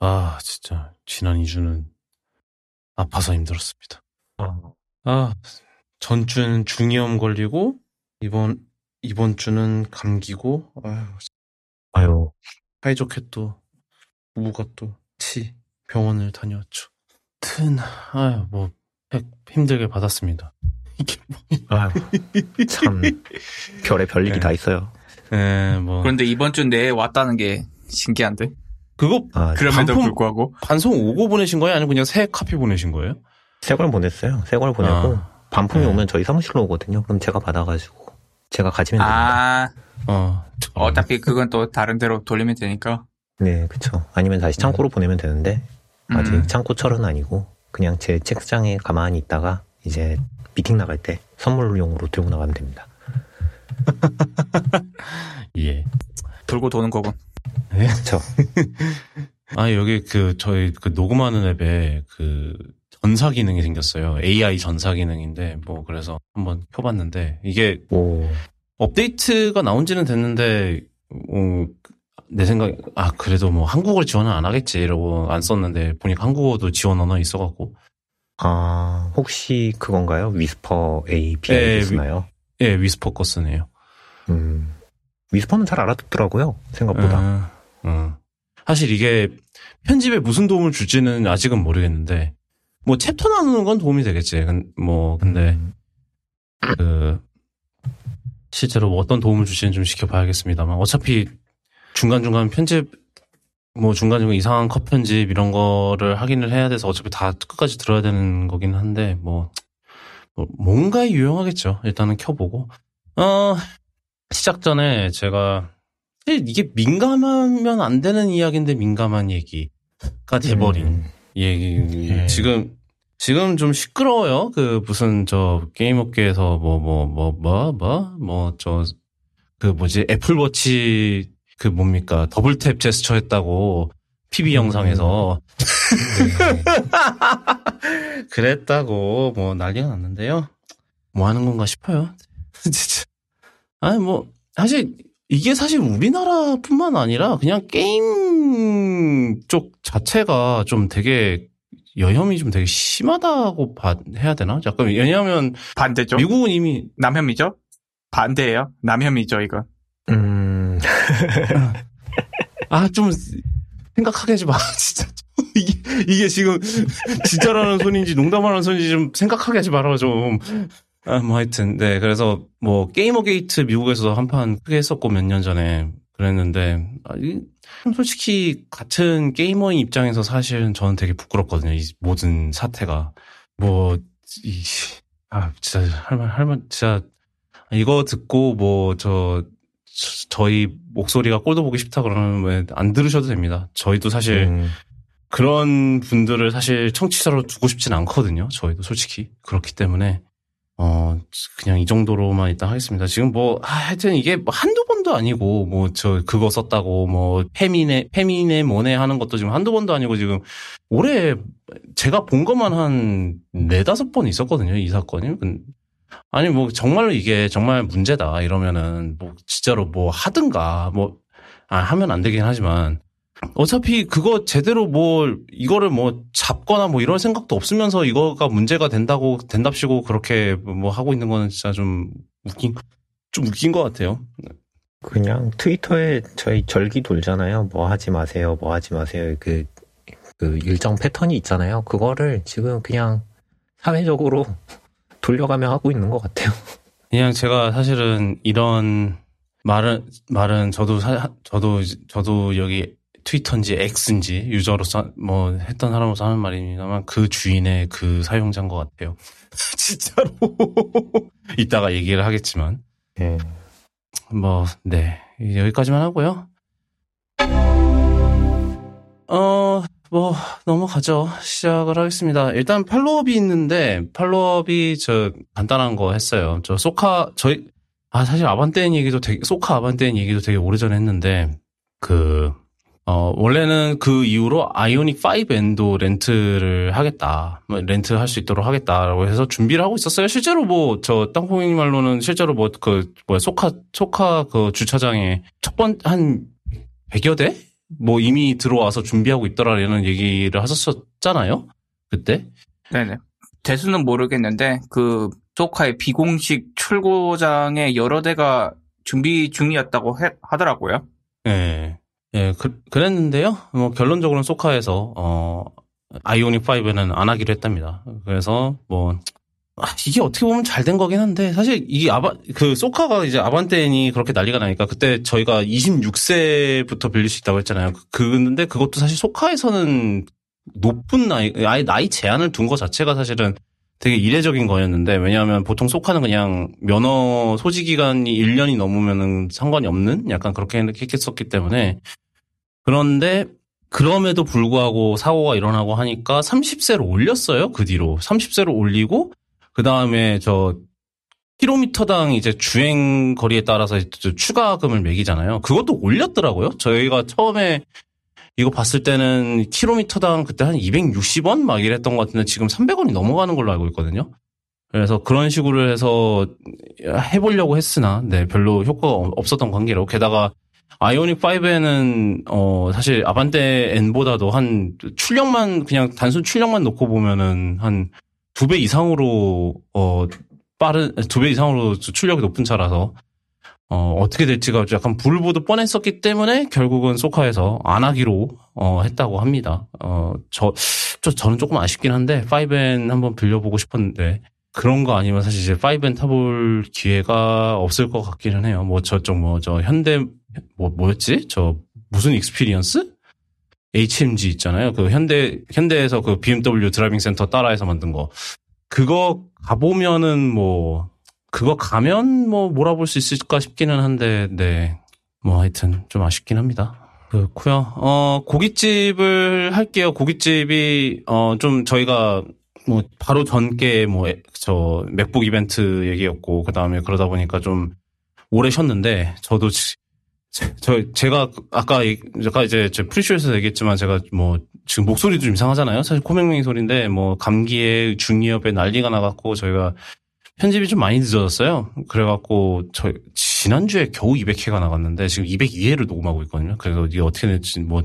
아, 진짜, 지난 2주는 아파서 힘들었습니다. 어. 아, 전주는 중이염 걸리고, 이번, 이번 주는 감기고, 아유, 아유, 사이좋게 또, 부부가 또, 치, 병원을 다녀왔죠. 튼, 아유, 뭐, 핵 힘들게 받았습니다. 이게 뭐, 아유, 참, 별의 별일이 네. 다 있어요. 에, 뭐. 그런데 이번 주 내에 왔다는 게 신기한데? 그거 아, 그럼에도 반품- 불구하고. 반송 오고 보내신 거예요? 아니면 그냥 새 카피 보내신 거예요? 새 걸 보냈어요. 새 걸 보내고, 아. 반품이 네. 오면 저희 사무실로 오거든요. 그럼 제가 받아가지고, 제가 가지면 됩니다. 아, 어. 어차피 그건 또 다른 데로 돌리면 되니까. 네, 그쵸. 아니면 다시 창고로 보내면 되는데, 아직 음. 창고 철은 아니고, 그냥 제 책상에 가만히 있다가, 이제 미팅 나갈 때 선물용으로 들고 나가면 됩니다. 예. 돌고 도는 거군. 그쵸. 아, 여기 그, 저희 그 녹음하는 앱에 그 전사 기능이 생겼어요. AI 전사 기능인데, 뭐, 그래서 한번 켜봤는데, 이게 오, 업데이트가 나온 지는 됐는데, 어, 내 생각, 아, 그래도 뭐 한국어를 지원을 안 하겠지, 이러고 안 썼는데, 보니까 한국어도 지원 언어 있어갖고, 아, 혹시 그건가요? Whisper API 네, 쓰나요? 예, Whisper 거 쓰네요. 음, Whisper는 잘 알아듣더라고요. 생각보다. 어, 어. 사실 이게 편집에 무슨 도움을 줄지는 아직은 모르겠는데, 뭐 챕터 나누는 건 도움이 되겠지. 근- 뭐, 근데, 음, 그, 실제로 뭐 어떤 도움을 줄지는 좀 지켜봐야겠습니다만, 어차피 중간 중간 편집, 뭐 중간 중간 이상한 컷 편집 이런 거를 확인을 해야 돼서 어차피 다 끝까지 들어야 되는 거긴 한데, 뭐, 뭐 뭔가 유용하겠죠. 일단은 켜보고. 어, 시작 전에 제가, 이게 민감하면 안 되는 이야기인데 민감한 얘기가 돼버린 음, 얘기. 예. 지금, 지금 좀 시끄러워요. 그, 무슨, 저, 게임 업계에서 뭐, 뭐, 뭐, 뭐, 뭐, 뭐, 저, 그 뭐지, 애플워치, 그 뭡니까, 더블 탭 제스처 했다고, PB 영상에서. 네. 그랬다고, 뭐, 난리가 났는데요. 뭐 하는 건가 싶어요. 아니, 뭐, 사실, 이게 사실 우리나라뿐만 아니라 그냥 게임 쪽 자체가 좀 되게 여혐이 좀 되게 심하다고 봐, 해야 되나? 약간 왜냐하면 반대죠. 미국은 이미 남혐이죠? 반대예요. 남혐이죠, 이건. 음, 아 좀 생각하게 하지 마 진짜 이게 이게 지금 진짜라는 소리인지 농담하는 소리인지 좀 생각하게 하지 말아 좀. 아, 뭐 하여튼 네 그래서 뭐 게이머 게이트 미국에서 한판 크게 했었고 몇 년 전에 그랬는데 아, 이- 솔직히 같은 게이머의 입장에서 사실은 저는 되게 부끄럽거든요 이 모든 사태가 뭐 이 아 진짜 할말 할말 진짜 이거 듣고 뭐 저 저희 목소리가 꼴도 보기 싫다 그러면 왜 안 들으셔도 됩니다. 저희도 사실 음, 그런 분들을 사실 청취자로 두고 싶진 않거든요. 저희도 솔직히 그렇기 때문에 어 그냥 이 정도로만 일단 하겠습니다. 지금 뭐 아, 하여튼 이게 뭐 한두 번도 아니고 뭐 저 그거 썼다고 뭐 페미네 페미네 뭐네 하는 것도 지금 한두 번도 아니고 지금 올해 제가 본 것만 한 네다섯 번 있었거든요. 이 사건이. 근- 아니 뭐 정말로 이게 정말 문제다 이러면은 뭐 진짜로 뭐 하든가 뭐 아, 하면 안 되긴 하지만 어차피 그거 제대로 뭐 이거를 뭐 잡거나 뭐 이런 생각도 없으면서 이거가 문제가 된다고 된답시고 그렇게 뭐 하고 있는 거는 진짜 좀 웃긴 좀 웃긴 것 같아요. 그냥 트위터에 저희 절기 돌잖아요. 뭐 하지 마세요, 뭐 하지 마세요. 그, 그 일정 패턴이 있잖아요. 그거를 지금 그냥 사회적으로 돌려가며 하고 있는 것 같아요. 그냥 제가 사실은 이런 말은 말은 저도 사, 저도 저도 여기 트위터인지 X인지 유저로서 뭐 했던 사람으로서 하는 말입니다만 그 주인의 그 사용자인 것 같아요. 진짜로 이따가 얘기를 하겠지만 예. 뭐네 여기까지만 하고요. 어. 뭐 넘어가죠. 시작을 하겠습니다. 일단 팔로업이 있는데 팔로업이 저 간단한 거 했어요. 저 소카 저희 아 사실 아반떼인 얘기도 되게 소카 아반떼인 얘기도 되게 오래전에 했는데 그 어, 원래는 그 이후로 아이오닉 5 엔도 렌트를 하겠다. 뭐 렌트 할 수 있도록 하겠다라고 해서 준비를 하고 있었어요. 실제로 뭐, 저, 땅콩이 말로는 실제로 뭐, 그, 뭐야, 소카, 소카 그 주차장에 첫 번, 한 100여 대? 뭐 이미 들어와서 준비하고 있더라라는 얘기를 하셨었잖아요. 그때. 네네. 대수는 모르겠는데 그 소카의 비공식 출고장에 여러 대가 준비 중이었다고 해- 하더라고요. 예. 예, 그, 그랬는데요. 뭐 결론적으로는 소카에서 어 아이오닉 5는 안 하기로 했답니다. 그래서 뭐 아, 이게 어떻게 보면 잘 된 거긴 한데 사실 이 아바 그 소카가 이제 아반떼인이 그렇게 난리가 나니까 그때 저희가 26세부터 빌릴 수 있다고 했잖아요. 그- 근데 그것도 사실 소카에서는 높은 나이 아예 나이 제한을 둔 거 자체가 사실은 되게 이례적인 거였는데 왜냐하면 보통 소카는 그냥 면허 소지 기간이 1년이 넘으면은 상관이 없는 약간 그렇게 했었기 때문에 그런데 그럼에도 불구하고 사고가 일어나고 하니까 30세로 올렸어요. 그 뒤로 30세로 올리고 그 다음에 저 킬로미터당 이제 주행 거리에 따라서 추가금을 매기잖아요. 그것도 올렸더라고요. 저희가 처음에 이거 봤을 때는 킬로미터당 그때 한 260원 막 이랬던 것 같은데 지금 300원이 넘어가는 걸로 알고 있거든요. 그래서 그런 식으로 해서 해보려고 했으나 네 별로 효과가 없었던 관계로 게다가 아이오닉 5에는 어 사실 아반떼 N보다도 한 출력만 그냥 단순 출력만 놓고 보면은 한 두 배 이상으로 어 빠른 두 배 이상으로 출력이 높은 차라서 어 어떻게 될지가 약간 불을 보듯 뻔했었기 때문에 결국은 소카에서 안 하기로 어 했다고 합니다. 어저 저, 저는 조금 아쉽긴 한데 5N 한번 빌려보고 싶었는데 그런 거 아니면 사실 이제 5N 타볼 기회가 없을 것 같기는 해요. 뭐 저쪽 뭐 저 현대 뭐 뭐였지? 저 무슨 experience? HMG 있잖아요. 그 현대 현대에서 그 BMW 드라이빙 센터 따라해서 만든 거. 그거 가보면은 뭐 그거 가면 뭐 몰아볼 수 있을까 싶기는 한데 네. 뭐 하여튼 좀 아쉽긴 합니다. 그렇고요. 어 고깃집을 할게요. 고깃집이 어 좀 저희가 뭐 바로 전께 뭐 저 맥북 이벤트 얘기였고 그다음에 그러다 보니까 좀 오래 쉬었는데 저도 지- 제- 저 제가 아까 이- 아까 이제 제 프리쇼에서 얘기했지만 제가 뭐 지금 목소리도 좀 이상하잖아요. 사실 코맹맹이 소리인데 뭐 감기에 중이염에 난리가 나갖고 저희가 편집이 좀 많이 늦어졌어요. 그래갖고 저 지난주에 겨우 200회가 나갔는데 지금 202회를 녹음하고 있거든요. 그래서 이게 어떻게 될지 뭐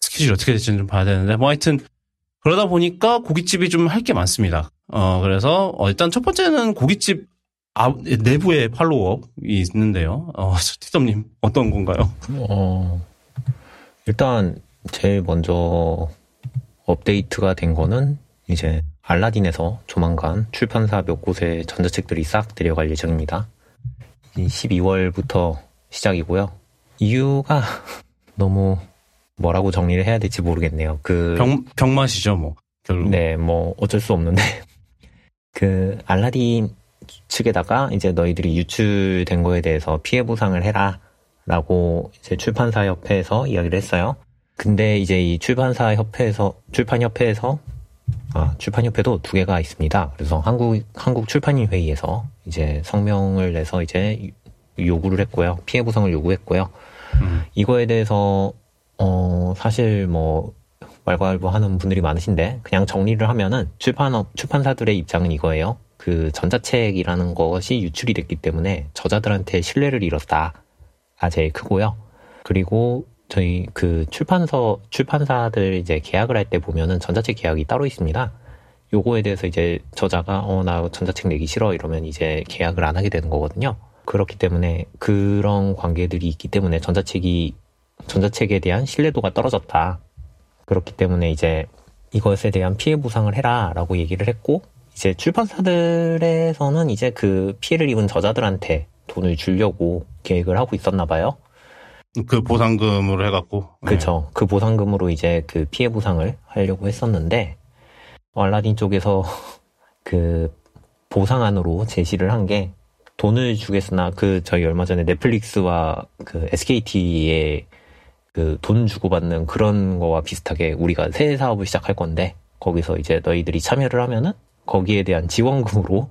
스케줄이 어떻게 될지는 좀 봐야 되는데 뭐 하여튼 그러다 보니까 고깃집이 좀 할 게 많습니다. 어 그래서 어, 일단 첫 번째는 고깃집 아, 내부에 팔로워업이 있는데요. 어, 티덤님 어떤 건가요? 어, 일단 제일 먼저 업데이트가 된 거는 이제 알라딘에서 조만간 출판사 몇 곳에 전자책들이 싹 들여갈 예정입니다. 12월부터 시작이고요. 이유가 너무 뭐라고 정리를 해야 될지 모르겠네요. 그 병 병맛이죠, 뭐 결국. 네, 뭐 어쩔 수 없는데 그 알라딘 측에다가 이제 너희들이 유출된 거에 대해서 피해 보상을 해라 라고 이제 출판사 협회에서 이야기를 했어요. 근데 이제 이 출판사 협회에서 출판 협회에서 아 출판 협회도 두 개가 있습니다. 그래서 한국 한국 출판인 회의에서 이제 성명을 내서 이제 요구를 했고요. 피해 보상을 요구했고요. 음. 이거에 대해서 어 사실 뭐 왈가왈부하는 분들이 많으신데 그냥 정리를 하면은 출판업 출판사들의 입장은 이거예요. 그 전자책이라는 것이 유출이 됐기 때문에 저자들한테 신뢰를 잃었다가 제일 크고요. 그리고 저희 그 출판서 출판사들 이제 계약을 할 때 보면은 전자책 계약이 따로 있습니다. 요거에 대해서 이제 저자가 어 나 전자책 내기 싫어 이러면 이제 계약을 안 하게 되는 거거든요. 그렇기 때문에 그런 관계들이 있기 때문에 전자책이 전자책에 대한 신뢰도가 떨어졌다. 그렇기 때문에 이제 이것에 대한 피해 보상을 해라라고 얘기를 했고 이제 출판사들에서는 이제 그 피해를 입은 저자들한테 돈을 주려고 계획을 하고 있었나 봐요. 그 보상금으로 해갖고. 네. 그렇죠. 그 보상금으로 이제 그 피해 보상을 하려고 했었는데 알라딘 쪽에서 그 보상안으로 제시를 한 게 돈을 주겠으나 그 저희 얼마 전에 넷플릭스와 그 SKT의 그 돈 주고받는 그런 거와 비슷하게 우리가 새 사업을 시작할 건데 거기서 이제 너희들이 참여를 하면은 거기에 대한 지원금으로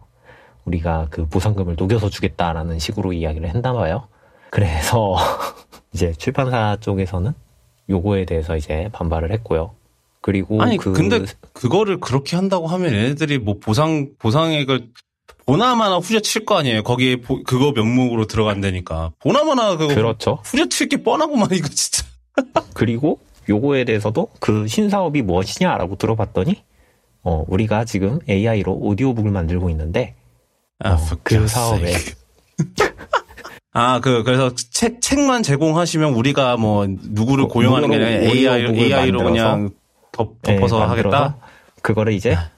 우리가 그 보상금을 녹여서 주겠다라는 식으로 이야기를 했나 봐요. 그래서 이제 출판사 쪽에서는 요거에 대해서 이제 반발을 했고요. 그리고 아니 그 근데 그거를 그렇게 한다고 하면 얘네들이 뭐 보상 보상액을 보나마나 후려칠 거 아니에요. 거기에 보- 그거 명목으로 들어간다니까. 보나마나 그거 그렇죠. 후려칠 게 뻔하고만 이거 진짜. 그리고 요거에 대해서도 그 신사업이 무엇이냐라고 들어봤더니 어, 우리가 지금 AI로 오디오북을 만들고 있는데 아, 어, 그 사업에. 아, 그, 그래서 책, 책만 제공하시면 우리가 뭐, 누구를 어, 고용하는 게 아니라 AI, AI로 그냥 덮, 예, 덮어서 만들어서 하겠다? 그거를 이제 아.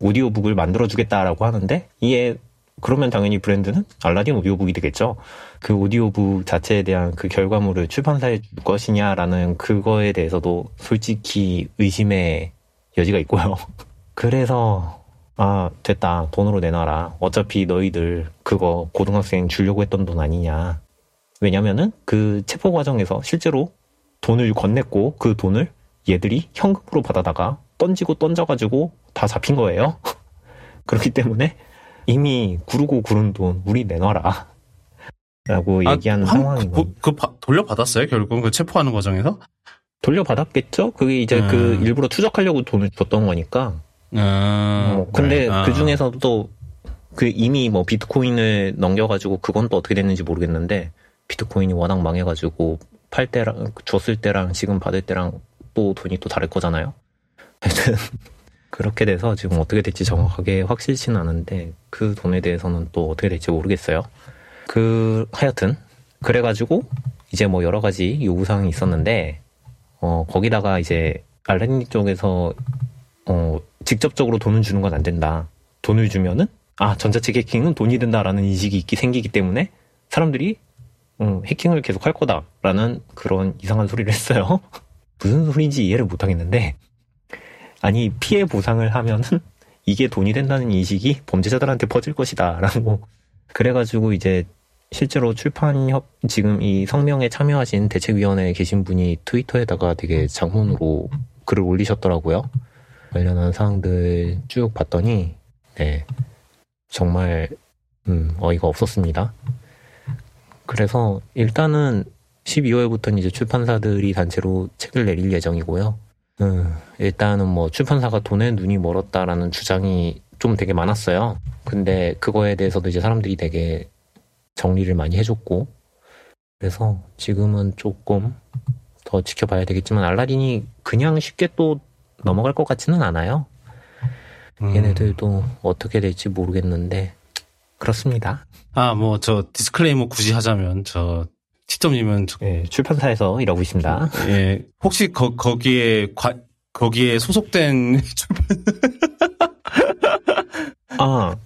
오디오북을 만들어주겠다라고 하는데 이게 그러면 당연히 브랜드는 알라딘 오디오북이 되겠죠. 그 오디오북 자체에 대한 그 결과물을 출판사에 줄 것이냐라는 그거에 대해서도 솔직히 의심의 여지가 있고요. 그래서 아 됐다 돈으로 내놔라. 어차피 너희들 그거 고등학생 주려고 했던 돈 아니냐. 왜냐면은 그 체포 과정에서 실제로 돈을 건넸고 그 돈을 얘들이 현금으로 받아다가 던지고 던져가지고 다 잡힌 거예요. 그렇기 때문에 이미 구르고 구른 돈 우리 내놔라. 라고 얘기한 한- 상황인 그, 거 그, 바- 돌려받았어요, 결국은 그 체포하는 과정에서? 돌려받았겠죠? 그게 이제 그 음. 일부러 투적하려고 돈을 줬던 거니까. 아, 어, 근데 아. 그 중에서도 그 이미 뭐 비트코인을 넘겨가지고 그건 또 어떻게 됐는지 모르겠는데 비트코인이 워낙 망해가지고 팔 때랑 줬을 때랑 지금 받을 때랑 또 돈이 또 다를 거잖아요. 하여튼 그렇게 돼서 지금 어떻게 될지 정확하게 확실치는 않은데 그 돈에 대해서는 또 어떻게 될지 모르겠어요. 그 하여튼 그래가지고 이제 뭐 여러 가지 요구사항이 있었는데 어 거기다가 이제 알렌니 쪽에서 어 직접적으로 돈을 주는 건 안 된다. 돈을 주면은 아 전자책 해킹은 돈이 된다라는 인식이 있기 생기기 때문에 사람들이 음, 해킹을 계속 할 거다라는 그런 이상한 소리를 했어요. 무슨 소리인지 이해를 못 하겠는데 아니 피해 보상을 하면은 이게 돈이 된다는 인식이 범죄자들한테 퍼질 것이다라고 그래가지고 이제 실제로 출판협 지금 이 성명에 참여하신 대책위원회에 계신 분이 트위터에다가 되게 장문으로 글을 올리셨더라고요. 관련한 사항들 쭉 봤더니 네 정말 음, 어이가 없었습니다. 그래서 일단은 12월부터는 이제 출판사들이 단체로 책을 내릴 예정이고요. 음, 일단은 뭐 출판사가 돈에 눈이 멀었다라는 주장이 좀 되게 많았어요. 근데 그거에 대해서도 이제 사람들이 되게 정리를 많이 해줬고, 그래서 지금은 조금 더 지켜봐야 되겠지만 알라딘이 그냥 쉽게 또 넘어갈 것 같지는 않아요. 음. 얘네들도 어떻게 될지 모르겠는데 그렇습니다. 아, 뭐, 저, disclaimer 굳이 하자면, 저, 티점님은, 저, 예, 출판사에서 일하고 있습니다. 예, 혹시 거, 거기에, 과, 거기에 소속된 출판, 아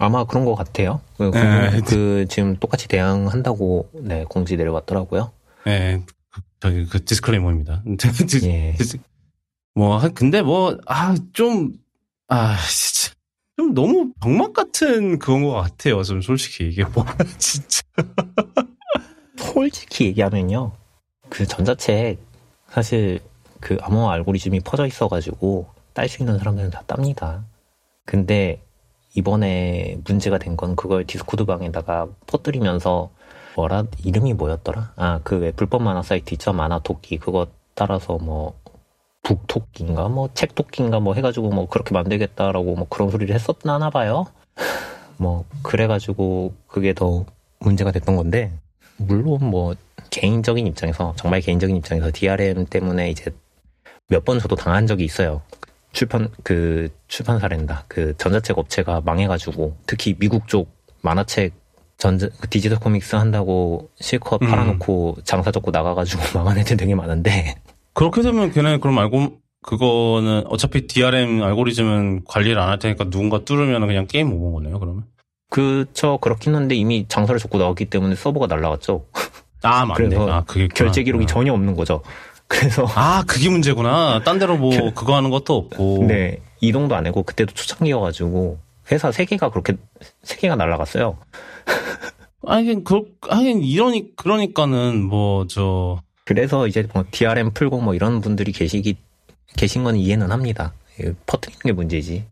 아마 그런 것 같아요. 그, 네. 그 지금 똑같이 대항한다고 네 공지 내려왔더라고요. 예, 그, 저기, 그 디스클레이머입니다. 디- 예. 뭐, 한- 근데 뭐, 아, 좀, 아, 진짜. 좀 너무 병맛 같은 그건 것 같아요. 좀 솔직히. 이게 뭐, 진짜. 솔직히 얘기하면요. 그 전자책 사실 그 암호화 알고리즘이 퍼져 있어가지고 딸 수 있는 사람들은 다 땁니다. 근데 이번에 문제가 된 건 그걸 디스코드 방에다가 퍼뜨리면서 뭐라 이름이 뭐였더라? 아 그 왜 불법 만화 사이트 있죠? 만화 토끼 그거 따라서 뭐 북토끼인가 뭐 책토끼인가 뭐 해가지고 뭐 그렇게 만들겠다라고 뭐 그런 소리를 했었나 봐요. 뭐 그래가지고 그게 더 문제가 됐던 건데 물론 뭐 개인적인 입장에서 정말 개인적인 입장에서 DRM 때문에 이제 몇 번 저도 당한 적이 있어요. 출판 그 출판사랜다. 그 전자책 업체가 망해가지고 특히 미국 쪽 만화책 전자 그 디지털 코믹스 한다고 실컷 음. 팔아놓고 장사 접고 나가가지고 망한 애들 되게 많은데 그렇게 되면 걔네 그럼 알고, 그거는 어차피 DRM 알고리즘은 관리를 안 할 테니까 누군가 뚫으면 그냥 게임 못본 거네요, 그러면? 그쵸 그렇긴 한데 이미 장사를 접고 나왔기 때문에 서버가 날라갔죠. 아, 맞네. 그래서 아. 결제 기록이 아. 전혀 없는 거죠. 그래서 아, 그게 문제구나. 딴 데로 뭐, 그거 하는 것도 없고. 네, 이동도 안 하고 그때도 초창기여가지고 회사 세 개가 그렇게 세 개가 날라갔어요. 하긴, 그, 하긴, 이러니, 그러니까는, 뭐, 저, 그래서 이제 뭐 DRM 풀고 뭐 이런 분들이 계시기 계신 건 이해는 합니다. 예, 퍼뜨리는 게 문제지.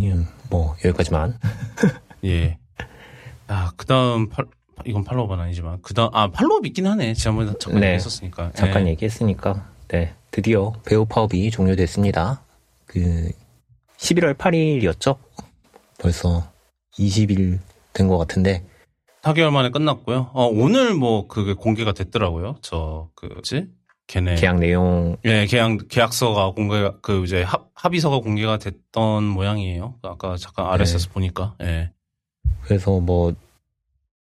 음, 뭐 여기까지만. 예. 아, 그 다음, 팔, 이건 팔로우는 아니지만, 그 다음, 아, 팔로우 있긴 하네. 지난번에 잠깐 네. 얘기했었으니까. 잠깐 예. 얘기했으니까 네 드디어 배우 파업이 종료됐습니다. 그 11월 8일이었죠? 벌써 20일 된 것 같은데 4개월 만에 끝났고요. 어, 오늘 뭐, 그게 공개가 됐더라고요. 저, 그, 뭐지? 걔네 계약 내용 예, 계약 계약서가 공개 그 이제 합, 합의서가 공개가 됐던 모양이에요. 아까 잠깐 RSS 보니까. 예. 그래서 뭐,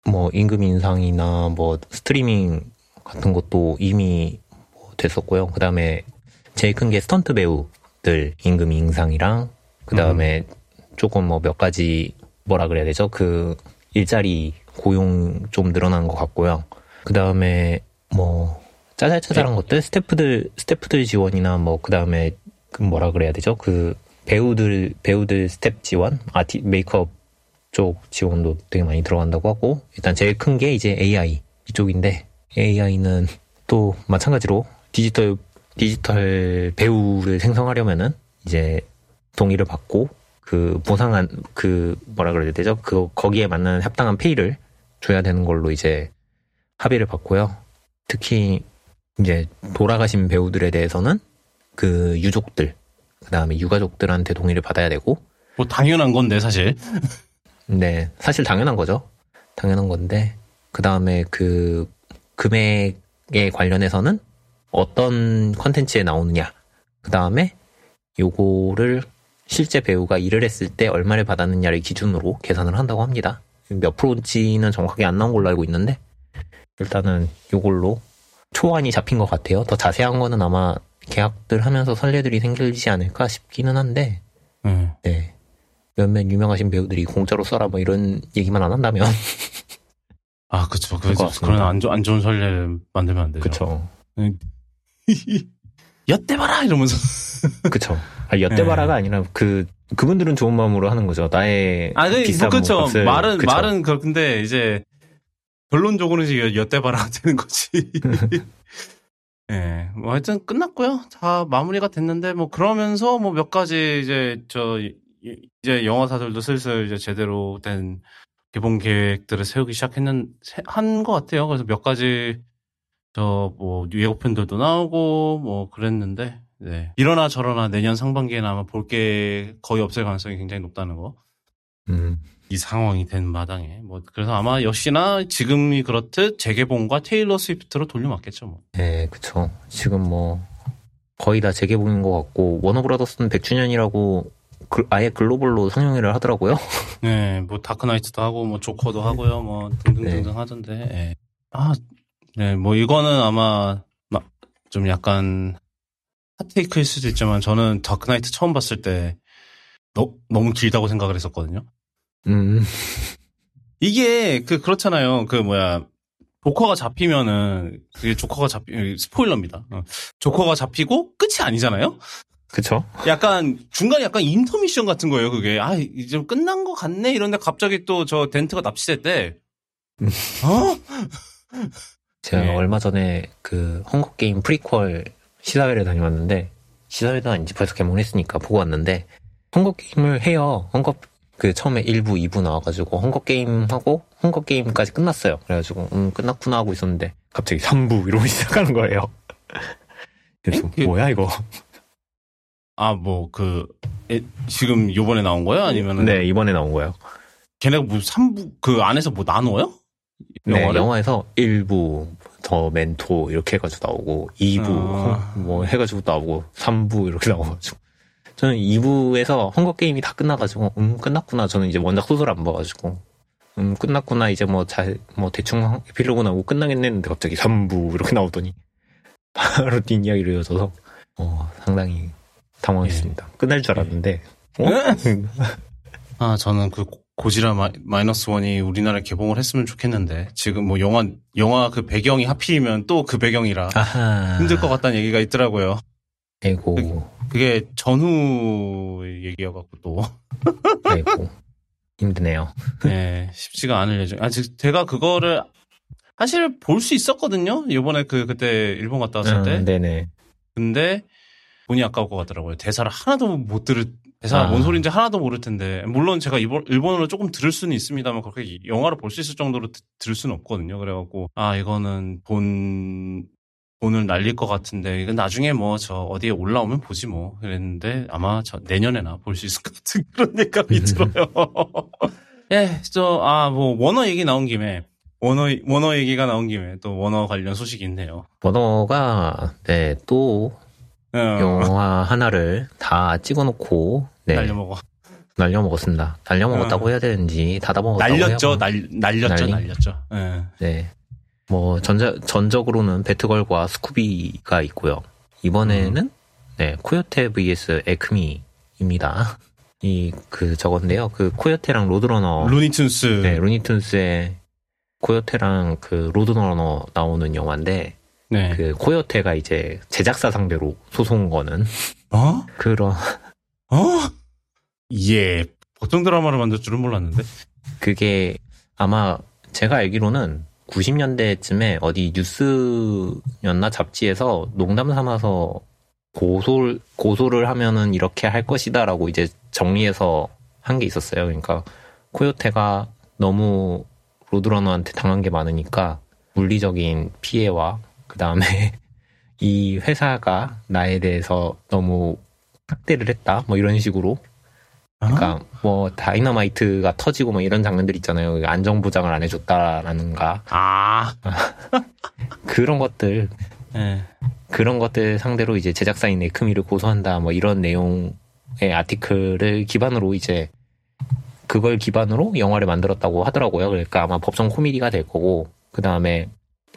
뭐, 임금 인상이나 뭐, 스트리밍 같은 것도 이미 뭐 됐었고요. 그 다음에 제일 큰 게 스턴트 배우들 임금 인상이랑, 그 다음에 조금 뭐 몇 가지, 뭐라 그래야 되죠? 그, 일자리 고용 좀 늘어난 것 같고요. 그 다음에 뭐, 짜잘짜잘한 것들, 스태프들, 스태프들 지원이나 뭐, 그 다음에, 그 뭐라 그래야 되죠? 그, 배우들, 배우들 스텝 지원? 아티, 메이크업 쪽 지원도 되게 많이 들어간다고 하고 일단 제일 큰 게 이제 AI 이쪽인데 AI는 또 마찬가지로 디지털 디지털 배우를 생성하려면은 이제 동의를 받고 그 보상한 그 뭐라 그래야 되죠? 그 거기에 맞는 합당한 페이를 줘야 되는 걸로 이제 합의를 받고요. 특히 이제 돌아가신 배우들에 대해서는 그 유족들 그다음에 유가족들한테 동의를 받아야 되고 뭐 당연한 건데 사실. 네, 사실 당연한 거죠. 당연한 건데, 그 다음에 그 금액에 관련해서는 어떤 컨텐츠에 나오느냐, 그 다음에 요거를 실제 배우가 일을 했을 때 얼마를 받았느냐를 기준으로 계산을 한다고 합니다. 몇 프로인지는 정확하게 안 나온 걸로 알고 있는데, 일단은 요걸로 초안이 잡힌 것 같아요. 더 자세한 거는 아마 계약들 하면서 선례들이 생기지 않을까 싶기는 한데, 예. 네. 몇몇 유명하신 배우들이 공짜로 써라 뭐 이런 얘기만 안 한다면 아, 그쵸. 그, 같습니다. 그런 안, 좋, 안 좋은 선례를 만들면 안 되죠. 그쵸 엿대 봐라! 이러면서. 그쵸 아, 엿대바라가 아니라 그 그분들은 좋은 마음으로 하는 거죠 나의 아, 그, 비싼 뭐, 그쵸. 몸값을 말은, 그쵸. 말은 그런데 이제, 결론적으로는 이제 엿대 봐라 되는 거지. 예, 뭐 하여튼 끝났고요. 다 마무리가 됐는데 뭐 그러면서 뭐 몇 가지 이제 저 이- 이제 영화사들도 슬슬 이제 제대로 된 개봉 계획들을 세우기 시작했는 한 것 같아요. 그래서 몇 가지 저 뭐 예고편들도 나오고 뭐 그랬는데 네. 이러나 저러나 내년 상반기에는 아마 볼 게 거의 없을 가능성이 굉장히 높다는 거. 음, 이 상황이 된 마당에 뭐 그래서 아마 역시나 지금이 그렇듯 재개봉과 테일러 스위프트로 돌려막겠죠 뭐. 네 그쵸 지금 뭐 거의 다 재개봉인 것 같고 워너브라더스는 100주년이라고 그- 아예 글로벌로 상영회를 하더라고요 네, 뭐 다크나이트도 하고 뭐 조커도 하고요, 뭐 등등등등 하던데. 예. 아, 네, 뭐 이거는 아마 막 좀 약간 hot take일 수도 있지만 저는 다크나이트 처음 봤을 때 너, 너무 길다고 생각을 했었거든요. 음 이게 그 그렇잖아요. 그 뭐야 조커가 잡히면은 그게 조커가 잡히 스포일러입니다. 어. 조커가 잡히고 끝이 아니잖아요. 그쵸 약간 중간에 약간 인터미션 같은 거예요. 그게 아 이제 좀 끝난 것 같네 이런데 갑자기 또 저 덴트가 납치됐대. 어? 제가 네. 얼마 전에 그 헝거 게임 프리퀄 시사회를 다녀왔는데 시사회도 아닌지 벌써 개봉했으니까 보고 왔는데 헝거 게임을 해요. 헝거 그 처음에 1부, 2부 나와가지고 헝거 게임 하고 헝거 게임까지 끝났어요. 그래가지고 음 끝났구나 하고 있었는데 갑자기 3부 이러고 시작하는 거예요. 그래서 에? 뭐야 이거? 아 뭐그 지금 요번에 나온 거예요? 아니면은 네 이번에 나온 거예요. 걔네가 뭐 3부 그 안에서 뭐 나눠요? 네 영화를? 영화에서 1부 더 멘토 이렇게 해가지고 나오고 2부 아. 뭐 해가지고 나오고 3부 이렇게 나와가지고 저는 2부에서 헝거 게임이 다 끝나가지고 음 끝났구나 저는 이제 원작 소설 안 봐가지고 음 끝났구나 이제 뭐 잘 뭐 대충 에필로그 나오고 끝나겠네 했는데 갑자기 3부 이렇게 나오더니 바로 뒷이야기로 이어져서 어 상당히 당황했습니다 끝날 줄 알았는데 어? 아 저는 그 고지라 마, 마이너스 원이 우리나라에 개봉을 했으면 좋겠는데 지금 뭐 영화 영화 그 배경이 하필이면 또 그 배경이라 아하 힘들 것 같다는 얘기가 있더라고요. 아이고 그 게 전후 얘기여갖고 또 아이고 힘드네요 네, 쉽지가 않을 예정. 아, 즉, 제가 그거를 사실 볼 수 있었거든요. 이번에 그 그때 일본 갔다 왔을 때. 아, 네네 근데 돈이 아까울 것 같더라고요. 대사를 하나도 못 들을 대사가 아. 뭔 소리인지 하나도 모를 텐데 물론 제가 일본, 일본어로 조금 들을 수는 있습니다만 그렇게 영화를 볼 수 있을 정도로 드- 들을 수는 없거든요. 그래갖고 아 이거는 돈 돈을 날릴 것 같은데 이건 나중에 뭐 저 어디에 올라오면 보지 뭐 그랬는데 아마 저 내년에나 볼 수 있을 것 같은 그런 예감이 들어요. 예, 저 아 뭐 원어 얘기 나온 김에 워너 워너 얘기가 나온 김에 또 워너 관련 소식이 있네요. 워너가 네, 또 어, 영화 하나를 다 찍어놓고 네, 날려먹어. 날려먹었습니다. 날려먹었다고 어. 해야 되는지 닫아먹었다고 날렸죠. 날 날렸죠. 날리? 날렸죠. 예. 네. 뭐 전자, 전적으로는 배트걸과 스쿠비가 있고요. 이번에는 음. 네, 코요테 vs 에크미입니다. 이 그 저건데요. 그 코요테랑 로드러너 루니툰스. 네, 루니툰스의 코요테랑 그 로드러너 나오는 영화인데 네. 그 코요테가 이제 제작사 상대로 소송 거는 어? 그런 어? 예. 보통 드라마를 만들 줄은 몰랐는데. 그게 아마 제가 알기로는 90년대쯤에 어디 뉴스였나 잡지에서 농담 삼아서 고소 고소를 하면은 이렇게 할 것이다라고 이제 정리해서 한 게 있었어요. 그러니까 코요테가 너무 로드러너한테 당한 게 많으니까 물리적인 피해와 그 다음에 이 회사가 나에 대해서 너무 학대를 했다 뭐 이런 식으로 그러니까 뭐 다이너마이트가 터지고 뭐 이런 장면들 있잖아요. 안전 보장을 안 해줬다라는가 아. 그런 것들 예. 그런 것들 상대로 이제 제작사인 에크미를 고소한다 뭐 이런 내용의 아티클을 기반으로 이제 그걸 기반으로 영화를 만들었다고 하더라고요. 그러니까 아마 법정 코미디가 될 거고 그 다음에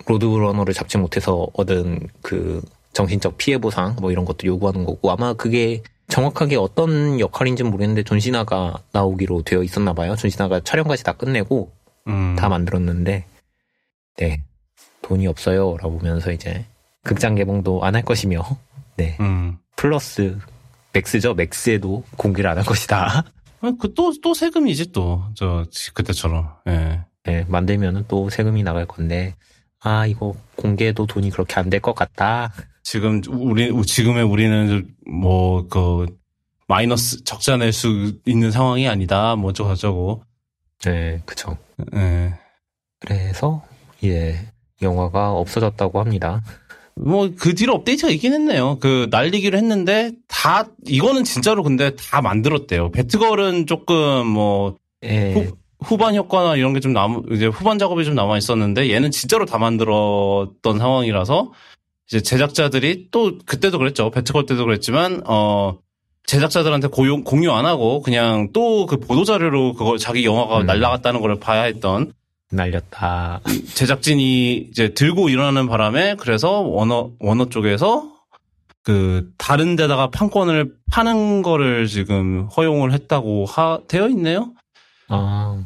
로드러너를 잡지 못해서 얻은 그 정신적 피해 보상 뭐 이런 것도 요구하는 거고 아마 그게 정확하게 어떤 역할인지는 모르겠는데 존시나가 나오기로 되어 있었나 봐요. 존시나가 촬영까지 다 끝내고 음. 다 만들었는데 네 돈이 없어요 라보면서 이제 극장 개봉도 안 할 것이며 네 음. 플러스 맥스죠 맥스에도 공개를 안 할 것이다 그또 또 세금이지 또 저 그때처럼. 예. 네 만들면은 또 세금이 나갈 건데 아 이거 공개도 돈이 그렇게 안 될 것 같다 지금 우리 지금의 우리는 뭐 그 마이너스 적자 낼 수 있는 상황이 아니다. 뭐 어쩌고 저쩌고. 네 그쵸 예. 그래서 예 영화가 없어졌다고 합니다 뭐 그 뒤로 업데이트가 있긴 했네요. 그 날리기로 했는데 다 이거는 진짜로 근데 다 만들었대요. 배트걸은 조금 뭐예 후, 후반 효과나 이런 게 좀 남, 이제 후반 작업이 좀 남아 있었는데 얘는 진짜로 다 만들었던 상황이라서 이제 제작자들이 또 그때도 그랬죠. 배트걸 때도 그랬지만, 어, 제작자들한테 고용, 공유 안 하고 그냥 또 그 보도자료로 그걸 자기 영화가 음. 날라갔다는 걸 봐야 했던 날렸다 제작진이 이제 들고 일어나는 바람에 그래서 워너, 워너 쪽에서 그 다른 데다가 판권을 파는 거를 지금 허용을 했다고 하, 되어 있네요. 아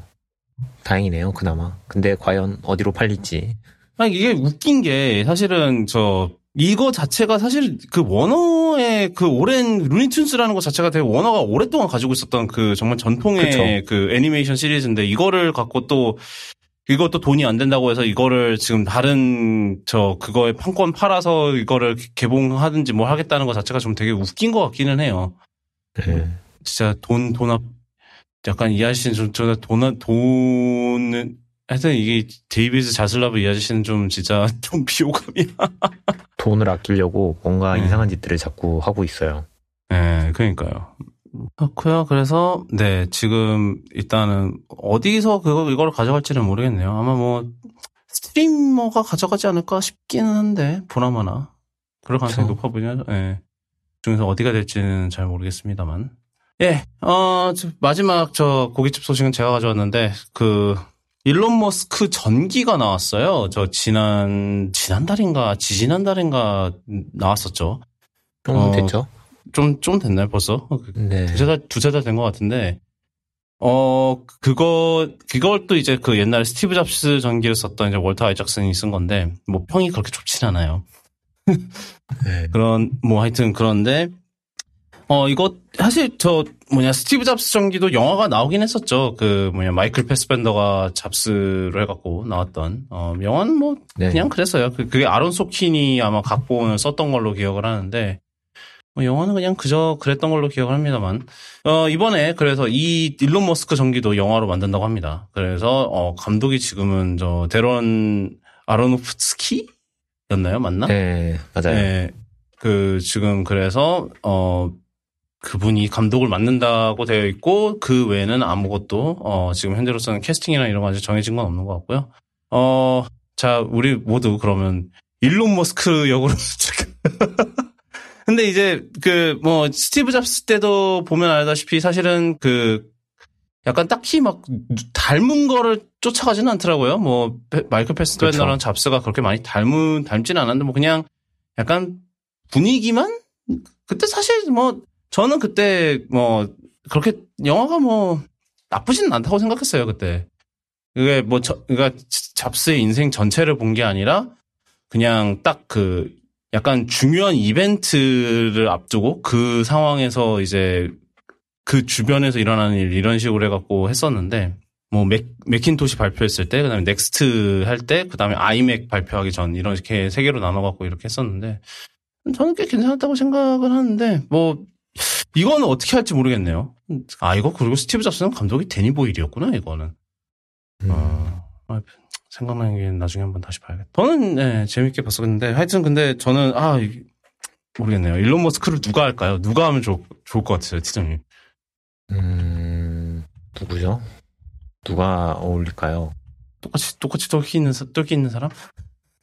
다행이네요 그나마 근데 과연 어디로 팔릴지 아니 이게 웃긴 게 사실은 저 이거 자체가 사실 그 워너의 그 오랜 루니툰스라는 것 자체가 되게 워너가 오랫동안 가지고 있었던 그 정말 전통의 그 애니메이션 시리즈인데 이거를 갖고 또 이것도 돈이 안 된다고 해서 이거를 지금 다른 저 그거에 판권 팔아서 이거를 개봉하든지 뭐 하겠다는 것 자체가 좀 되게 웃긴 것 같기는 해요. 네. 진짜 돈 돈합 약간 이 아저씨는 좀돈 돈은 하여튼 이게 데이비드 자슬라브 이 아저씨는 좀 진짜 좀 비호감이야. 돈을 아끼려고 뭔가 네. 이상한 짓들을 자꾸 하고 있어요. 네, 그러니까요. 그렇고요. 그래서 네 지금 일단은 어디서 그거 이걸 가져갈지는 모르겠네요. 아마 뭐 스트리머가 가져가지 않을까 싶기는 한데 보나마나 그럴 가능성이 그쵸. 높아 보이죠. 예. 중에서 어디가 될지는 잘 모르겠습니다만. 예, 어, 저 마지막 저 고깃집 소식은 제가 가져왔는데, 그, 일론 머스크 전기가 나왔어요. 저 지난, 지난달인가, 지지난달인가 나왔었죠. 좀 어, 됐죠? 좀, 좀 됐나요, 벌써? 네. 두세 달, 두세 달 된 것 같은데, 어, 그거, 그걸 또 이제 그 옛날에 스티브 잡스 전기를 썼던 이제 월터 아이작슨이 쓴 건데, 뭐 평이 그렇게 좋진 않아요. 네. 그런, 뭐 하여튼 그런데, 어, 이거, 사실 저, 뭐냐, 스티브 잡스 전기도 영화가 나오긴 했었죠. 그, 뭐냐, 마이클 패스밴더가 잡스로 해갖고 나왔던, 어, 영화는 뭐, 네. 그냥 그랬어요. 그, 그게 아론 소킨이 아마 각본을 썼던 걸로 기억을 하는데, 뭐 영화는 그냥 그저 그랬던 걸로 기억을 합니다만, 어, 이번에 그래서 이 일론 머스크 전기도 영화로 만든다고 합니다. 그래서, 어, 감독이 지금은 저, 데런 아로노프스키? 였나요? 맞나? 네, 맞아요. 네. 그, 지금 그래서, 어, 그분이 감독을 맡는다고 되어 있고, 그 외에는 아무것도, 어, 지금 현재로서는 캐스팅이나 이런 거 아직 정해진 건 없는 것 같고요. 어, 자, 우리 모두 그러면 일론 머스크 역으로 근데 이제 그 뭐 스티브 잡스 때도 보면 알다시피 사실은 그 약간 딱히 막 닮은 거를 쫓아가지는 않더라고요. 뭐 마이클 패스트베너랑 그렇죠. 잡스가 그렇게 많이 닮은 닮지는 않았는데 뭐 그냥 약간 분위기만 그때 사실 뭐 저는 그때 뭐 그렇게 영화가 뭐 나쁘진 않다고 생각했어요 그때. 그게 뭐 저, 그러니까 잡스의 인생 전체를 본 게 아니라 그냥 딱 그 약간 중요한 이벤트를 앞두고 그 상황에서 이제 그 주변에서 일어나는 일 이런 식으로 해갖고 했었는데 뭐 맥, 맥킨토시 발표했을 때 그다음에 넥스트 할 때 그다음에 아이맥 발표하기 전 이렇게 세 개로 나눠갖고 이렇게 했었는데 저는 꽤 괜찮았다고 생각을 하는데 뭐 이거는 어떻게 할지 모르겠네요. 아 이거 그리고 스티브 잡스는 감독이 데니 보일이었구나 이거는. 음. 어, 아, 생각나는 게 나중에 한번 다시 봐야겠다. 저는 네, 재밌게 봤었는데 하여튼 근데 저는 아 모르겠네요. 일론 머스크를 누가 할까요? 누가 하면 좋, 좋을 것 같아요, 티장님. 음 누구죠? 누가 어울릴까요? 똑같이 똑같이 똘끼 있는 똘끼 있는 사람?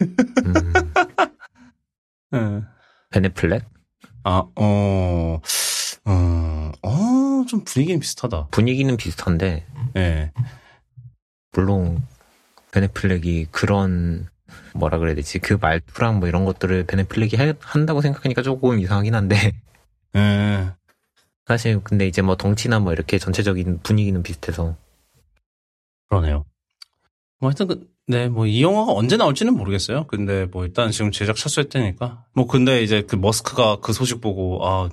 음. 네. 베네플렉? 아, 어, 어, 어, 좀 분위기는 비슷하다. 분위기는 비슷한데, 네. 물론 베네플렉이 그런 뭐라 그래야 되지 그 말투랑 뭐 이런 것들을 베네플렉이 해, 한다고 생각하니까 조금 이상하긴 한데 음. 사실 근데 이제 뭐 덩치나 뭐 이렇게 전체적인 분위기는 비슷해서 그러네요. 뭐 하여튼 그, 네, 뭐 이 영화가 언제 나올지는 모르겠어요. 근데 뭐 일단 지금 제작 첫수했다니까. 뭐 근데 이제 그 머스크가 그 소식 보고 아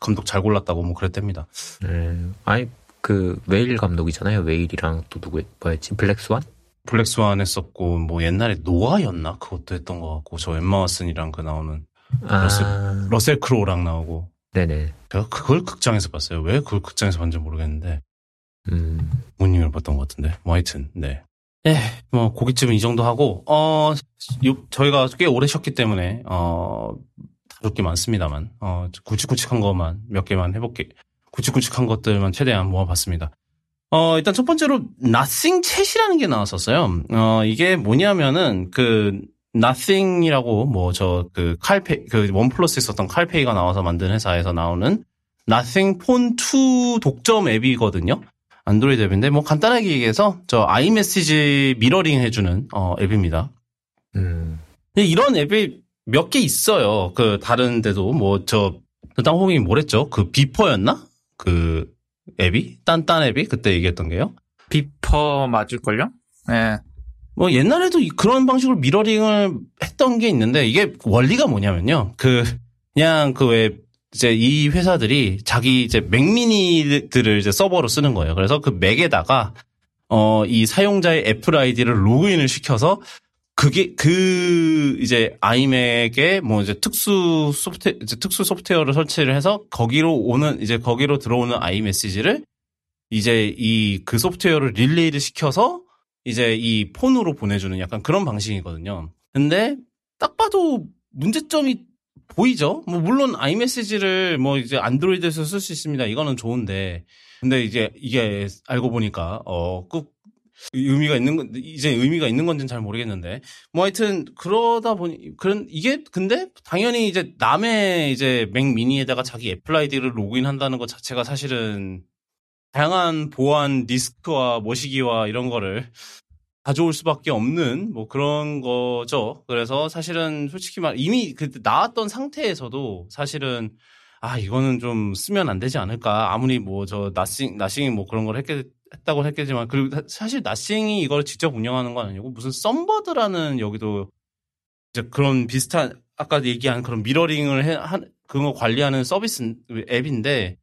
감독 잘 골랐다고 뭐 그랬답니다. 네, 아니 그 웨일 감독이잖아요. 웨일이랑 또 누구 뭐였지? 블랙스완? 블랙스완 했었고 뭐 옛날에 노아였나? 그것도 했던 것 같고 저 엠마 왓슨이랑 그 나오는 아... 러셀, 러셀 크로우랑 나오고. 네네. 제가 그걸 극장에서 봤어요. 왜 그걸 극장에서 봤는지 모르겠는데. 음. 모닝을 봤던 것 같은데. 뭐 하여튼 네. 예, 뭐 고깃집은 이 정도 하고 어 저희가 꽤 오래 쉬었기 때문에 어 다룰 게 많습니다만 어 굵직굵직한 것만 몇 개만 해볼게 굵직굵직한 것들만 최대한 모아봤습니다. 어, 일단 첫 번째로 nothing chat이라는 게 나왔었어요. 어, 이게 뭐냐면은 그 nothing이라고 뭐 저 그 칼페 그 원 플러스에 있었던 칼페이가 나와서 만든 회사에서 나오는 nothing 폰 2 독점 앱이거든요. 안드로이드 앱인데 뭐 간단하게 얘기해서 저 아이메시지 미러링 해주는 어, 앱입니다. 음. 이런 앱이 몇 개 있어요. 그 다른 데도 뭐 저 땅콩이 뭐랬죠? 그 비퍼였나? 그 앱이 딴딴 앱이 그때 얘기했던 게요. 비퍼 맞을걸요? 네. 뭐 옛날에도 그런 방식으로 미러링을 했던 게 있는데 이게 원리가 뭐냐면요. 그 그냥 그 왜 이제 이 회사들이 자기 이제 맥미니들을 이제 서버로 쓰는 거예요. 그래서 그 맥에다가 어 이 사용자의 애플 아이디를 로그인을 시켜서 그게 그 이제 아이맥에 뭐 이제 특수 소프트 이제 특수 소프트웨어를 설치를 해서 거기로 오는 이제 거기로 들어오는 아이 메시지를 이제 이 그 소프트웨어를 릴레이를 시켜서 이제 이 폰으로 보내주는 약간 그런 방식이거든요. 근데 딱 봐도 문제점이 보이죠? 뭐 물론 아이메시지를 뭐 이제 안드로이드에서 쓸 수 있습니다. 이거는 좋은데 근데 이제 이게 알고 보니까 어꼭 의미가 있는 건 이제 의미가 있는 건지는 잘 모르겠는데 뭐 하여튼 그러다 보니 그런 이게 근데 당연히 이제 남의 이제 맥 미니에다가 자기 애플 아이디를 로그인한다는 것 자체가 사실은 다양한 보안 리스크와 모시기와 이런 거를 가져올 수밖에 없는 뭐 그런 거죠. 그래서 사실은 솔직히 말 이미 그 나왔던 상태에서도 사실은 아 이거는 좀 쓰면 안 되지 않을까 아무리 뭐 저 나싱 나싱이 뭐 그런 걸 했겠 했다고 했겠지만 그리고 사실 나싱이 이걸 직접 운영하는 건 아니고 무슨 썸버드라는 여기도 이제 그런 비슷한 아까 얘기한 그런 미러링을 해, 한 그거 관리하는 서비스 앱인데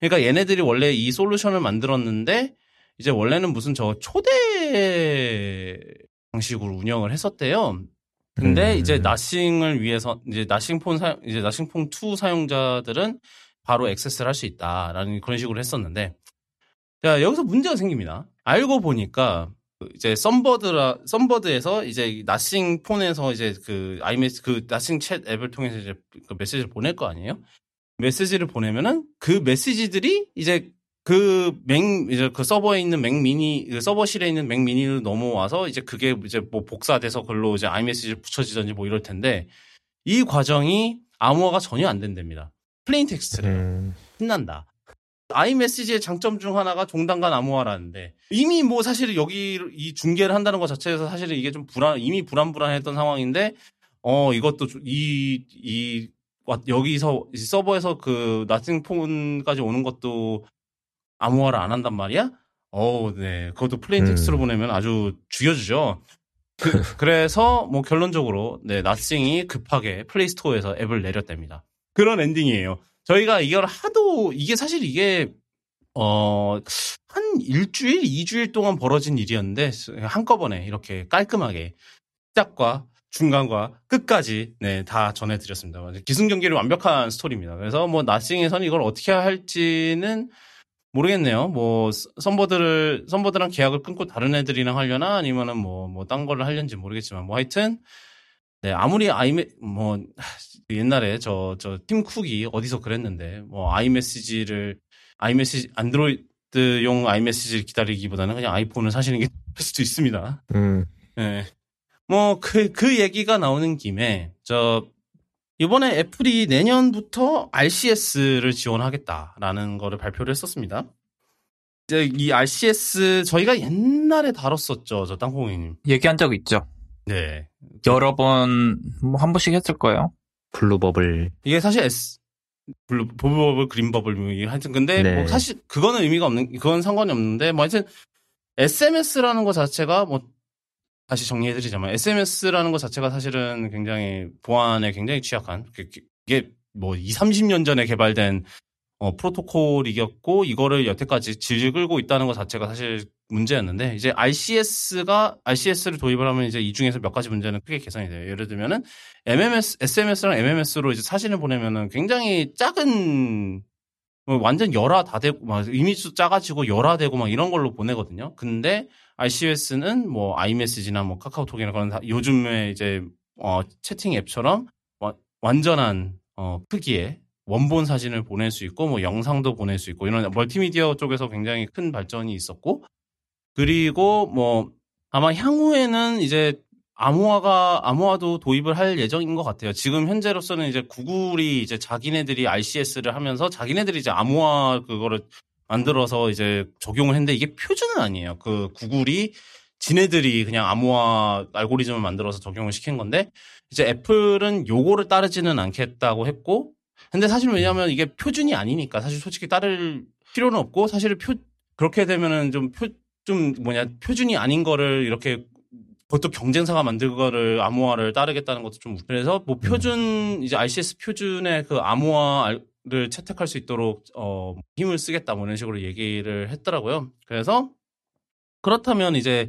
그러니까 얘네들이 원래 이 솔루션을 만들었는데 이제 원래는 무슨 저 초대 방식으로 운영을 했었대요. 근데 음. 이제 나싱을 위해서 이제 나싱폰 사용 이제 나싱폰 2 사용자들은 바로 액세스를 할 수 있다라는 그런 식으로 했었는데 자, 여기서 문제가 생깁니다. 알고 보니까 이제 썬버드라 썬버드에서 이제 나싱 폰에서 이제 그 아이메시 그 나싱 챗 앱을 통해서 이제 그 메시지를 보낼 거 아니에요? 메시지를 보내면은 그 메시지들이 이제 그 맥, 이제 그 서버에 있는 맥 미니, 그 서버실에 있는 맥 미니로 넘어와서 이제 그게 이제 뭐 복사돼서 그걸로 이제 아이메시지를 붙여지든지 뭐 이럴 텐데 이 과정이 암호화가 전혀 안 된답니다. plain text래요. 음, 신난다. 아이메시지의 장점 중 하나가 종단간 암호화라는데 이미 뭐 사실 여기 이 중계를 한다는 것 자체에서 사실은 이게 좀 불안 이미 불안불안했던 상황인데 어 이것도 이이 여기서 이 서버에서 그 나싱폰까지 오는 것도 암호화를 안 한단 말이야? 어, 네. 그것도 plain 음. text로 보내면 아주 죽여주죠. 그, 래서뭐 결론적으로 네 나싱이 급하게 플레이스토어에서 앱을 내렸답니다. 그런 엔딩이에요. 저희가 이걸 하도 이게 사실 이게 어 한 일주일, 이주일 동안 벌어진 일이었는데 한꺼번에 이렇게 깔끔하게 시작과 중간과 끝까지 네 다 전해드렸습니다. 기승전결이 완벽한 스토리입니다. 그래서 뭐 나싱에서는 이걸 어떻게 할지는 모르겠네요. 뭐 선버들을 선버들랑 계약을 끊고 다른 애들이랑 하려나 아니면은 뭐 뭐 딴 거를 하려는지 모르겠지만 뭐 하여튼 네 아무리 아이메 뭐 옛날에 저 저 팀 쿡이 어디서 그랬는데 뭐 아이메시지를 아이메시지 안드로이드용 아이메시지를 기다리기보다는 그냥 아이폰을 사시는 게 나을 수도 있습니다. 음, 네. 뭐, 그, 그 얘기가 나오는 김에, 저, 이번에 애플이 내년부터 RCS를 지원하겠다라는 거를 발표를 했었습니다. 이제 이 RCS, 저희가 옛날에 다뤘었죠, 저 땅콩이님. 얘기한 적 있죠. 네. 여러 번, 뭐 한 번씩 했을 거예요. blue bubble. 이게 사실 S, blue, bubble bubble, green bubble, 뭐 하여튼, 근데 네. 뭐 사실 그거는 의미가 없는, 그건 상관이 없는데, 뭐 하여튼, SMS라는 것 자체가 뭐, 다시 정리해드리자면, SMS라는 것 자체가 사실은 굉장히 보안에 굉장히 취약한, 그- 그- 이게 뭐 2, 30년 전에 개발된 어, 프로토콜이었고, 이거를 여태까지 질질 끌고 있다는 것 자체가 사실 문제였는데, 이제 RCS가, RCS를 도입을 하면 이제 이 중에서 몇 가지 문제는 크게 개선이 돼요. 예를 들면은, MMS, SMS랑 MMS로 이제 사진을 보내면은 굉장히 작은, 뭐 완전 열화 다 되고, 막 이미지도 작아지고 열화되고 막 이런 걸로 보내거든요. 근데 RCS는 뭐 아이메시지나 뭐 카카오톡이나 그런 다- 요즘에 이제 어, 채팅 앱처럼 와- 완전한 어, 크기의 원본 사진을 보낼 수 있고 뭐 영상도 보낼 수 있고 이런 멀티미디어 쪽에서 굉장히 큰 발전이 있었고 그리고 뭐 아마 향후에는 이제 암호화가 암호화도 도입을 할 예정인 것 같아요. 지금 현재로서는 이제 구글이 이제 자기네들이 RCS를 하면서 자기네들이 이제 암호화 그거를 만들어서 이제 적용을 했는데 이게 표준은 아니에요. 그 구글이 지네들이 그냥 암호화 알고리즘을 만들어서 적용을 시킨 건데 이제 애플은 요거를 따르지는 않겠다고 했고 근데 사실 왜냐하면 이게 표준이 아니니까 사실 솔직히 따를 필요는 없고 사실 표 그렇게 되면은 좀 표 좀 뭐냐 표준이 아닌 거를 이렇게 그것도 경쟁사가 만든 거를 암호화를 따르겠다는 것도 좀 웃- 그래서 뭐 표준 이제 RCS 표준의 그 암호화를 채택할 수 있도록 어 힘을 쓰겠다 뭐 이런 식으로 얘기를 했더라고요. 그래서 그렇다면 이제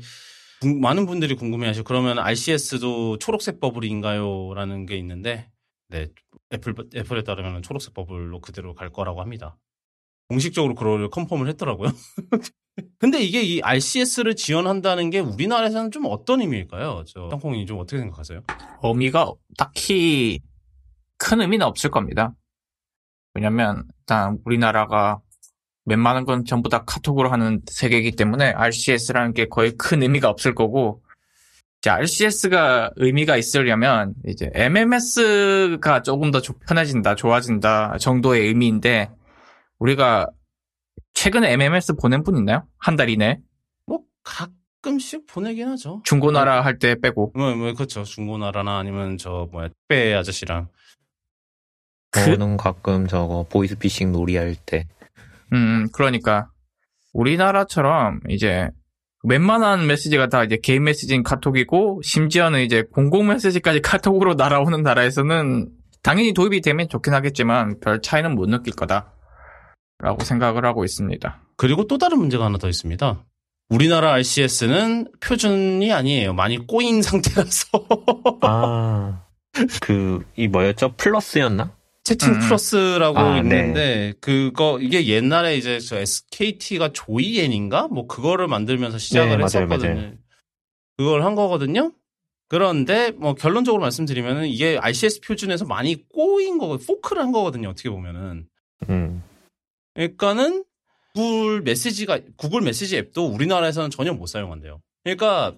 궁- 많은 분들이 궁금해하시고 그러면 RCS도 초록색 버블인가요?라는 게 있는데 네 애플 애플에 따르면 초록색 버블로 그대로 갈 거라고 합니다. 공식적으로 그걸 컨펌을 했더라고요. 근데 이게 이 RCS를 지원한다는 게 우리나라에서는 좀 어떤 의미일까요? 저 땅콩이 좀 어떻게 생각하세요? 의미가 딱히 큰 의미는 없을 겁니다. 왜냐면 일단 우리나라가 웬만한 건 전부 다 카톡으로 하는 세계이기 때문에 RCS라는 게 거의 큰 의미가 없을 거고 이제 RCS가 의미가 있으려면 이제 MMS가 조금 더 조- 편해진다, 좋아진다 정도의 의미인데 우리가 최근에 MMS 보낸 분 있나요? 한 달 이내 뭐 가끔씩 보내긴 하죠. 중고나라 할때 빼고 뭐, 뭐 그렇죠. 중고나라나 아니면 저 뭐야 택배 아저씨랑 저는 가끔 저거 보이스피싱 놀이 할 때. 음, 그러니까 우리나라처럼 이제 웬만한 메시지가 다 이제 개인 메시지인 카톡이고 심지어는 이제 공공 메시지까지 카톡으로 날아오는 나라에서는 당연히 도입이 되면 좋긴 하겠지만 별 차이는 못 느낄 거다라고 생각을 하고 있습니다. 그리고 또 다른 문제가 하나 더 있습니다. 우리나라 RCS는 표준이 아니에요. 많이 꼬인 상태라서 아, 그, 이 뭐였죠? 플러스였나? 채팅 음. 플러스라고 아, 있는데 그거 이게 옛날에 이제 저 SKT가 조이엔인가 뭐 그거를 만들면서 시작을 네, 맞아요, 했었거든요. 맞아요. 그걸 한 거거든요. 그런데 뭐 결론적으로 말씀드리면은 이게 RCS 표준에서 많이 꼬인 거, 포크를 한 거거든요. 어떻게 보면은. 음. 그러니까는 구글 메시지가 구글 메시지 앱도 우리나라에서는 전혀 못 사용한대요. 그러니까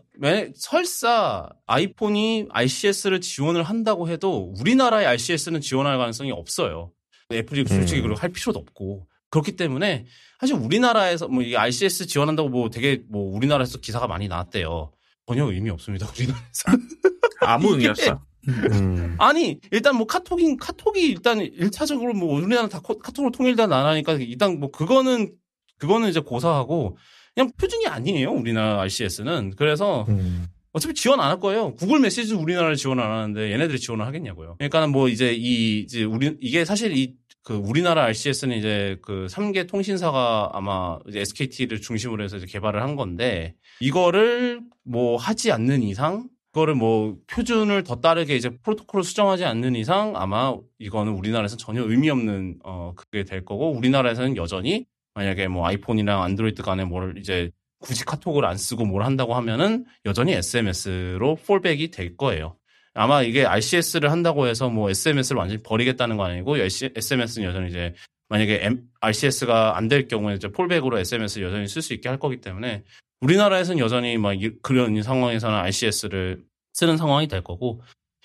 설사 아이폰이 RCS를 지원을 한다고 해도 우리나라의 RCS는 지원할 가능성이 없어요. 애플이 솔직히 음. 그걸 할 필요도 없고 그렇기 때문에 사실 우리나라에서 뭐이 RCS 지원한다고 뭐 되게 뭐 우리나라에서 기사가 많이 나왔대요. 전혀 의미 없습니다. 우리나라에서 아무 의미 없어. 음. 아니 일단 뭐 카톡인 카톡이 일단 일차적으로 뭐 우리나라 다 카톡으로 통일된 나라니까 일단 뭐 그거는 그거는 이제 고사하고 그냥 표준이 아니에요. 우리나라 RCS는 그래서 음. 어차피 지원 안 할 거예요. 구글 메시지 우리나라를 지원 안 하는데 얘네들이 지원을 하겠냐고요. 그러니까는 뭐 이제 이 이제 우리 이게 사실 이 그 우리나라 RCS는 이제 그 3개 통신사가 아마 이제 SKT를 중심으로 해서 이제 개발을 한 건데 이거를 뭐 하지 않는 이상 그거를 뭐 표준을 더 따르게 이제 프로토콜을 수정하지 않는 이상 아마 이거는 우리나라에서 전혀 의미 없는 어 그게 될 거고 우리나라에서는 여전히 만약에 뭐 아이폰이랑 안드로이드 간에 뭘 이제 굳이 카톡을 안 쓰고 뭘 한다고 하면은 여전히 SMS로 폴백이 될 거예요. 아마 이게 RCS를 한다고 해서 뭐 SMS를 완전히 버리겠다는 거 아니고 SMS는 여전히 이제 만약에 RCS가 안 될 경우에 이제 폴백으로 SMS를 여전히 쓸 수 있게 할 거기 때문에 우리나라에서는 여전히 막 그런 상황에서는 RCS를 쓰는 상황이 될 거고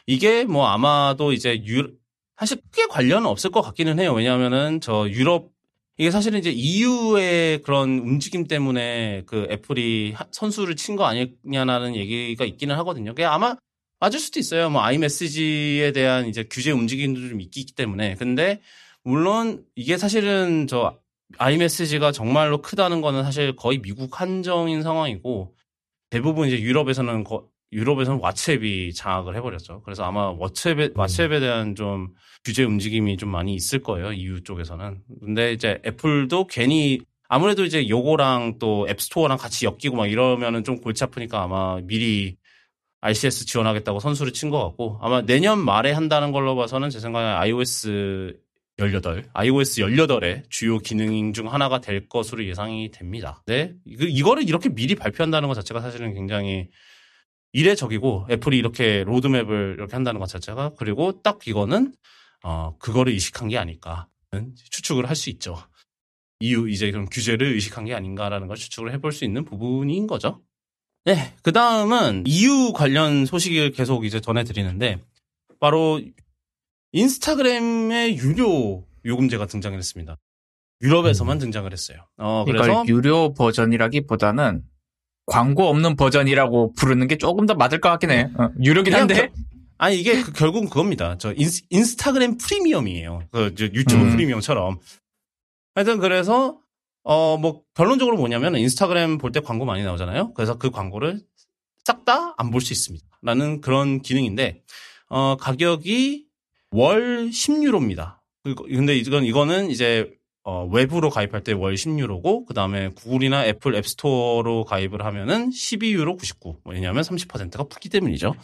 이게 뭐 아마도 이제 유 사실 크게 관련은 없을 것 같기는 해요. 왜냐하면은 저 유럽 이게 사실은 이제 EU의 그런 움직임 때문에 그 애플이 선수를 친 거 아니냐라는 얘기가 있기는 하거든요. 그게 아마 맞을 수도 있어요. 뭐 아이메시지에 대한 이제 규제 움직임도 좀 있기 때문에. 근데 물론 이게 사실은 저 아이메시지가 정말로 크다는 거는 사실 거의 미국 한정인 상황이고 대부분 이제 유럽에서는 거, 유럽에서는 왓츠앱이 장악을 해버렸죠. 그래서 아마 왓츠앱에, 왓츠앱에 음. 대한 좀 규제 움직임이 좀 많이 있을 거예요. EU 쪽에서는. 근데 이제 애플도 괜히 아무래도 이제 요거랑 또 앱스토어랑 같이 엮이고 막 이러면은 좀 골치 아프니까 아마 미리 RCS 지원하겠다고 선수를 친 것 같고 아마 내년 말에 한다는 걸로 봐서는 제 생각에 iOS 18, iOS 18의 주요 기능 중 하나가 될 것으로 예상이 됩니다. 네. 이거를 이렇게 미리 발표한다는 것 자체가 사실은 굉장히 이례적이고 애플이 이렇게 로드맵을 이렇게 한다는 것 자체가 그리고 딱 이거는 어 그거를 의식한 게 아닐까 추측을 할 수 있죠. 이유 이제 그런 규제를 의식한 게 아닌가라는 걸 추측을 해볼 수 있는 부분인 거죠. 네, 그 다음은 EU 관련 소식을 계속 이제 전해드리는데 바로 인스타그램의 유료 요금제가 등장했습니다. 유럽에서만 음. 등장을 했어요. 어, 그래서 유료 버전이라기보다는 광고 없는 버전이라고 부르는 게 조금 더 맞을 것 같긴 해. 어, 유료긴 한데. 겨, 아니 이게 그, 결국은 그겁니다. 저 인, 스타그램 프리미엄이에요. 그 유튜브 음. 프리미엄처럼. 하여튼 그래서 어 뭐 결론적으로 뭐냐면 인스타그램 볼 때 광고 많이 나오잖아요. 그래서 그 광고를 싹 다 안 볼 수 있습니다. 라는 그런 기능인데 어 가격이 월 10유로입니다. 근데 이건 이거는 이제 어, 외부로 가입할 때 월 10유로고 그 다음에 구글이나 애플 앱스토어로 가입을 하면은 12유로 99. 왜냐하면 30%가 붙기 때문이죠.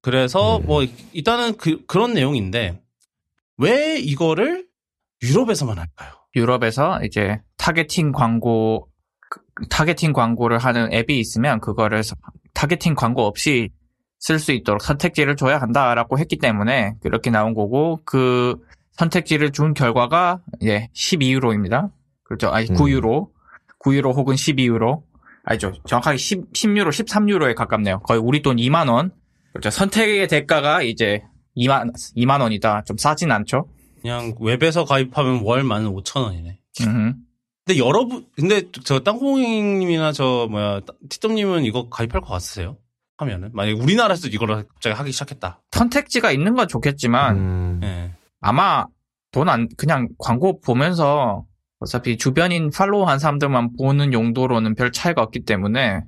그래서 음. 뭐 일단은 그 그런 내용인데 왜 이거를 유럽에서만 할까요? 유럽에서 이제 targeting 광고 그, targeting 광고를 하는 앱이 있으면 그거를 targeting 광고 없이 쓸 수 있도록 선택지를 줘야 한다라고 했기 때문에 그렇게 나온 거고 그 선택지를 준 결과가 예 12유로입니다. 그렇죠. 아니 9유로, 음. 9유로 혹은 12유로. 아니죠. 정확하게 10, 10유로, 13유로에 가깝네요. 거의 우리 돈 2만 원. 그렇죠. 선택의 대가가 이제 2만 2만 원이다. 좀 싸진 않죠. 그냥 웹에서 가입하면 월 15,000원이네. 근데 여러분, 근데 저 땅콩님이나 저 뭐야 티덤님은 이거 가입할 것 같으세요? 하면은 만약 우리나라에서 이걸 갑자기 하기 시작했다. 선택지가 있는 건 좋겠지만 음. 네. 아마 돈 안, 그냥 광고 보면서 어차피 주변인 팔로우 한 사람들만 보는 용도로는 별 차이가 없기 때문에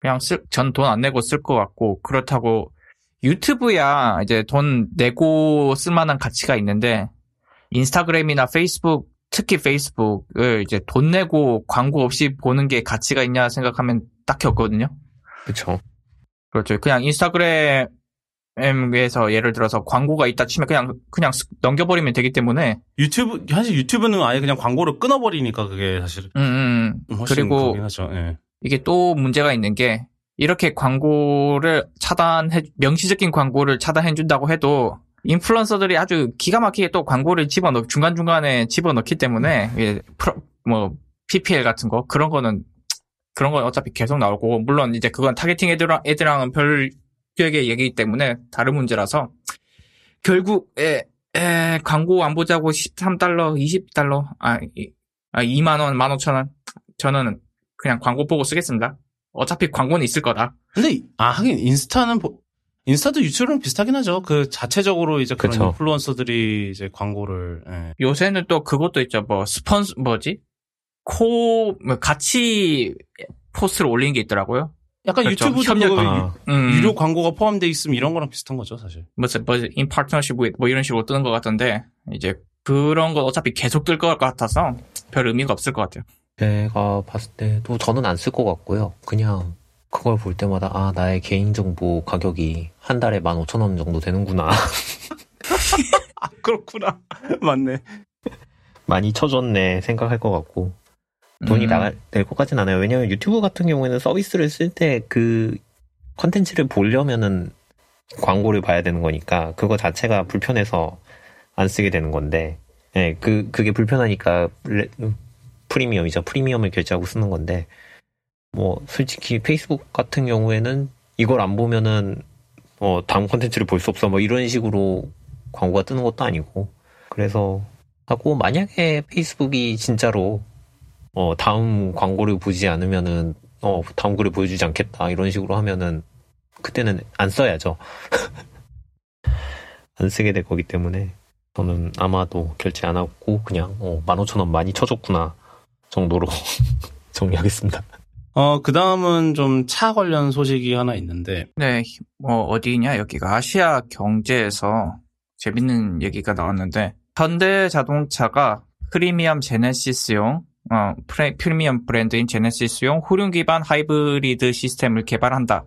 그냥 쓸, 전돈 안 내고 쓸 것 같고 그렇다고 유튜브야 이제 돈 내고 쓸 만한 가치가 있는데 인스타그램이나 페이스북 특히 페이스북을 이제 돈 내고 광고 없이 보는 게 가치가 있냐 생각하면 딱히 없거든요. 그렇죠. 그렇죠. 그냥 인스타그램 에서 예를 들어서 광고가 있다 치면 그냥 그냥 넘겨버리면 되기 때문에 유튜브 사실 유튜브는 아예 그냥 광고를 끊어버리니까 그게 사실 음, 음. 음. 그리고 네. 이게 또 문제가 있는 게 이렇게 광고를 차단해 명시적인 광고를 차단해 준다고 해도 인플루언서들이 아주 기가 막히게 또 광고를 집어넣 중간 중간에 집어넣기 때문에 음. 뭐 PPL 같은 거 그런 거는 그런 건 어차피 계속 나오고 물론 이제 그건 targeting 애들랑 애들랑은 별 개의 얘기이기 때문에 다른 문제라서 결국 에, 에, 광고 안 보자고 13달러, 20달러, 아, 이, 아 2만 원, 15,000원. 저는 그냥 광고 보고 쓰겠습니다. 어차피 광고는 있을 거다. 근데 아 하긴 인스타는 보- 인스타도 유튜브랑 비슷하긴 하죠. 그 자체적으로 이제 그런 그쵸. 인플루언서들이 이제 광고를 예. 요새는 또 그것도 있죠. 뭐 스폰스 뭐지? 코 뭐, 같이 포스트를 올리는 게 있더라고요. 약간 그렇죠. 유튜브도 협력- 그 아, 음, 유료 광고가 포함돼 있으면 이런 거랑 비슷한 거죠, 사실. 무슨 뭐 in partnership with 뭐 이런 식으로 뜨는 것 같던데 이제 그런 건 어차피 계속 뜰 것 같아서 별 의미가 없을 것 같아요. 제가 봤을 때도 저는 안 쓸 것 같고요. 그냥 그걸 볼 때마다 아 나의 개인정보 가격이 한 달에 15,000원 정도 되는구나. 아 그렇구나. 맞네. 많이 쳐줬네 생각할 것 같고 돈이 음, 나갈 될 것까진 않아요. 왜냐면 유튜브 같은 경우에는 서비스를 쓸 때 그 컨텐츠를 보려면은 광고를 봐야 되는 거니까 그거 자체가 불편해서 안 쓰게 되는 건데, 예, 그 그게 불편하니까 레- 프리미엄이죠. 프리미엄을 결제하고 쓰는 건데, 뭐 솔직히 페이스북 같은 경우에는 이걸 안 보면은 어 다음 컨텐츠를 볼 수 없어 뭐 이런 식으로 광고가 뜨는 것도 아니고 그래서 하고 만약에 페이스북이 진짜로 어 다음 광고를 보지 않으면은 어 다음 글을 보여주지 않겠다. 이런 식으로 하면은 그때는 안 써야죠. 안 쓰게 될 거기 때문에 저는 아마도 결제 안 하고 그냥 어 15,000원 많이 쳐줬구나 정도로 정리하겠습니다. 어, 그 다음은 좀 차 관련 소식이 하나 있는데, 네, 뭐 어디냐? 여기가 아시아 경제에서 재밌는 얘기가 나왔는데. 현대 자동차가 프리미엄 제네시스용 어, 프레, 프리미엄 브랜드인 제네시스용 후륜 기반 하이브리드 시스템을 개발한다.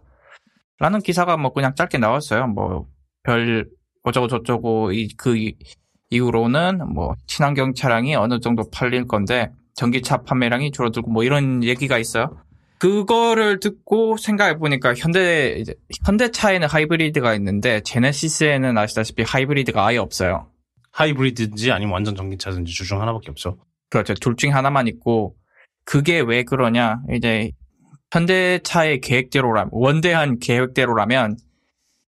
라는 기사가 뭐 그냥 짧게 나왔어요. 뭐 별 어쩌고 저쩌고 이, 그 이- 이후로는 뭐 친환경 차량이 어느 정도 팔릴 건데 전기차 판매량이 줄어들고 뭐 이런 얘기가 있어요. 그거를 듣고 생각해 보니까 현대 이제 현대차에는 하이브리드가 있는데 제네시스에는 아시다시피 하이브리드가 아예 없어요. 하이브리드인지 아니면 완전 전기차든지 주중 하나밖에 없죠. 그렇죠. 둘 중에 하나만 있고 그게 왜 그러냐? 이제 현대차의 계획대로라면 원대한 계획대로라면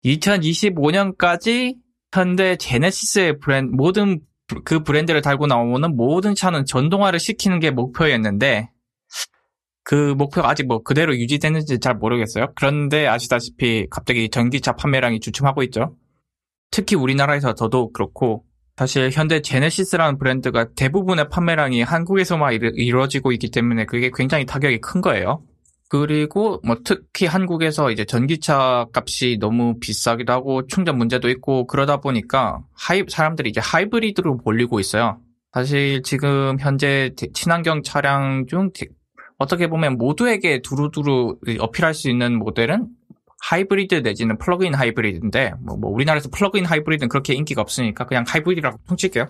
2025년까지 현대 제네시스의 브랜드 모든 브- 그 브랜드를 달고 나오는 모든 차는 전동화를 시키는 게 목표였는데 그 목표가 아직 뭐 그대로 유지되는지 잘 모르겠어요. 그런데 아시다시피 갑자기 전기차 판매량이 주춤하고 있죠. 특히 우리나라에서 더더욱 그렇고 사실 현대 제네시스라는 브랜드가 대부분의 판매량이 한국에서만 이루- 이루어지고 있기 때문에 그게 굉장히 타격이 큰 거예요. 그리고 뭐 특히 한국에서 이제 전기차 값이 너무 비싸기도 하고 충전 문제도 있고 그러다 보니까 하이 사람들이 이제 하이브리드로 몰리고 있어요. 사실 지금 현재 대- 친환경 차량 중 대- 어떻게 보면 모두에게 두루두루 어필할 수 있는 모델은 하이브리드 내지는 플러그인 하이브리드인데 뭐, 뭐 우리나라에서 플러그인 하이브리드는 그렇게 인기가 없으니까 그냥 하이브리드라고 통칠게요.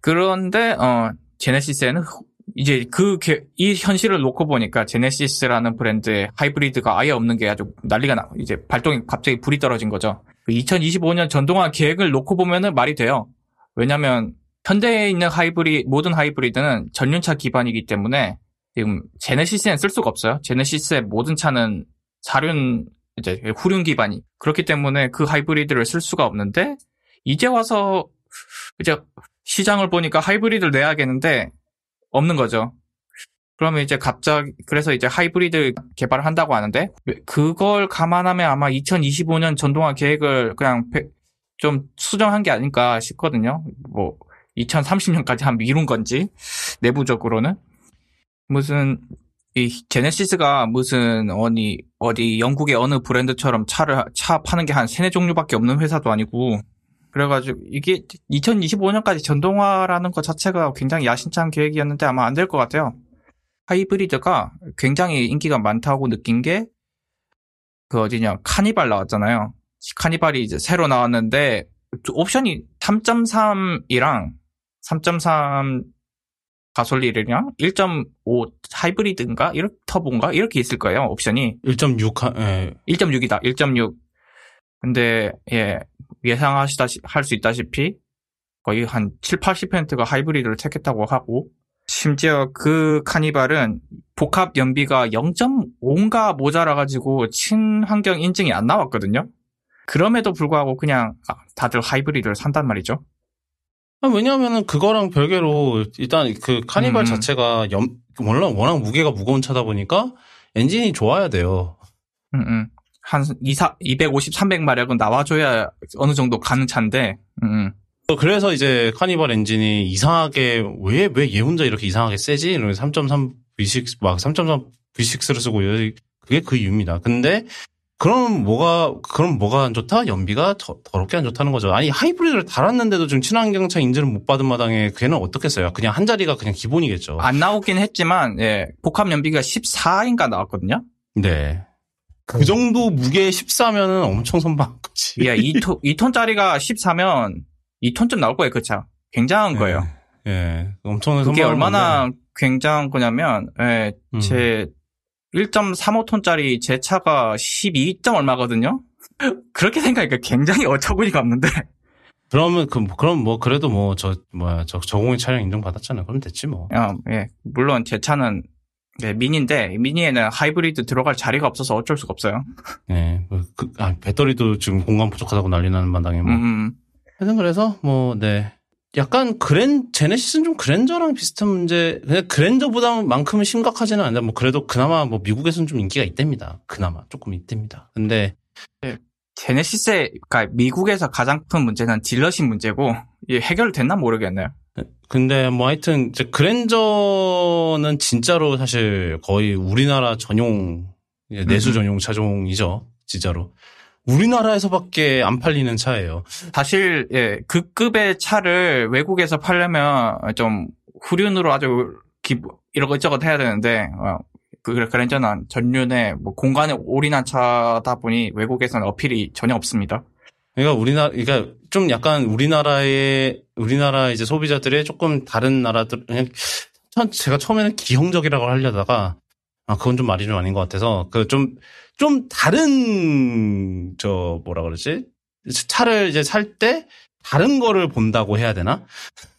그런데 어 제네시스에는 이제 그 이 현실을 놓고 보니까 제네시스라는 브랜드의 하이브리드가 아예 없는 게 아주 난리가 나 이제 발등이 갑자기 불이 떨어진 거죠. 그 2025년 전동화 계획을 놓고 보면은 말이 돼요. 왜냐하면 현대에 있는 하이브리 모든 하이브리드는 전륜차 기반이기 때문에 지금 제네시스엔 쓸 수가 없어요. 제네시스의 모든 차는 사륜 이제 후륜 기반이 그렇기 때문에 그 하이브리드를 쓸 수가 없는데 이제 와서 이제 시장을 보니까 하이브리드를 내야겠는데 없는 거죠. 그러면 이제 갑자기 그래서 이제 하이브리드 개발을 한다고 하는데 그걸 감안하면 아마 2025년 전동화 계획을 그냥 배- 좀 수정한 게 아닐까 싶거든요. 뭐 2030년까지 한 미룬 건지 내부적으로는 무슨 이 제네시스가 무슨 어디 어디 영국의 어느 브랜드처럼 차를 차 파는 게 한 세네 종류밖에 없는 회사도 아니고 그래가지고 이게 2025년까지 전동화라는 것 자체가 굉장히 야심찬 계획이었는데 아마 안 될 것 같아요. 하이브리드가 굉장히 인기가 많다고 느낀 게 그 어디냐 카니발 나왔잖아요. 카니발이 이제 새로 나왔는데 옵션이 3.3이랑 3.3 가솔린이랑 1.5 하이브리드인가 이렇게 터보인가 이렇게 있을 거예요 옵션이 1.6, 예. 1.6이다 1.6 근데 예 예상하시다 할 수 있다시피 거의 한 7, 80%가 하이브리드를 택했다고 하고 심지어 그 카니발은 복합 연비가 0.5인가 모자라 가지고 친환경 인증이 안 나왔거든요. 그럼에도 불구하고 그냥 아, 다들 하이브리드를 산단 말이죠. 아, 왜냐하면 그거랑 별개로 일단 그 카니발 음. 자체가 염, 워낙, 워낙 무게가 무거운 차다 보니까 엔진이 좋아야 돼요. 음, 음. 한 2, 250, 300 마력은 나와줘야 어느 정도 가는 차인데, 음, 음. 그래서 이제 카니발 엔진이 이상하게 왜 왜 얘 혼자 이렇게 이상하게 세지? 이러면서 3.3 V6 막 3.3 V6를 쓰고 요 그게 그 이유입니다. 근데 그럼 뭐가 그럼 뭐가 안 좋다? 연비가 더, 더럽게 안 좋다는 거죠. 아니 하이브리드를 달았는데도 지금 친환경차 인증을 못 받은 마당에 걔는 어떻겠어요? 그냥 한 자리가 그냥 기본이겠죠. 안 나오긴 했지만, 예, 복합 연비가 14인가 나왔거든요. 네. 그 정도 무게 14면은 엄청 선방한 거지. 야, 2톤, 2톤짜리가 14면 2톤쯤 나올 거예요, 그 차. 굉장한 거예요. 예. 예. 엄청 그게 얼마나 건데. 굉장한 거냐면, 예, 음. 제 1.35톤짜리 제 차가 12. 얼마거든요? 그렇게 생각하니까 굉장히 어처구니가 없는데. 그러면 그 그럼 뭐 그래도 뭐 저 뭐야 저 저공해 차량 인정 받았잖아요. 그럼 됐지 뭐. 어, 예. 물론 제 차는 네, 미니인데, 미니에는 하이브리드 들어갈 자리가 없어서 어쩔 수가 없어요. 예. 그, 그, 아, 배터리도 지금 공간 부족하다고 난리 나는 마당에 뭐. 음, 음. 하여튼 그래서 뭐 네. 약간 그랜 제네시스는 좀 그랜저랑 비슷한 문제. 그냥 그랜저보다만큼은 심각하지는 않는데 뭐 그래도 그나마 뭐 미국에서는 좀 인기가 있답니다. 그나마 조금 있답니다. 근데 제네시스의, 그러니까 미국에서 가장 큰 문제는 딜러십 문제고, 이게 해결됐나 모르겠네요. 근데 뭐 하여튼 이제 그랜저는 진짜로 사실 거의 우리나라 전용 내수 음. 전용 차종이죠. 진짜로. 우리나라에서밖에 안 팔리는 차예요. 사실, 예, 그 급의 차를 외국에서 팔려면 좀 후륜으로 아주 기, 이런 거 이것저것 해야 되는데, 어, 그, 그랜저는 전륜에 뭐 공간에 올인한 차다 보니 외국에서는 어필이 전혀 없습니다. 그러니까 우리나라, 그러니까 좀 약간 우리나라의, 우리나라 이제 소비자들의 조금 다른 나라들, 그냥, 전 제가 처음에는 기형적이라고 하려다가, 아, 그건 좀 말이 좀 아닌 것 같아서, 그 좀, 좀 다른, 저, 뭐라 그러지? 차를 이제 살 때, 다른 거를 본다고 해야 되나?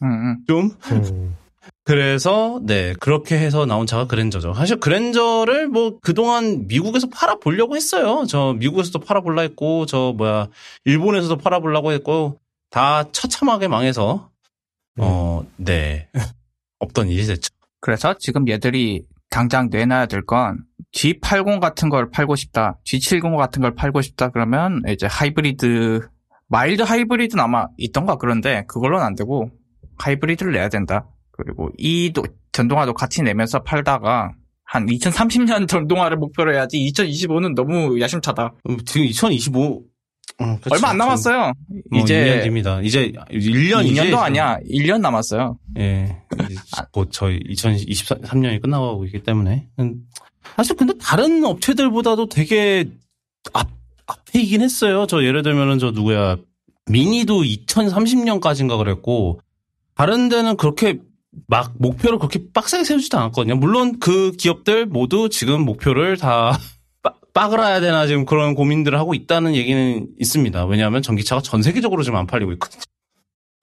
음, 음. 좀? 음, 그래서, 네, 그렇게 해서 나온 차가 그랜저죠. 사실 그랜저를 뭐 그동안 미국에서 팔아 보려고 했어요. 저 미국에서도 팔아 볼라 했고, 저 뭐야, 일본에서도 팔아 보려고 했고, 다 처참하게 망해서, 어, 네. 없던 일이 됐죠. 그래서 지금 얘들이 당장 내놔야 될 건 G80 같은 걸 팔고 싶다, G70 같은 걸 팔고 싶다 그러면 이제 하이브리드, 마일드 하이브리드는 아마 있던가 그런데 그걸로는 안 되고 하이브리드를 내야 된다. 그리고 이 도 전동화도 같이 내면서 팔다가 한 2030년 전동화를 목표로 해야지 2025는 너무 야심차다. 음, 지금 2025, 음, 그쵸. 얼마 안 남았어요. 뭐 이제 2년 뒤입니다. 이제 1년이지. 2년도 아니야. 1년 남았어요. 예. 곧 저희 2023년이 끝나가고 있기 때문에. 음, 사실 근데 다른 업체들보다도 되게 앞, 앞에 이긴 했어요. 저 예를 들면은 저 누구야. 미니도 2030년까지인가 그랬고, 다른 데는 그렇게 막 목표를 그렇게 빡세게 세우지도 않았거든요. 물론 그 기업들 모두 지금 목표를 다 빠- 빠그라야 되나 지금 그런 고민들을 하고 있다는 얘기는 있습니다. 왜냐하면 전기차가 전 세계적으로 지금 안 팔리고 있거든요.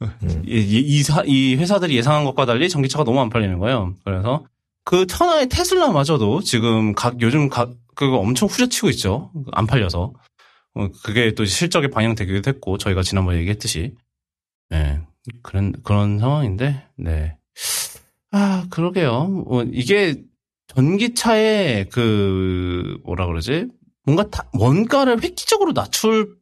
음. 이, 이, 이 사- 이 회사들이 예상한 것과 달리 전기차가 너무 안 팔리는 거예요. 그래서 그 천하의 테슬라마저도 지금 각 요즘 각 그거 엄청 후려치고 있죠. 안 팔려서 어, 그게 또 실적에 반영되기도 했고 저희가 지난번에 얘기했듯이 네 그런 그런 상황인데 네. 아 그러게요. 어, 이게 전기차의 그 뭐라 그러지? 뭔가 다, 원가를 획기적으로 낮출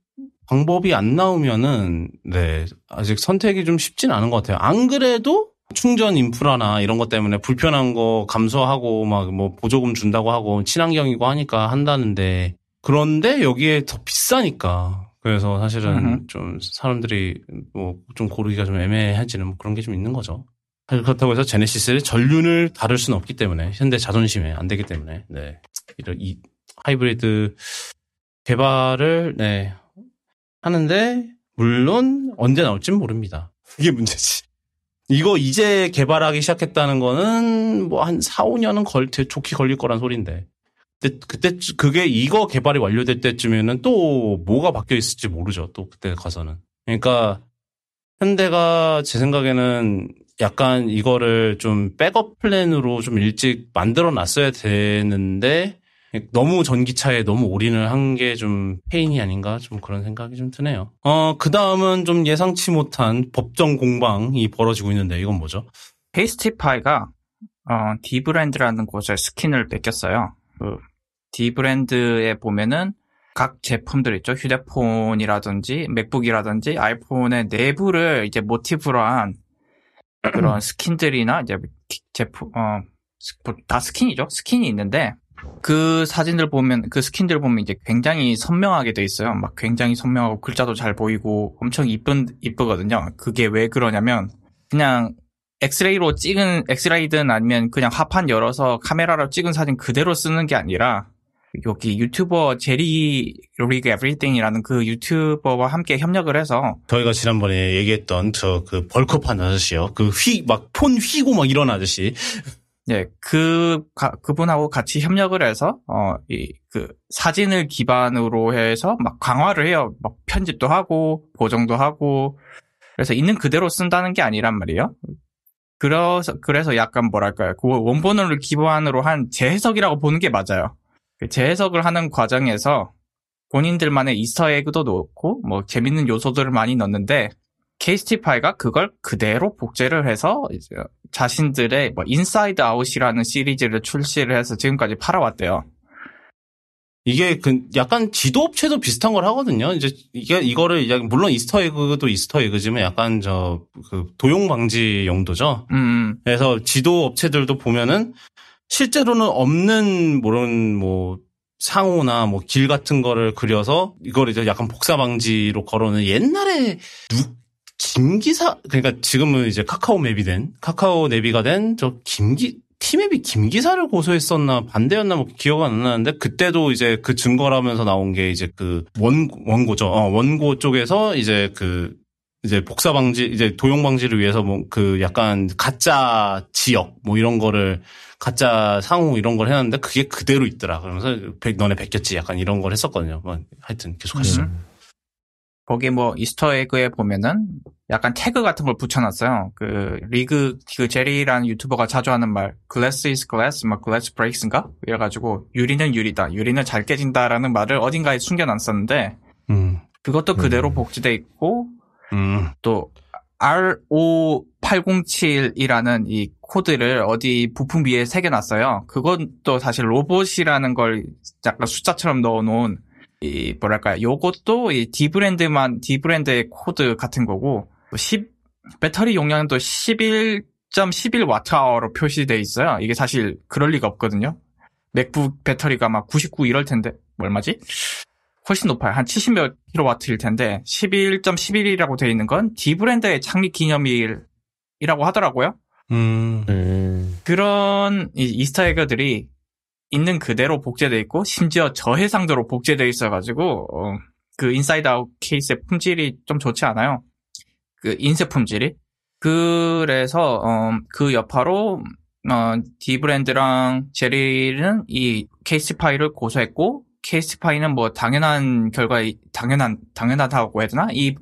방법이 안 나오면은 네 아직 선택이 좀 쉽진 않은 것 같아요. 안 그래도 충전 인프라나 이런 것 때문에 불편한 거 감소하고 막 뭐 보조금 준다고 하고 친환경이고 하니까 한다는데 그런데 여기에 더 비싸니까 그래서 사실은. 좀 사람들이 뭐 좀 고르기가 좀 애매해지는 뭐 그런 게 좀 있는 거죠. 사실 그렇다고 해서 제네시스의 전륜을 다룰 수는 없기 때문에 현대 자존심에 안 되기 때문에 네 이런 이 하이브리드 개발을 네 하는데 물론 언제 나올지는 모릅니다. 그게 문제지. 이거 이제 개발하기 시작했다는 거는 뭐 한 4, 5년은 걸 좋게 걸릴 거란 소린데. 그때 그때 그게 이거 개발이 완료될 때쯤에는 또 뭐가 바뀌어 있을지 모르죠. 또 그때 가서는. 그러니까 현대가 제 생각에는 약간 이거를 좀 backup plan으로 좀 일찍 만들어 놨어야 되는데 너무 전기차에 너무 올인을 한 게 좀 패인이 아닌가 좀 그런 생각이 좀 드네요. 어, 그 다음은 좀 예상치 못한 법정 공방이 벌어지고 있는데 이건 뭐죠? 케이스티파이가 어, dbrand라는 곳에 스킨을 뺏겼어요. 그 dbrand에 보면은 각 제품들 있죠. 휴대폰이라든지 맥북이라든지 아이폰의 내부를 이제 모티브로 한 그런 스킨들이나 이제 제품 어, 다 스킨이죠. 스킨이 있는데 그 사진들 보면 그 스킨들 보면 이제 굉장히 선명하게 돼 있어요. 막 굉장히 선명하고 글자도 잘 보이고 엄청 이쁜 이쁘거든요. 그게 왜 그러냐면 그냥 엑스레이로 찍은 엑스레이든 아니면 그냥 하판 열어서 카메라로 찍은 사진 그대로 쓰는 게 아니라 여기 유튜버 제리 리그 에브리띵이라는 그 유튜버와 함께 협력을 해서 저희가 지난번에 얘기했던 저 그 벌크판 아저씨요. 그 휘 막 폰 휘고 막 이런 아저씨. 네, 그, 가, 그분하고 같이 협력을 해서, 어, 이, 그, 사진을 기반으로 해서 막 강화를 해요. 막 편집도 하고, 보정도 하고, 그래서 있는 그대로 쓴다는 게 아니란 말이에요. 그래서, 그래서 약간 뭐랄까요. 그 원본을 기반으로 한 재해석이라고 보는 게 맞아요. 그 재해석을 하는 과정에서 본인들만의 Easter egg도 넣고, 뭐, 재밌는 요소들을 많이 넣는데, 케이스티파이가 그걸 그대로 복제를 해서 이제 자신들의 뭐 Inside Out이라는 시리즈를 출시를 해서 지금까지 팔아왔대요. 이게 그 약간 지도 업체도 비슷한 걸 하거든요. 이제 이게 이거를 물론 Easter egg도 Easter egg지만 약간 저 그 도용 방지 용도죠. 음. 그래서 지도 업체들도 보면은 실제로는 없는 뭐런 뭐 상호나 뭐 길 같은 거를 그려서 이걸 이제 약간 복사 방지로 걸어는 옛날에 누 김기사 그러니까 지금은 이제 카카오 맵이 된 카카오 내비가 된 저 김기 티맵이 김기사를 고소했었나 반대였나 뭐 기억 안 나는데 그때도 이제 그 증거라면서 나온 게 이제 그 원 원고죠. 어, 원고 쪽에서 이제 그 이제 복사 방지 이제 도용 방지를 위해서 뭐 그 약간 가짜 지역 뭐 이런 거를 가짜 상호 이런 걸 해놨는데 그게 그대로 있더라. 그러면서 너네 베꼈지 약간 이런 걸 했었거든요. 뭐 하여튼 계속 하시죠. 음. 거기 뭐 이스터 에그에 보면은 약간 태그 같은 걸 붙여놨어요. 그 리그 그 제리라는 유튜버가 자주 하는 말 glass is glass, 막 glass breaks인가? 이래가지고 유리는 유리다, 유리는 잘 깨진다라는 말을 어딘가에 숨겨놨었는데 음. 그것도 그대로 음. 복제돼 있고 음. 또 R5807이라는 이 코드를 어디 부품 위에 새겨놨어요. 또 사실 로봇이라는 걸 약간 숫자처럼 넣어놓은 이 뭐랄까 요것도 이 dbrand만 dbrand의 코드 같은 거고 10 배터리 용량도 11.11 watt hour로 표시돼 있어요. 이게 사실 그럴 리가 없거든요. 맥북 배터리가 막 99 이럴 텐데 얼마지? 훨씬 높아요. 한 70몇 킬로와트일 텐데 11.11이라고 되어 있는 건 dbrand의 창립 기념일이라고 하더라고요. 음. 음. 그런 이 Easter egg들이 있는 그대로 복제돼 있고 심지어 저해상도로 복제돼 있어가지고 어, 그 Inside Out 케이스의 품질이 좀 좋지 않아요. 그 인쇄 품질이. 그래서 어, 그 여파로 어, dbrand랑 제리는 이 케이스티파이를 고소했고 케이스티파이는 뭐 당연한 결과 당연한 당연하다고 해야 되나 이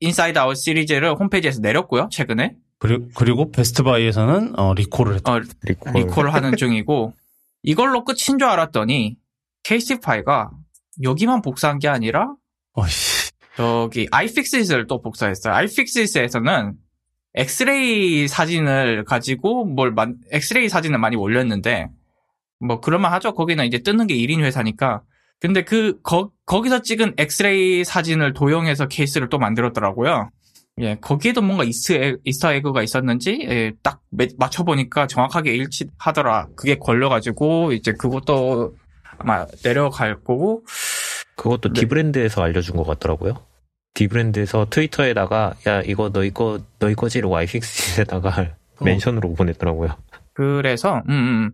Inside Out 시리즈를 홈페이지에서 내렸고요 최근에 그리고, 그리고 베스트바이에서는 어, 리콜을 했다. 어, 리콜. 리콜을 하는 중이고 이걸로 끝인 줄 알았더니 케이스티파이가 여기만 복사한 게 아니라 어이씨. 저기 아이픽스잇을 또 복사했어요. iFixit에서는 엑스레이 사진을 가지고 뭘 만, 엑스레이 사진을 많이 올렸는데 뭐 그럴만 하죠. 거기는 이제 뜯는 게 일인 회사니까. 근데 그 거, 거기서 찍은 엑스레이 사진을 도용해서 케이스를 또 만들었더라고요. 예, 거기에도 뭔가 Easter, egg가 있었는지, 예, 딱 맞춰 보니까 정확하게 일치하더라. 그게 걸려가지고, 이제 그것도 아마 내려갈 거고. 그것도 네. dbrand에서 알려준 것 같더라고요. dbrand에서 트위터에다가, 야, 이거 너희 거, 너희 거지? 이러고 iFixit에다가 어. mention으로 보냈더라고요. 그래서, 음,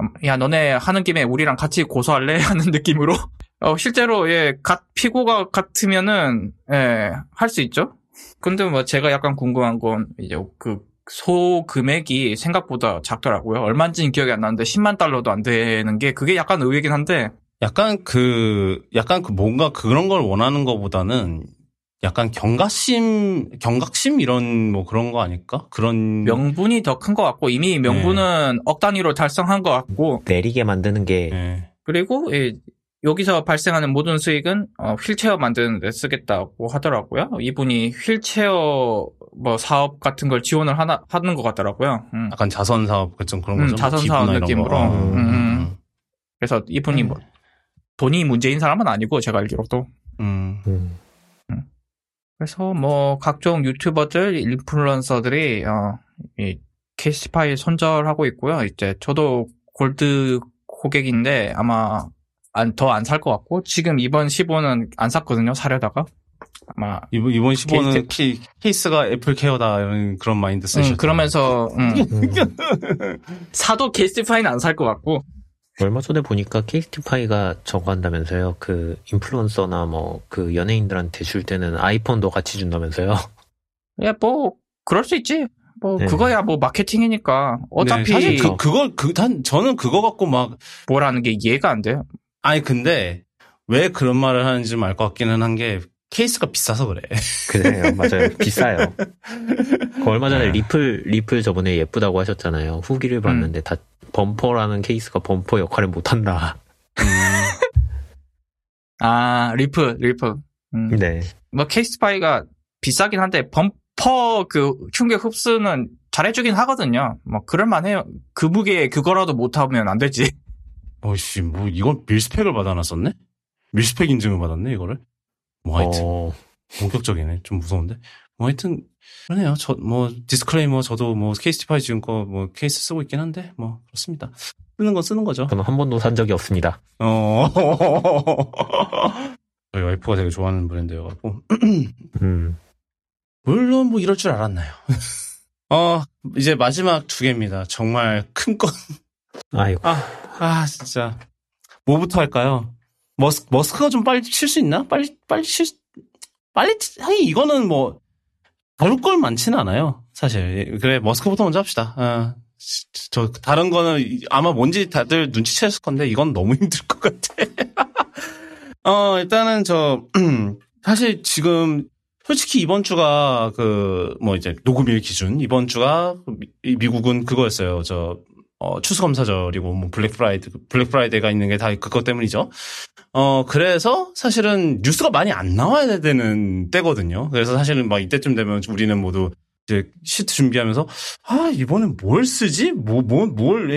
음, 야, 너네 하는 김에 우리랑 같이 고소할래? 하는 느낌으로. 어, 실제로, 예, 갓, 피고가 같으면은, 예, 할 수 있죠? 근데 뭐 제가 약간 궁금한 건 이제 그 소 금액이 생각보다 작더라고요. 얼마인지는 기억이 안 나는데 10만 달러도 안 되는 게 그게 약간 의외긴 한데 약간 그 약간 그 뭔가 그런 걸 원하는 것보다는 약간 경각심, 경각심 이런 뭐 그런 거 아닐까? 그런 명분이 더 큰 것 같고 이미 명분은 억 단위로 달성한 것 같고 내리게 만드는 게 예. 그리고 예, 여기서 발생하는 모든 수익은 어, 휠체어 만드는 데 쓰겠다고 하더라고요. 이분이 휠체어 뭐 사업 같은 걸 지원을 하나 하는 것 같더라고요. 음. 약간 자선 사업 같은 그런 음, 거죠. 자선 기부나 사업 이런 느낌으로. 거. 어, 음, 음, 그래서 이분이 뭐 돈이 문제인 사람은 아니고 제가 알기로도. 음. 음, 그래서 뭐 각종 유튜버들, 인플루언서들이 어, 이 캐시파이 손절하고 있고요. 이제 저도 골드 고객인데 아마 더 안 살 것 같고 지금 이번 15는 안 샀거든요. 사려다가 아마 이번 이번 15는 케이, 케이스가 AppleCare다 이런 그런 마인드 쓰셨죠. 음, 그러면서 음, 음. 사도 케이스티파이는 안 살 것 같고 얼마 전에 보니까 케이스티파이가 저거 한다면서요. 그 인플루언서나 뭐 그 연예인들한테 줄 때는 아이폰도 같이 준다면서요. 야 뭐 그럴 수 있지. 뭐 네. 그거야 뭐 마케팅이니까 어차피 네, 사실 그 그걸 그단 저는 그거 갖고 막 뭐라는 게 이해가 안 돼요. 아니 근데 왜 그런 말을 하는지 좀 알 것 같기는 한 게 케이스가 비싸서 그래. 그래요, 맞아요. 비싸요. 그 얼마 전에 네. 리프 리프 저번에 예쁘다고 하셨잖아요. 후기를 봤는데 다 범퍼라는 케이스가 범퍼 역할을 못한다. 아 리프 리프. 음. 네. 뭐 케이스티파이가 비싸긴 한데 범퍼 그 충격 흡수는 잘해주긴 하거든요. 뭐 그럴만해요. 그 무게에 그거라도 못하면 안 되지. 어씨 뭐 이건 mil-spec을 받아놨었네? mil-spec 인증을 받았네 이거를. 뭐 하여튼 어, 본격적이네. 좀 무서운데. 뭐 하여튼 그러네요. 저 뭐 disclaimer 저도 뭐 케이스티파이 지금 거 뭐 케이스 쓰고 있긴 한데 뭐 그렇습니다. 쓰는 건 쓰는 거죠. 저는 한 번도 산 적이 없습니다. 어. 저희 와이프가 되게 좋아하는 브랜드여갖고 음. 물론 뭐 이럴 줄 알았나요. 어 이제 마지막 두 개입니다. 정말 큰 건. 아이고. 아, 아 진짜 뭐부터 할까요? 머스 머스크가 좀 빨리 칠 수 있나? 빨리 빨리 칠 수- 빨리 치- 하긴 이거는 뭐 다룰 걸 많지는 않아요. 사실 그래 머스크부터 먼저 합시다. 아, 시- 저 다른 거는 이- 아마 뭔지 다들 눈치챘을 건데 이건 너무 힘들 것 같아. 어 일단은 저 사실 지금 솔직히 이번 주가 그 뭐 이제 녹음일 기준 이번 주가 미- 미국은 그거였어요. 저 어, 추수감사절이고 뭐 Black Fri- Black Friday가 있는 게 다 그것 때문이죠. 어 그래서 사실은 뉴스가 많이 안 나와야 되는 때거든요. 그래서 사실은 막 이때쯤 되면 우리는 모두 이제 시트 준비하면서 아 이번엔 뭘 쓰지? 뭐 뭐 뭘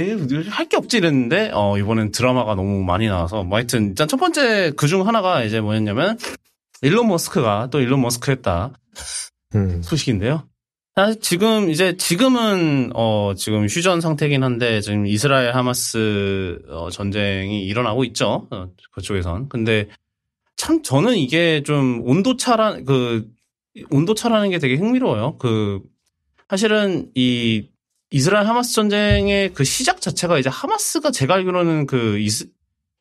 할 게 없지 이랬는데 어 이번엔 드라마가 너무 많이 나와서 뭐 하여튼 일단 첫 번째 그 중 하나가 이제 뭐였냐면 일론 머스크가 또 일론 머스크 했다 음. 소식인데요. 사실 지금 이제 지금은 어 지금 휴전 상태긴 한데 지금 이스라엘 하마스 어, 전쟁이 일어나고 있죠. 어, 그쪽에선. 근데 참 저는 이게 좀 온도 차라 그 온도 차라는 게 되게 흥미로워요. 그 사실은 이 이스라엘 하마스 전쟁의 그 시작 자체가 이제 하마스가 제가 알기로는 그 이스,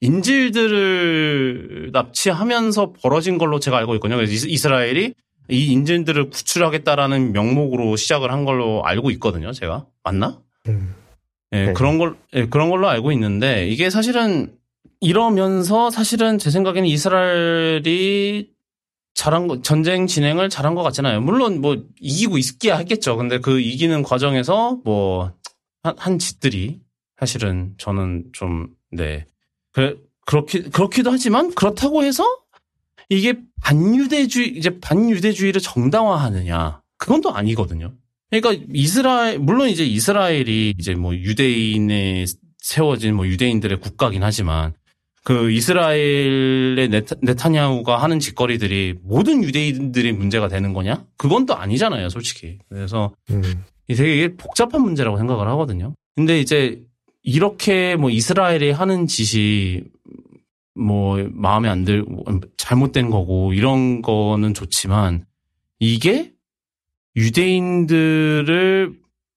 인질들을 납치하면서 벌어진 걸로 제가 알고 있거든요. 그래서 이스- 이스라엘이 이 인질들을 구출하겠다라는 명목으로 시작을 한 걸로 알고 있거든요. 제가 맞나? 음. 예, 네. 그런 걸, 예, 그런 걸로 알고 있는데, 이게 사실은, 이러면서 사실은 제 생각에는 이스라엘이 잘한 거, 전쟁 진행을 잘한 것 같진 않아요. 물론 뭐, 이기고 있기야 했겠죠. 근데 그 이기는 과정에서 뭐, 한, 한 짓들이 사실은 저는 좀, 네. 그, 그렇게, 그렇기도 하지만 그렇다고 해서 이게 반유대주의, 이제 반유대주의를 정당화하느냐. 그건 또 아니거든요. 그러니까 이스라엘 물론 이제 이스라엘이 이제 뭐 유대인에 세워진 뭐 유대인들의 국가긴 하지만 그 이스라엘의 네타, 네타냐후가 하는 짓거리들이 모든 유대인들이 문제가 되는 거냐? 그건 또 아니잖아요, 솔직히. 그래서 음. 이 되게 복잡한 문제라고 생각을 하거든요. 근데 이제 이렇게 뭐 이스라엘이 하는 짓이 뭐 마음에 안 들, 잘못된 거고 이런 거는 좋지만 이게 유대인들을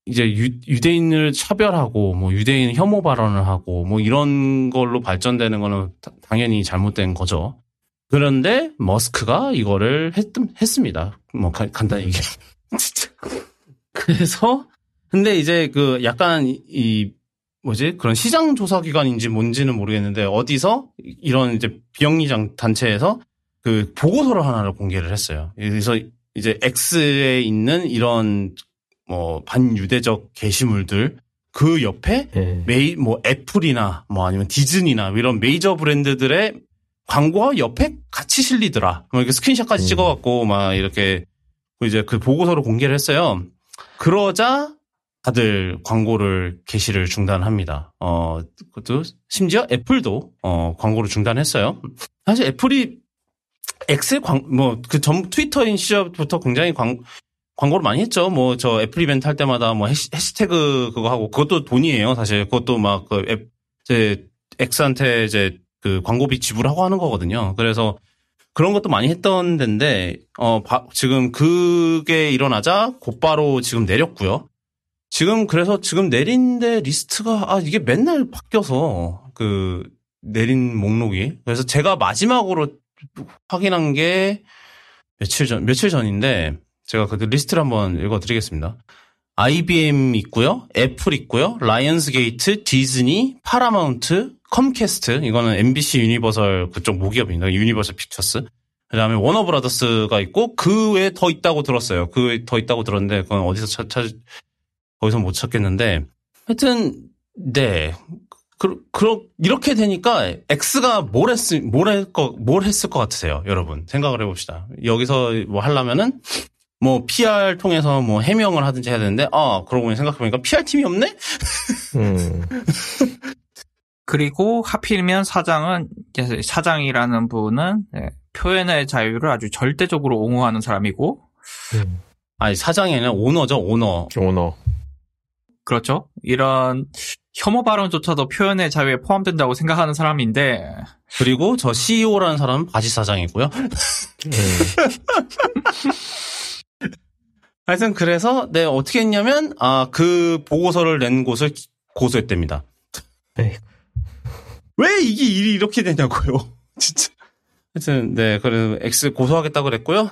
이제 유, 대인을 차별하고 뭐 유대인 혐오 발언을 하고 뭐 이런 걸로 발전되는 거는 다- 당연히 잘못된 거죠. 그런데 머스크가 이거를 했, 했습니다. 뭐 가- 간단히 얘기해. 진짜. 그래서 근데 이제 그 약간 이- 이 뭐지 그런 시장 조사 기관인지 뭔지는 모르겠는데 어디서 이런 이제 비영리장 단체에서 그 보고서를 하나를 공개를 했어요. 그래서 이제 X에 있는 이런 뭐 반유대적 게시물들 그 옆에 예. 메이 뭐 애플이나 뭐 아니면 디즈니나 이런 메이저 브랜드들의 광고가 옆에 같이 실리더라. 뭐 이렇게 스크린샷까지 음. 찍어갖고 막 이렇게 이제 그 보고서를 공개를 했어요. 그러자 다들 광고를 게시를 중단합니다. 어, 그것도 심지어 애플도 어, 광고를 중단했어요. 사실 애플이 X에 광, 뭐, 그 전, 트위터인 시절부터 굉장히 광, 광고를 많이 했죠. 뭐, 저 애플 이벤트 할 때마다 뭐 해시, 해시태그 그거 하고, 그것도 돈이에요, 사실. 그것도 막, 그, 앱, 이제, X한테 이제 그 광고비 지불하고 하는 거거든요. 그래서 그런 것도 많이 했던 데인데, 어, 바- 지금 그게 일어나자 곧바로 지금 내렸고요. 지금 그래서 지금 내린 데 리스트가, 아, 이게 맨날 바뀌어서 그 내린 목록이. 그래서 제가 마지막으로 확인한 게 며칠 전, 며칠 전인데, 제가 그 리스트를 한번 읽어드리겠습니다. IBM 있고요, 애플 있고요, 라이언스게이트, 디즈니, 파라마운트, 컴캐스트, 이거는 NBC 유니버설 그쪽 모기업입니다. 유니버설 픽처스. 그 다음에 워너브라더스가 있고, 그 외에 더 있다고 들었어요. 그 외에 더 있다고 들었는데, 그건 어디서 찾, 찾, 거기서 못 찾겠는데, 하여튼, 네. 그, 그, 이렇게 되니까 X가 뭘 했, 뭘 했, 거, 뭘 했을 것 같으세요, 여러분? 생각을 해봅시다. 여기서 뭐 하려면은, 뭐 PR 통해서 뭐 해명을 하든지 해야 되는데, 아, 그러고 보니 생각해보니까 PR 팀이 없네? 음. 그리고 하필이면 사장은 사장이라는 분은 예, 표현의 자유를 아주 절대적으로 옹호하는 사람이고 음. 아니, 사장이 아니라 오너죠, 오너. 오너. 그렇죠. 이런 혐오 발언조차도 표현의 자유에 포함된다고 생각하는 사람인데 그리고 저 CEO라는 사람은 바지 사장이고요. 음. 하여튼 그래서, 네, 어떻게 했냐면, 아, 그 보고서를 낸 곳을 고소했답니다. 에이. 왜 이게 일이 이렇게 되냐고요. 진짜. 하여튼, 네, 그래서 X 고소하겠다고 그랬고요.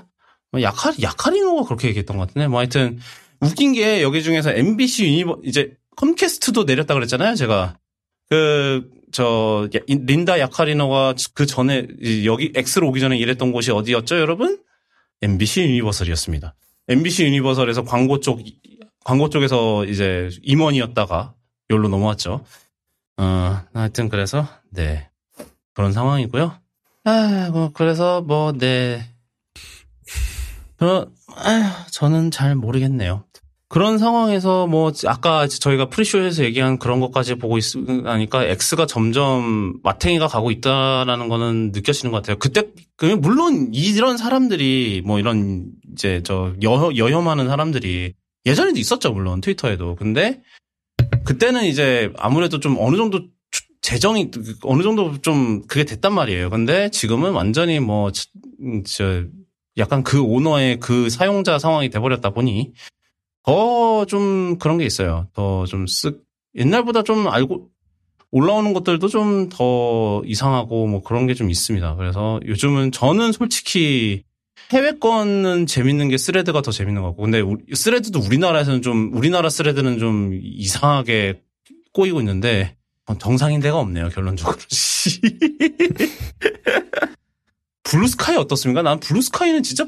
뭐 야카, 야카리노가 그렇게 얘기했던 것 같은데. 뭐 하여튼, 웃긴 게 여기 중에서 NBC 유니버, 이제 컴캐스트도 내렸다 그랬잖아요, 제가. 그, 저, 야- 린다 야카리노가 그 전에, 이- 여기 X로 오기 전에 일했던 곳이 어디였죠, 여러분? NBC 유니버설이었습니다. MBC 유니버설에서 광고 쪽, 광고 쪽에서 이제 임원이었다가 여기로 넘어왔죠. 어, 하여튼 그래서, 네. 그런 상황이고요. 아, 뭐, 그래서 뭐, 네. 저, 아, 저는 잘 모르겠네요. 그런 상황에서 뭐 아까 저희가 프리쇼에서 얘기한 그런 것까지 보고 있으니까 X가 점점 마탱이가 가고 있다라는 거는 느껴지는 것 같아요. 그때 그 물론 이런 사람들이 뭐 이런 이제 저 여, 여혐하는 사람들이 예전에도 있었죠 물론 트위터에도 근데 그때는 이제 아무래도 좀 어느 정도 추- 재정이 어느 정도 좀 그게 됐단 말이에요. 근데 지금은 완전히 뭐 저 약간 그 오너의 그 사용자 상황이 돼버렸다 보니 더 좀 그런 게 있어요. 더 좀 쓱, 옛날보다 좀 알고, 올라오는 것들도 좀 더 이상하고 뭐 그런 게 좀 있습니다. 그래서 요즘은 저는 솔직히 해외 거는 재밌는 게 스레드가 더 재밌는 것 같고. 근데 스레드도 우리나라에서는 좀, 우리나라 스레드는 좀 이상하게 꼬이고 있는데, 어, 정상인 데가 없네요, 결론적으로. 블루스카이 어떻습니까? 난 블루스카이는 진짜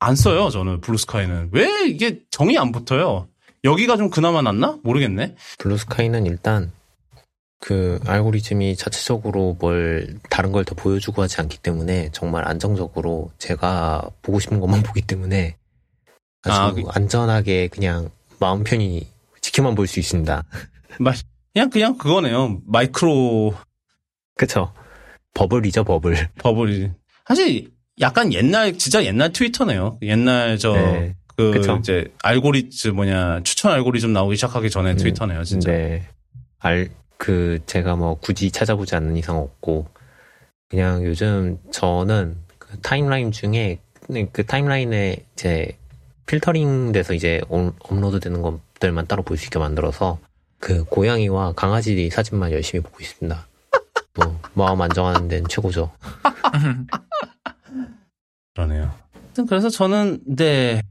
안 써요, 저는 블루스카이는. 왜 이게 정이 안 붙어요? 여기가 좀 그나마 낫나? 모르겠네. 블루스카이는 일단 그 알고리즘이 자체적으로 뭘 다른 걸 더 보여주고 하지 않기 때문에 정말 안정적으로 제가 보고 싶은 것만 보기 때문에 아주 아, 그- 안전하게 그냥 마음 편히 지켜만 볼 수 있습니다. 그냥, 그냥 그거네요. 마이크로 그쵸? 버블이죠, 버블. 버블이. 사실 약간 옛날, 진짜 옛날 트위터네요. 옛날 저, 네. 그, 그쵸. 이제 알고리즘 뭐냐, 추천 알고리즘 나오기 시작하기 전에 음, 트위터네요, 진짜. 네. 알, 그, 제가 뭐 굳이 찾아보지 않는 이상 없고, 그냥 요즘 저는 그 timeline 중에, 그 timeline에 이제 필터링 돼서 이제 업- 업로드 되는 것들만 따로 볼 수 있게 만들어서, 그 고양이와 강아지 사진만 열심히 보고 있습니다. 뭐, 마음 안정하는 데는 최고죠. 그러네요. 그래서 저는 네.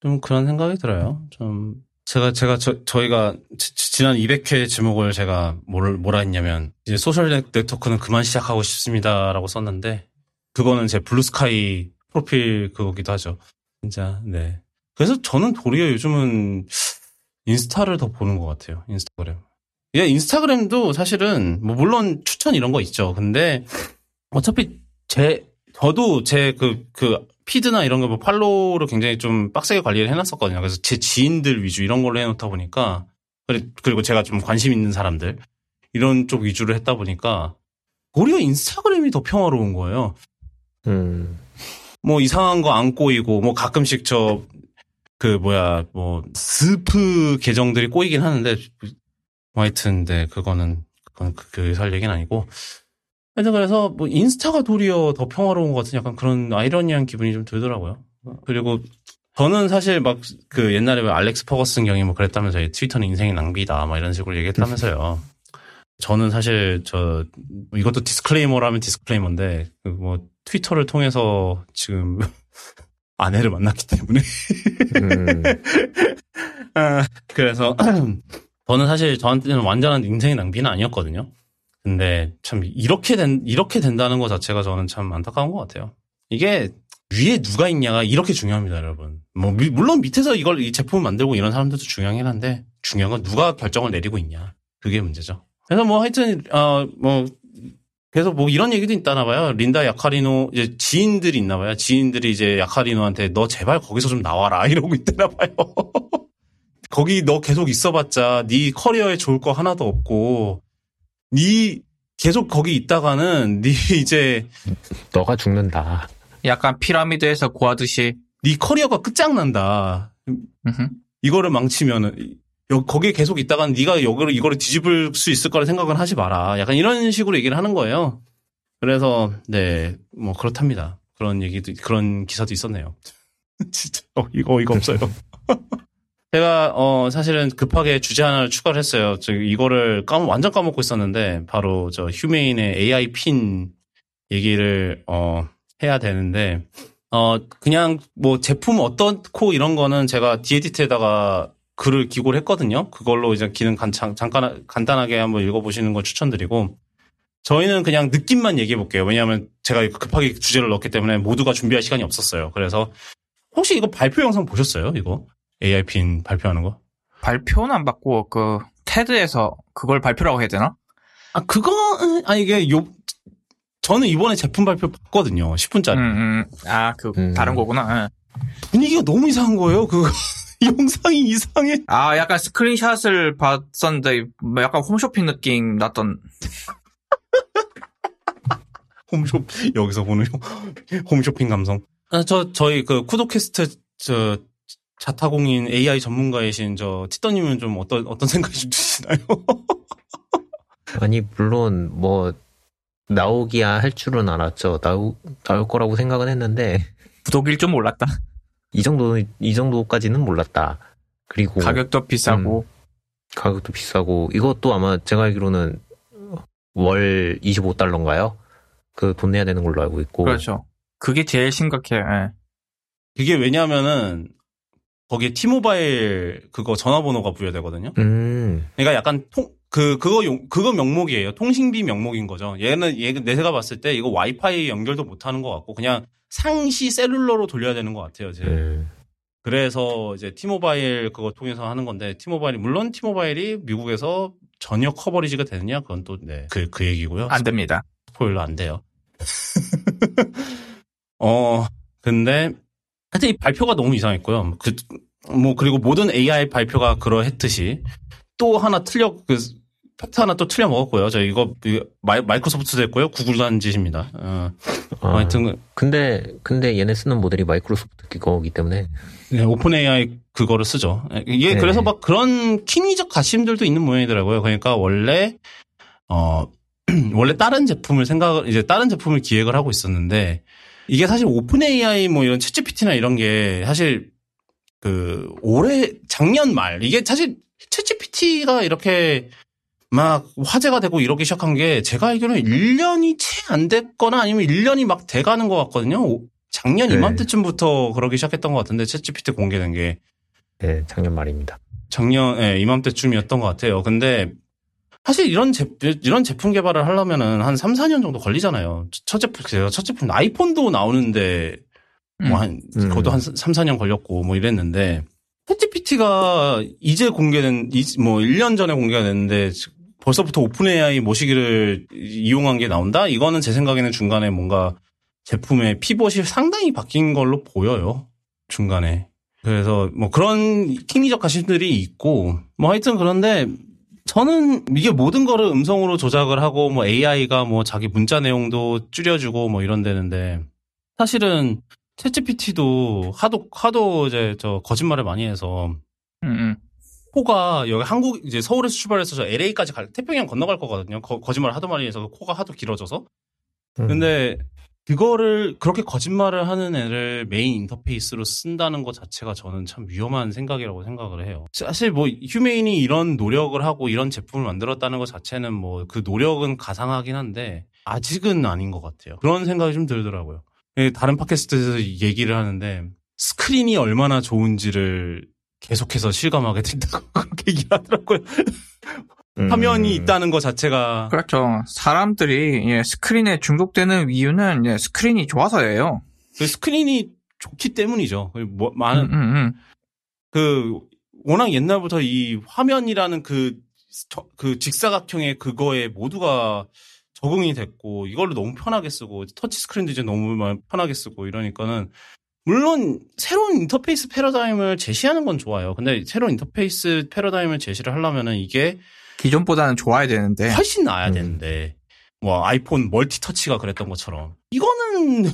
좀 그런 생각이 들어요. 좀 제가 제가 저, 저희가 지, 지난 200회 제목을 제가 뭘 뭐라 했냐면 이제 소셜 네- 네트워크는 그만 시작하고 싶습니다라고 썼는데 그거는 제 블루스카이 프로필 그거기도 하죠. 진짜, 네. 그래서 저는 도리어 요즘은 인스타를 더 보는 것 같아요. 인스타그램. 예, 인스타그램도 사실은, 뭐, 물론 추천 이런 거 있죠. 근데 어차피 제, 저도 제 그, 그, feed나 이런 거 뭐 follow를 굉장히 좀 빡세게 관리를 해놨었거든요. 그래서 제 지인들 위주 이런 걸로 해놓다 보니까, 그리고 제가 좀 관심 있는 사람들, 이런 쪽 위주로 했다 보니까, 도리어 인스타그램이 더 평화로운 거예요. 음. 뭐 이상한 거 안 꼬이고 뭐 가끔씩 저 그 뭐야 뭐 스프 계정들이 꼬이긴 하는데 뭐 하여튼 네 그거는 그건 그살 얘기는 아니고 하여튼 그래서 뭐 인스타가 도리어 더 평화로운 것 같은 약간 그런 아이러니한 기분이 좀 들더라고요. 그리고 저는 사실 막 그 옛날에 왜 알렉스 퍼거슨 경이 뭐 그랬다면서요. 트위터는 인생의 낭비다 막 이런 식으로 얘기했다면서요. 저는 사실 저 이것도 디스클레이머라면 디스클레이머인데 그뭐 트위터를 통해서 지금 아내를 만났기 때문에 음. 아, 그래서 저는 사실 저한테는 완전한 인생의 낭비는 아니었거든요. 근데 참 이렇게 된 이렇게 된다는 것 자체가 저는 참 안타까운 것 같아요. 이게 위에 누가 있냐가 이렇게 중요합니다, 여러분. 뭐 미- 물론 밑에서 이걸 이 제품을 만들고 이런 사람들도 중요하긴 한데 중요한 건 누가 결정을 내리고 있냐. 그게 문제죠. 그래서 뭐 하여튼 어뭐 그래서 뭐 이런 얘기도 있다나 봐요. 린다 야카리노 이제 지인들이 있나 봐요. 지인들이 이제 야카리노한테 너 제발 거기서 좀 나와라 이러고 있다나 봐요. 거기 너 계속 있어봤자 네 커리어에 좋을 거 하나도 없고 네 계속 거기 있다가는 네 이제 너가 죽는다. 약간 피라미드에서 구하듯이. 네 커리어가 끝장난다. 이거를 망치면은 여- 거기에 계속 있다가는 네가 여기를 이거를 뒤집을 수 있을 거라 생각은 하지 마라. 약간 이런 식으로 얘기를 하는 거예요. 그래서 네 뭐 그렇답니다. 그런 얘기도 그런 기사도 있었네요. 진짜 어, 이거 이거 없어요. 제가 어 사실은 급하게 주제 하나를 추가를 했어요. 저 이거를 까 완전 까먹고 있었는데 바로 저 휴메인의 AI 핀 얘기를 어 해야 되는데 어 그냥 뭐 제품 어떻고 이런 거는 제가 디에디트에다가 글을 기고를 했거든요. 그걸로 이제 기능 간, 잠- 잠깐 간단하게 한번 읽어보시는 걸 추천드리고 저희는 그냥 느낌만 얘기해 볼게요. 왜냐하면 제가 급하게 주제를 넣었기 때문에 모두가 준비할 시간이 없었어요. 그래서 혹시 이거 발표 영상 보셨어요? 이거 AI 핀 발표하는 거? 발표는 안 받고, 그, 테드에서 그걸 발표라고 해야 되나? 아 그거 아 이게 요 저는 이번에 제품 발표 봤거든요. 10분짜리. 음, 음. 아, 그, 음. 다른 거구나. 예. 분위기가 너무 이상한 거예요. 그 영상이 이상해. 아, 약간 스크린샷을 봤었는데, 뭐 약간 홈쇼핑 느낌 났던. 홈쇼 여기서 보는 홈쇼핑 감성. 아, 저 저희 그 쿠도캐스트 저 자타공인 AI 전문가이신 저 티더님은 좀 어떤 어떤 생각이 좀 드시나요? 아니 물론 뭐 나오기야 할 줄은 알았죠. 나오, 나올 거라고 생각은 했는데 부독일 줄 몰랐다. 이 정도 이 정도까지는 몰랐다. 그리고 가격도 비싸고. 가격도 비싸고 이것도 아마 제가 알기로는 월 25달러인가요? 그 돈 내야 되는 걸로 알고 있고 그렇죠. 그게 제일 심각해요. 예. 그게 왜냐하면은 거기에 티모바일 그거 전화번호가 부여되거든요. 음 그러니까 약간 통, 그, 그거 용, 그거 명목이에요. 통신비 명목인 거죠. 얘는, 얘, 내가 봤을 때 이거 와이파이 연결도 못 하는 것 같고, 그냥 상시 셀룰러로 돌려야 되는 것 같아요, 제. 음. 그래서 이제 티모바일 그거 통해서 하는 건데, 티모바일이, 물론 티모바일이 미국에서 전혀 coverage가 되느냐? 그건 또, 네. 그, 그 얘기고요. 안 됩니다. 스포일러 안 돼요. 어, 근데, 하여튼 이 발표가 너무 이상했고요. 그, 뭐, 그리고 모든 AI 발표가 그러했듯이 또 하나 틀려, 그, 팩트 하나 또 틀려 먹었고요. 저 이거, 마이, 마이크로소프트도 했고요. 구글도 한 짓입니다. 어, 아, 하여튼, 근데 근데 얘네 쓰는 모델이 마이크로소프트 거기 때문에 네, OpenAI 그거를 쓰죠. 이게 네. 그래서 막 그런 킹리적 갓심들도 있는 모양이더라고요. 그러니까 원래 어 원래 다른 제품을 생각을 이제 다른 제품을 기획을 하고 있었는데 이게 사실 오픈 AI 뭐 이런 챗GPT나 이런 게 사실 그 올해 작년 말 이게 사실 챗GPT가 이렇게 막 화제가 되고 이러기 시작한 게 제가 알기로는 1년이 채 안 됐거나 아니면 1년이 막 돼가는 것 같거든요. 오- 작년 네. 이맘때쯤부터 그러기 시작했던 것 같은데 챗GPT 공개된 게 네, 작년 말입니다. 작년 예, 이맘때쯤이었던 것 같아요. 근데 사실 이런 제, 이런 제품 개발을 하려면은 한 3, 4년 정도 걸리잖아요. 첫 제품, 제가 첫 제품 아이폰도 나오는데 뭐 한, 음. 그것도 한 3, 4년 걸렸고 뭐 이랬는데 챗GPT가 이제 공개된, 이- 뭐 1년 전에 공개가 됐는데 벌써부터 오픈 AI 모시기를 이용한 게 나온다? 이거는 제 생각에는 중간에 뭔가 제품의 피벗이 상당히 바뀐 걸로 보여요. 중간에. 그래서 뭐 그런 심리적 가심들이 있고 뭐 하여튼 그런데 저는 이게 모든 거를 음성으로 조작을 하고 뭐 AI가 뭐 자기 문자 내용도 줄여주고 뭐 이런 데는데 사실은 챗GPT도 하도 하도 이제 저 거짓말을 많이 해서 음, 음. 코가 여기 한국 이제 서울에서 출발해서 저 LA까지 갈 태평양 건너갈 거거든요. 거, 거짓말 하도 많이 해서 코가 하도 길어져서. 음. 근데 그거를 그렇게 거짓말을 하는 애를 메인 인터페이스로 쓴다는 것 자체가 저는 참 위험한 생각이라고 생각을 해요. 사실 뭐 휴메인이 이런 노력을 하고 이런 제품을 만들었다는 것 자체는 뭐 그 노력은 가상하긴 한데 아직은 아닌 것 같아요. 그런 생각이 좀 들더라고요. 예, 다른 팟캐스트에서 얘기를 하는데 스크린이 얼마나 좋은지를 계속해서 실감하게 된다고 그렇게 얘기를 하더라고요. 음. 화면이 있다는 것 자체가 그렇죠. 사람들이 예, 스크린에 중독되는 이유는 예, 스크린이 좋아서예요. 그 스크린이 좋기 때문이죠. 그 뭐, 많은 음, 음, 음. 그 워낙 옛날부터 이 화면이라는 그, 저- 그 직사각형의 그거에 모두가 적응이 됐고 이걸로 너무 편하게 쓰고 터치 스크린도 이제 너무 막 편하게 쓰고 이러니까는 물론 새로운 인터페이스 패러다임을 제시하는 건 좋아요. 근데 새로운 인터페이스 패러다임을 제시를 하려면은 이게 기존보다는 좋아야 되는데. 훨씬 나아야 음. 되는데 뭐 아이폰 멀티 터치가 그랬던 것처럼 이거는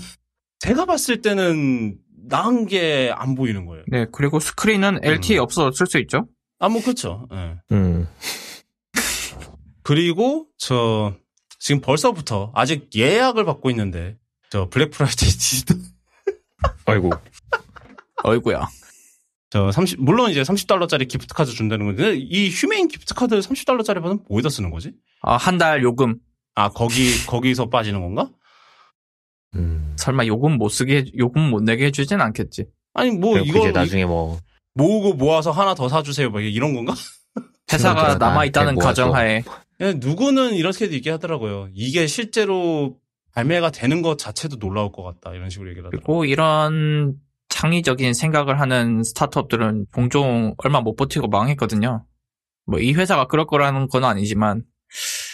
제가 봤을 때는 나은 게 안 보이는 거예요. 네, 그리고 스크린은 LTE 음. 없어서 쓸 수 있죠. 아 뭐 그렇죠. 예. 음. 그리고 저 지금 벌써부터 아직 예약을 받고 있는데 저 블랙 프라이데이 디지털 아이고. 어이구야. 저 30, 물론 이제 30달러짜리 기프트 카드 준다는 건데 이 휴메인 기프트 카드 30달러짜리 받으면 뭐에다 쓰는 거지? 아, 한 달 요금. 아 거기 거기서 빠지는 건가? 음. 설마 요금 못 쓰게, 해- 요금 못 내게 해주진 않겠지. 아니 뭐 이거 이제 나중에 뭐 모으고 모아서 하나 더 사주세요 막 이런 건가? 회사가 남아있다는. 가정하에. 예, 누구는 이렇게도 얘기 하더라고요. 이게 실제로 발매가 되는 것 자체도 놀라울 것 같다 이런 식으로 얘기를 하더라고요. 그리고 이런 창의적인 생각을 하는 스타트업들은 종종 얼마 못 버티고 망했거든요. 뭐 이 회사가 그럴 거라는 건 아니지만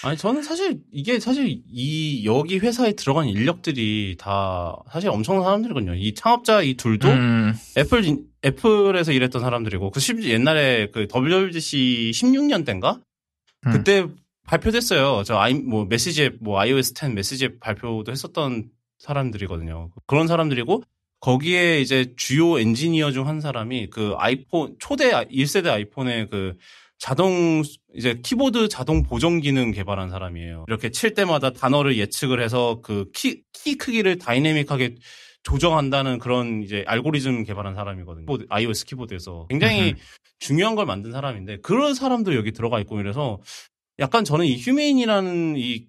아니 저는 사실 이게 사실 이 여기 회사에 들어간 인력들이 다 사실 엄청난 사람들이거든요. 이 창업자 이 둘도 음, 애플 인- 애플에서 일했던 사람들이고 그 심지어 옛날에 그 WWDC 16년 때인가 음. 그때 발표됐어요. 저 아이 뭐 메시지 앱, 뭐 iOS 10 메시지 앱 발표도 했었던 사람들이거든요. 그런 사람들이고 거기에 이제 주요 엔지니어 중 한 사람이 그 아이폰 초대 1세대 아이폰의 그 자동 이제 키보드 자동 보정 기능 개발한 사람이에요. 이렇게 칠 때마다 단어를 예측을 해서 그 키 키 크기를 다이내믹하게 조정한다는 그런 이제 알고리즘 개발한 사람이거든요. 키보드, iOS 키보드에서 굉장히 중요한 걸 만든 사람인데 그런 사람도 여기 들어가 있고 이래서 약간 저는 이 휴메인이라는 이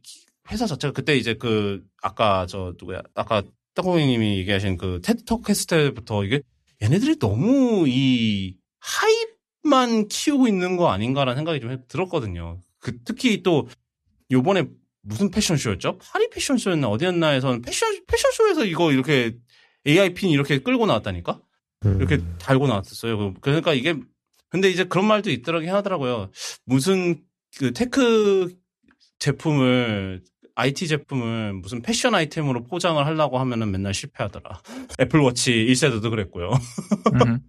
회사 자체가 그때 이제 그 아까 저 누구야 아까 떡고객님이 얘기하신 그 테드톡 했을 때부터 이게 얘네들이 너무 이 하입만 키우고 있는 거 아닌가라는 생각이 좀 해- 들었거든요. 그 특히 또 요번에 무슨 패션쇼였죠? 파리 패션쇼였나 어디였나 에서는 패션 패션쇼에서 이거 이렇게 AI 핀 이렇게 끌고 나왔다니까? 음. 이렇게 달고 나왔었어요. 그- 그러니까 이게 근데 이제 그런 말도 있더라긴 하더라고요. 무슨 그 tech 제품을 IT 제품을 무슨 패션 아이템으로 포장을 하려고 하면은 맨날 실패하더라. 애플워치 1세대도 그랬고요. 음.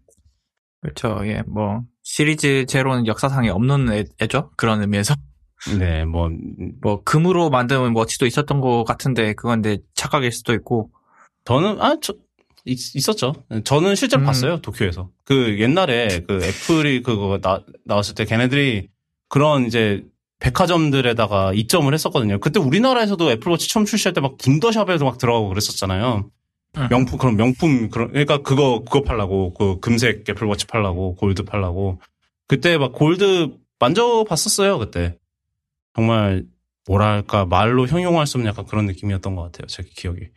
그렇죠. 예, 뭐 시리즈 제로는 역사상에 없는 애, 애죠. 그런 의미에서 네, 뭐 뭐 금으로 만든 워치도 있었던 것 같은데 그건 내 착각일 수도 있고. 저는 아 저 있, 었죠 저는 실제로 음. 봤어요 도쿄에서. 그 옛날에 그 애플이 그거 나, 나왔을 때 걔네들이 그런 이제 백화점들에다가 입점을 했었거든요. 그때 우리나라에서도 애플워치 처음 출시할 때막 김더샵에도 막 들어가고 그랬었잖아요. 음. 명품 그런 명품 그런 그러니까 그거 그거 팔라고 그 금색 애플워치 팔라고 골드 팔라고 그때 막 골드 만져봤었어요 그때 정말 뭐랄까 말로 형용할 수 없는 약간 그런 느낌이었던 것 같아요 제 기억이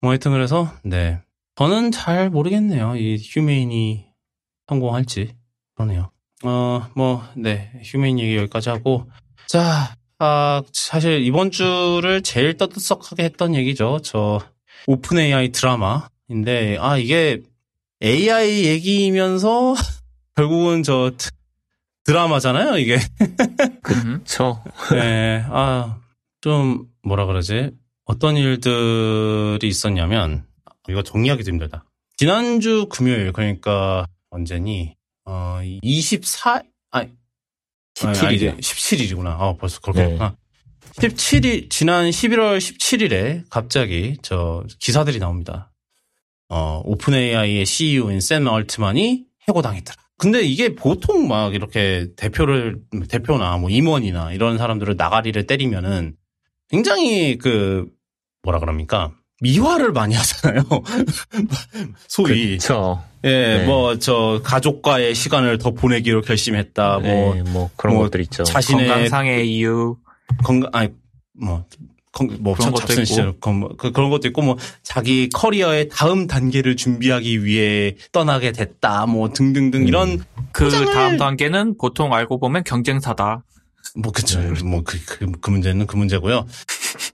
뭐 하여튼 그래서 네 저는 잘 모르겠네요 이 휴메인이 성공할지 그러네요 어 뭐 네 휴메인 얘기 여기까지 하고 자, 아, 사실 이번 주를 제일 떠들썩하게 했던 얘기죠. 저 오픈 AI 드라마인데, 아, 이게 AI 얘기이면서 결국은 저 드- 드라마잖아요, 이게. 그쵸. 네, 아, 좀 뭐라 그러지? 어떤 일들이 있었냐면, 이거 정리하기 도 힘들다. 지난주 금요일, 그러니까 언제니? 어, 24, 아니, 아니, 아니, 이제 17일이구나. 아, 벌써 그렇게 네. 됐구나. 17일, 지난 11월 17일에 갑자기 저 기사들이 나옵니다. 어, 오픈 AI의 CEO인 샘 얼트만이 해고당했더라. 근데 이게 보통 막 이렇게 대표를, 대표나 뭐 임원이나 이런 사람들을 나가리를 때리면은 굉장히 그, 뭐라 그럽니까? 미화를 많이 하잖아요. 소위. 그쵸. 예, 네. 뭐, 저, 가족과의 시간을 더 보내기로 결심했다. 뭐, 네, 뭐 그런 뭐 것들 있죠. 자신의 건강상의 이유. 건강, 아니, 뭐, 건, 뭐, 그런 저 것도 있고. 시절, 그, 뭐, 그, 그런 것도 있고, 뭐, 자기 커리어의 다음 단계를 준비하기 위해 떠나게 됐다, 뭐, 등등등, 음. 이런, 그 포장을- 다음 단계는 보통 알고 보면 경쟁사다. 뭐, 그쵸. 뭐, 그, 그, 그 문제는 그 문제고요.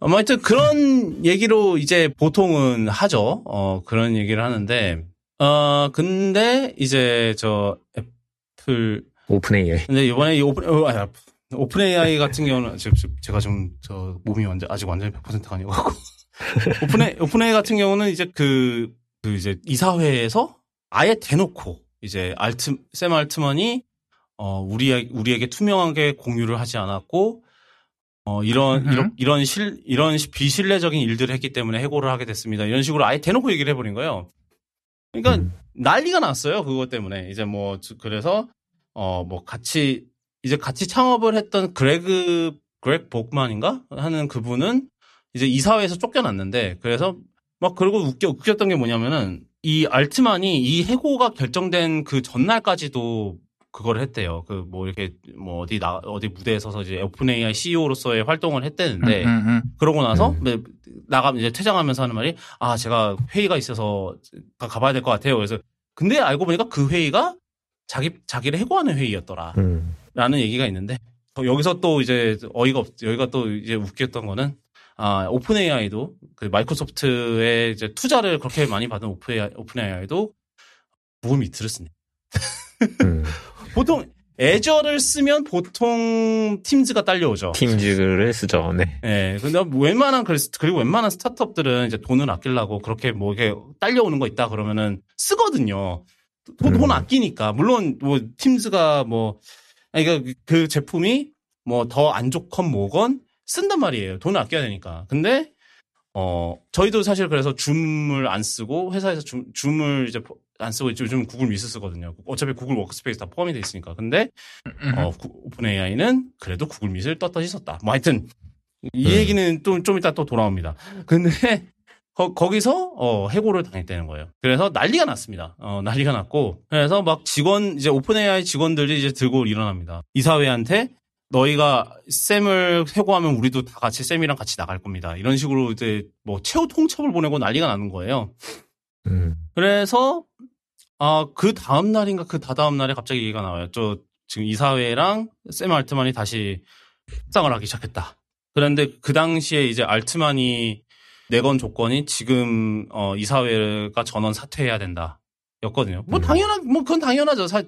하여튼 그런 얘기로 이제 보통은 하죠. 어, 그런 얘기를 하는데, 어, 근데 이제 저 애플, 오픈 AI. 근데 이번에 이 오픈, 어, 아니, 오픈 AI 같은 경우는 지금 제가 좀 저 몸이 완전 아직 완전히 100%가 아니어갖고 오픈 AI, 오픈 AI 같은 경우는 이제 그, 그 이제 이사회에서 아예 대놓고 이제 알트 샘 알트만이 어 우리 우리에게 투명하게 공유를 하지 않았고 어 이런. 이런 이런 실 이런 비신뢰적인 일들을 했기 때문에 해고를 하게 됐습니다. 이런 식으로 아예 대놓고 얘기를 해버린 거예요. 그러니까 음. 난리가 났어요. 그것 때문에 이제 뭐 저- 그래서 어 뭐 같이 이제 같이 창업을 했던 그레그 그렉 복만인가 하는 그분은 이제 이사회에서 쫓겨났는데 그래서 막 그리고 웃겨 웃겼던 게 뭐냐면은 이 알트만이 이 해고가 결정된 그 전날까지도 그걸 했대요. 그 뭐 이렇게 뭐 어디 나 어디 무대에 서서 이제 오픈 AI CEO로서의 활동을 했대는데 음, 음, 음. 그러고 나서 음. 네, 나가면 이제 퇴장하면서 하는 말이 아 제가 회의가 있어서 가- 가봐야 될 것 같아요. 그래서 근데 알고 보니까 그 회의가 자기 자기를 해고하는 회의였더라. 음. 라는 얘기가 있는데 어, 여기서 또 이제 어이가 없 여기가 또 이제 웃겼던 거는 아 오픈 AI도 그 마이크로소프트의 이제 투자를 그렇게 많이 받은 오픈 AI, 오픈 AI도 미트를 쓰네. 음. 보통 애저를 쓰면 보통 팀즈가 딸려오죠. 팀즈를 쓰죠. 네. 예, 근데 웬만한 그- 그리고 웬만한 스타트업들은 이제 돈을 아끼려고 그렇게 뭐 이게 딸려오는 거 있다 그러면은 쓰거든요. 돈, 돈 음. 아끼니까 물론 뭐 팀즈가 뭐 그러니까 그 제품이 뭐 더 안 좋건 뭐건 쓴단 말이에요. 돈을 아껴야 되니까. 근데 어 저희도 사실 그래서 줌을 안 쓰고 회사에서 줌, 줌을 이제 안 쓰고 이제 요즘 구글 Meet 쓰거든요. 어차피 구글 워크스페이스 다 포함이 돼 있으니까. 근데 음. 어, 구- 오픈 AI는 그래도 구글 Meet을 떳떳이 썼다. 뭐 하여튼 이 음. 얘기는 좀, 좀 이따 또 돌아옵니다. 근데 거, 기서 어, 해고를 당했다는 거예요. 그래서 난리가 났습니다. 어, 난리가 났고 그래서 막 직원 이제 오픈 AI 직원들이 이제 들고 일어납니다. 이사회한테 너희가 쌤을 해고하면 우리도 다 같이 쌤이랑 같이 나갈 겁니다. 이런 식으로 이제 뭐 최후 통첩을 보내고 난리가 나는 거예요. 음. 그래서 아, 그 다음 날인가 그 다다음 날에 갑자기 얘기가 나와요. 저 지금 이사회랑 샘 알트만이 다시 협상을 하기 시작했다. 그런데 그 당시에 이제 알트만이 내건 조건이 지금 어 이사회가 전원 사퇴해야 된다. 였거든요. 뭐 음. 당연한 뭐 그건 당연하죠. 사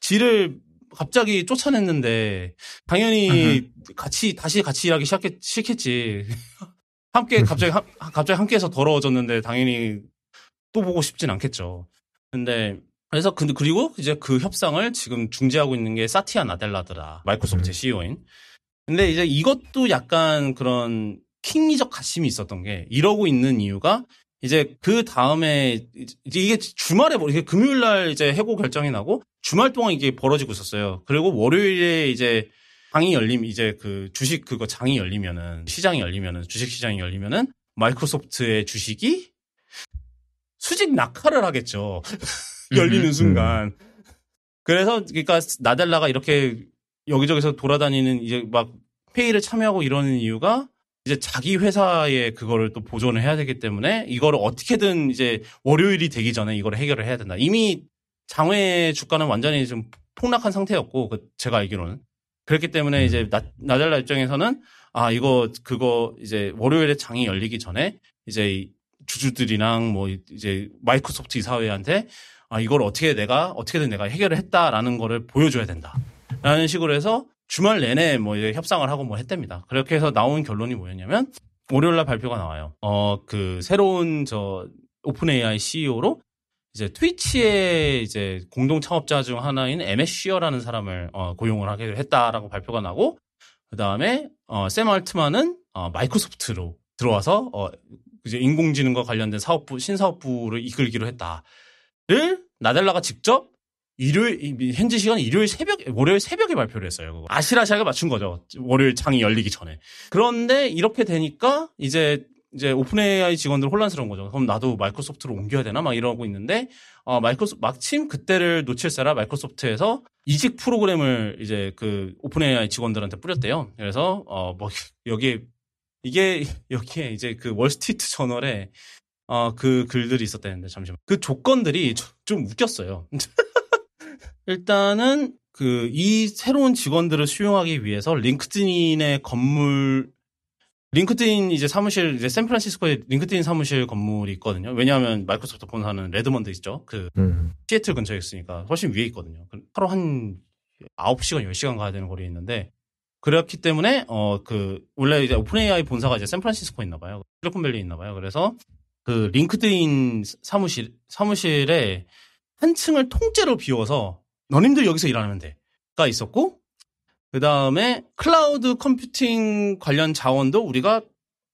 지를 갑자기 쫓아냈는데 당연히 같이 다시 같이 일하기 시작했 시켰지. 함께 갑자기 함- 갑자기 함께해서 더러워졌는데 당연히 또 보고 싶진 않겠죠. 근데 그래서 근데 그리고 이제 그 협상을 지금 중재하고 있는 게 사티아 나델라드라 마이크로소프트 음. CEO인. 근데 이제 이것도 약간 그런 킹리적 가심이 있었던 게 이러고 있는 이유가 이제 그 다음에 이제 이게 주말에 뭐 이게 금요일 날 이제 해고 결정이 나고 주말 동안 이게 벌어지고 있었어요. 그리고 월요일에 이제 장이 열림 이제 그 주식 그거 장이 열리면은 시장이 열리면은 주식 시장이 열리면은 마이크로소프트의 주식이 수직 낙하를 하겠죠. 열리는 음. 순간. 그래서 그러니까 나델라가 이렇게 여기저기서 돌아다니는 이제 막 회의를 참여하고 이러는 이유가 이제 자기 회사에 그거를 또 보존을 해야 되기 때문에 이거를 어떻게든 이제 월요일이 되기 전에 이거를 해결을 해야 된다. 이미 장외 주가는 완전히 좀 폭락한 상태였고 그 제가 알기로는 그렇기 때문에 이제 나, 나델라 입장에서는 아 이거 그거 이제 월요일에 장이 열리기 전에 이제 주주들이랑 뭐 이제 마이크로소프트 이사회한테 아 이걸 어떻게 내가 어떻게든 내가 해결을 했다라는 거를 보여줘야 된다라는 식으로 해서 주말 내내 뭐 이제 협상을 하고 뭐 했답니다. 그렇게 해서 나온 결론이 뭐였냐면 월요일 날 발표가 나와요. 어 그 새로운 저 오픈 AI CEO로 이제 트위치의 이제 공동 창업자 중 하나인 MSC어라는 사람을 어, 고용을 하게 했다라고 발표가 나고 그 다음에 어, 샘 알트만은 어, 마이크로소프트로 들어와서 어, 이제 인공지능과 관련된 사업부 신사업부를 이끌기로 했다를 나델라가 직접 일요일 현지 시간 일요일 새벽 월요일 새벽에 발표를 했어요. 아슬아슬하게 맞춘 거죠. 월요일 장이 열리기 전에. 그런데 이렇게 되니까 이제 이제 오픈 AI 직원들 혼란스러운 거죠. 그럼 나도 마이크로소프트로 옮겨야 되나 막 이러고 있는데 어 마이크로소 마침 그때를 놓칠세라 마이크로소프트에서 이직 프로그램을 이제 그 오픈 AI 직원들한테 뿌렸대요. 그래서 어뭐 여기 이게 여기에 이제 그 월스트리트 저널에 어 그 글들이 있었다는데 잠시만 그 조건들이 좀 웃겼어요. 일단은 그 이 새로운 직원들을 수용하기 위해서 링크드인의 건물 링크드인 이제 사무실 이제 샌프란시스코에 링크드인 사무실 건물이 있거든요. 왜냐하면 마이크로소프트 본사는 레드먼드 있죠. 그 음. 시애틀 근처에 있으니까 훨씬 위에 있거든요. 하루 한 9시간, 10시간 가야 되는 거리에 있는데 그렇기 때문에 어 그 원래 이제 오픈 AI 본사가 이제 샌프란시스코에 있나 봐요. 실리콘밸리에 있나 봐요. 그래서 그 링크드인 사무실 사무실에 한 층을 통째로 비워서 너님들 여기서 일하면 돼가 있었고 그 다음에 cloud computing 관련 자원도 우리가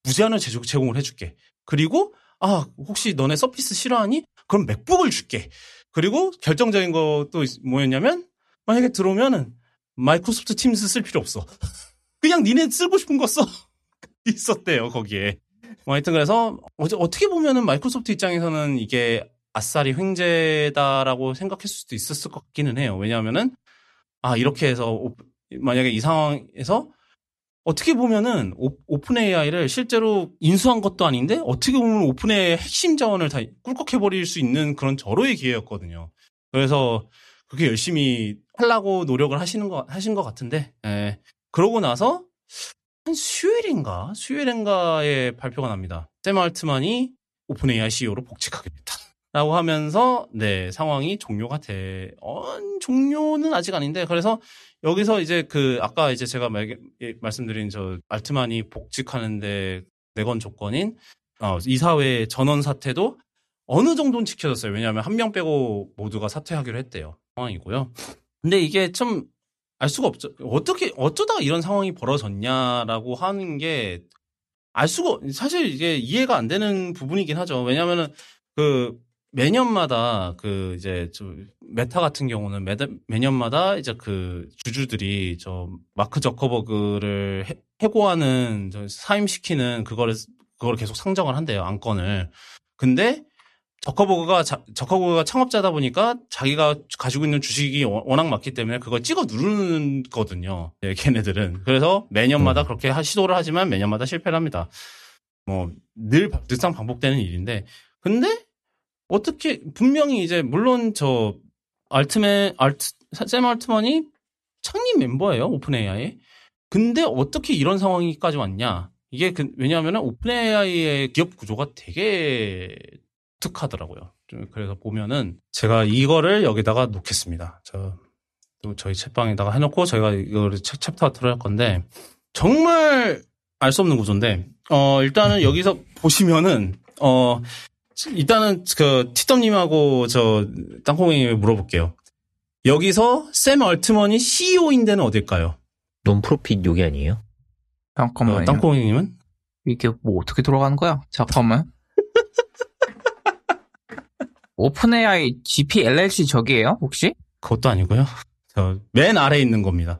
무제한을 제공을 해줄게. 그리고 아 혹시 너네 서피스 싫어하니? 그럼 맥북을 줄게. 그리고 결정적인 것도 뭐였냐면 만약에 들어오면은 마이크로소프트 팀스 쓸 필요 없어. 그냥 니네 쓰고 싶은 거 써. 있었대요 거기에. 뭐 하여튼 그래서 어떻게 보면은 마이크로소프트 입장에서는 이게 아싸리 횡재다라고 생각했을 수도 있었을 것 같기는 해요. 왜냐하면은 아 이렇게 해서 만약에 이 상황에서 어떻게 보면은 오, 픈 AI를 실제로 인수한 것도 아닌데 어떻게 보면 오픈 AI 핵심 자원을 다 꿀꺽해 버릴 수 있는 그런 절호의 기회였거든요. 그래서 그렇게 열심히 하려고 노력을 하시는 거 하신 것 같은데, 예. 그러고 나서 한 수요일인가 수요일인가에 발표가 납니다. 샘 알트만이 오픈 AI CEO로 복직하게 됐다. 라고 하면서 네 상황이 종료가 돼. 어, 종료는 아직 아닌데 그래서 여기서 이제 그 아까 이제 제가 말, 예, 말씀드린 저 알트만이 복직하는데 내건 조건인 어, 이사회 전원 사태도 어느 정도는 지켜졌어요. 왜냐하면 한 명 빼고 모두가 사퇴하기로 했대요. 상황이고요. 근데 이게 좀 알 수가 없죠. 어떻게 어쩌다가 이런 상황이 벌어졌냐라고 하는 게 알 수가 사실 이게 이해가 안 되는 부분이긴 하죠. 왜냐하면은 그 매년마다 그 이제 좀 메타 같은 경우는 매, 매년마다 이제 그 주주들이 저 마크 저커버그를 해, 해고하는 사임시키는 그거를 그걸 계속 상정을 한대요 안건을. 근데 저커버그가 저커버그가 창업자다 보니까 자기가 가지고 있는 주식이 워낙 많기 때문에 그걸 찍어 누르거든요. 네, 걔네들은. 그래서 매년마다 음. 그렇게 시도를 하지만 매년마다 실패를 합니다. 뭐 늘 늘상 반복되는 일인데 근데 어떻게 분명히 이제 물론 저 알트맨 알트 샘 알트만이 창립 멤버예요 오픈 AI에. 근데 어떻게 이런 상황이까지 왔냐? 이게 그, 왜냐하면 오픈 AI의 기업 구조가 되게 독특하더라고요. 그래서 보면은 제가 이거를 여기다가 놓겠습니다. 저 저희 챗방에다가 해놓고 저희가 이거를 책 챕터 art로 할 건데 정말 알 수 없는 구조인데 어 일단은 여기서 보시면은 어 일단은 그 티덤님하고 저 땅콩이 물어볼게요. 여기서 샘 얼트먼이 CEO인 데는 어딜까요? 논프로핏 요기 아니에요? 잠깐만요. 어, 땅콩이님은? 이게 뭐 어떻게 돌아가는 거야? 잠깐만. 오픈 AI GP LLC 저기에요 혹시? 그것도 아니고요. 저 맨 아래에 있는 겁니다.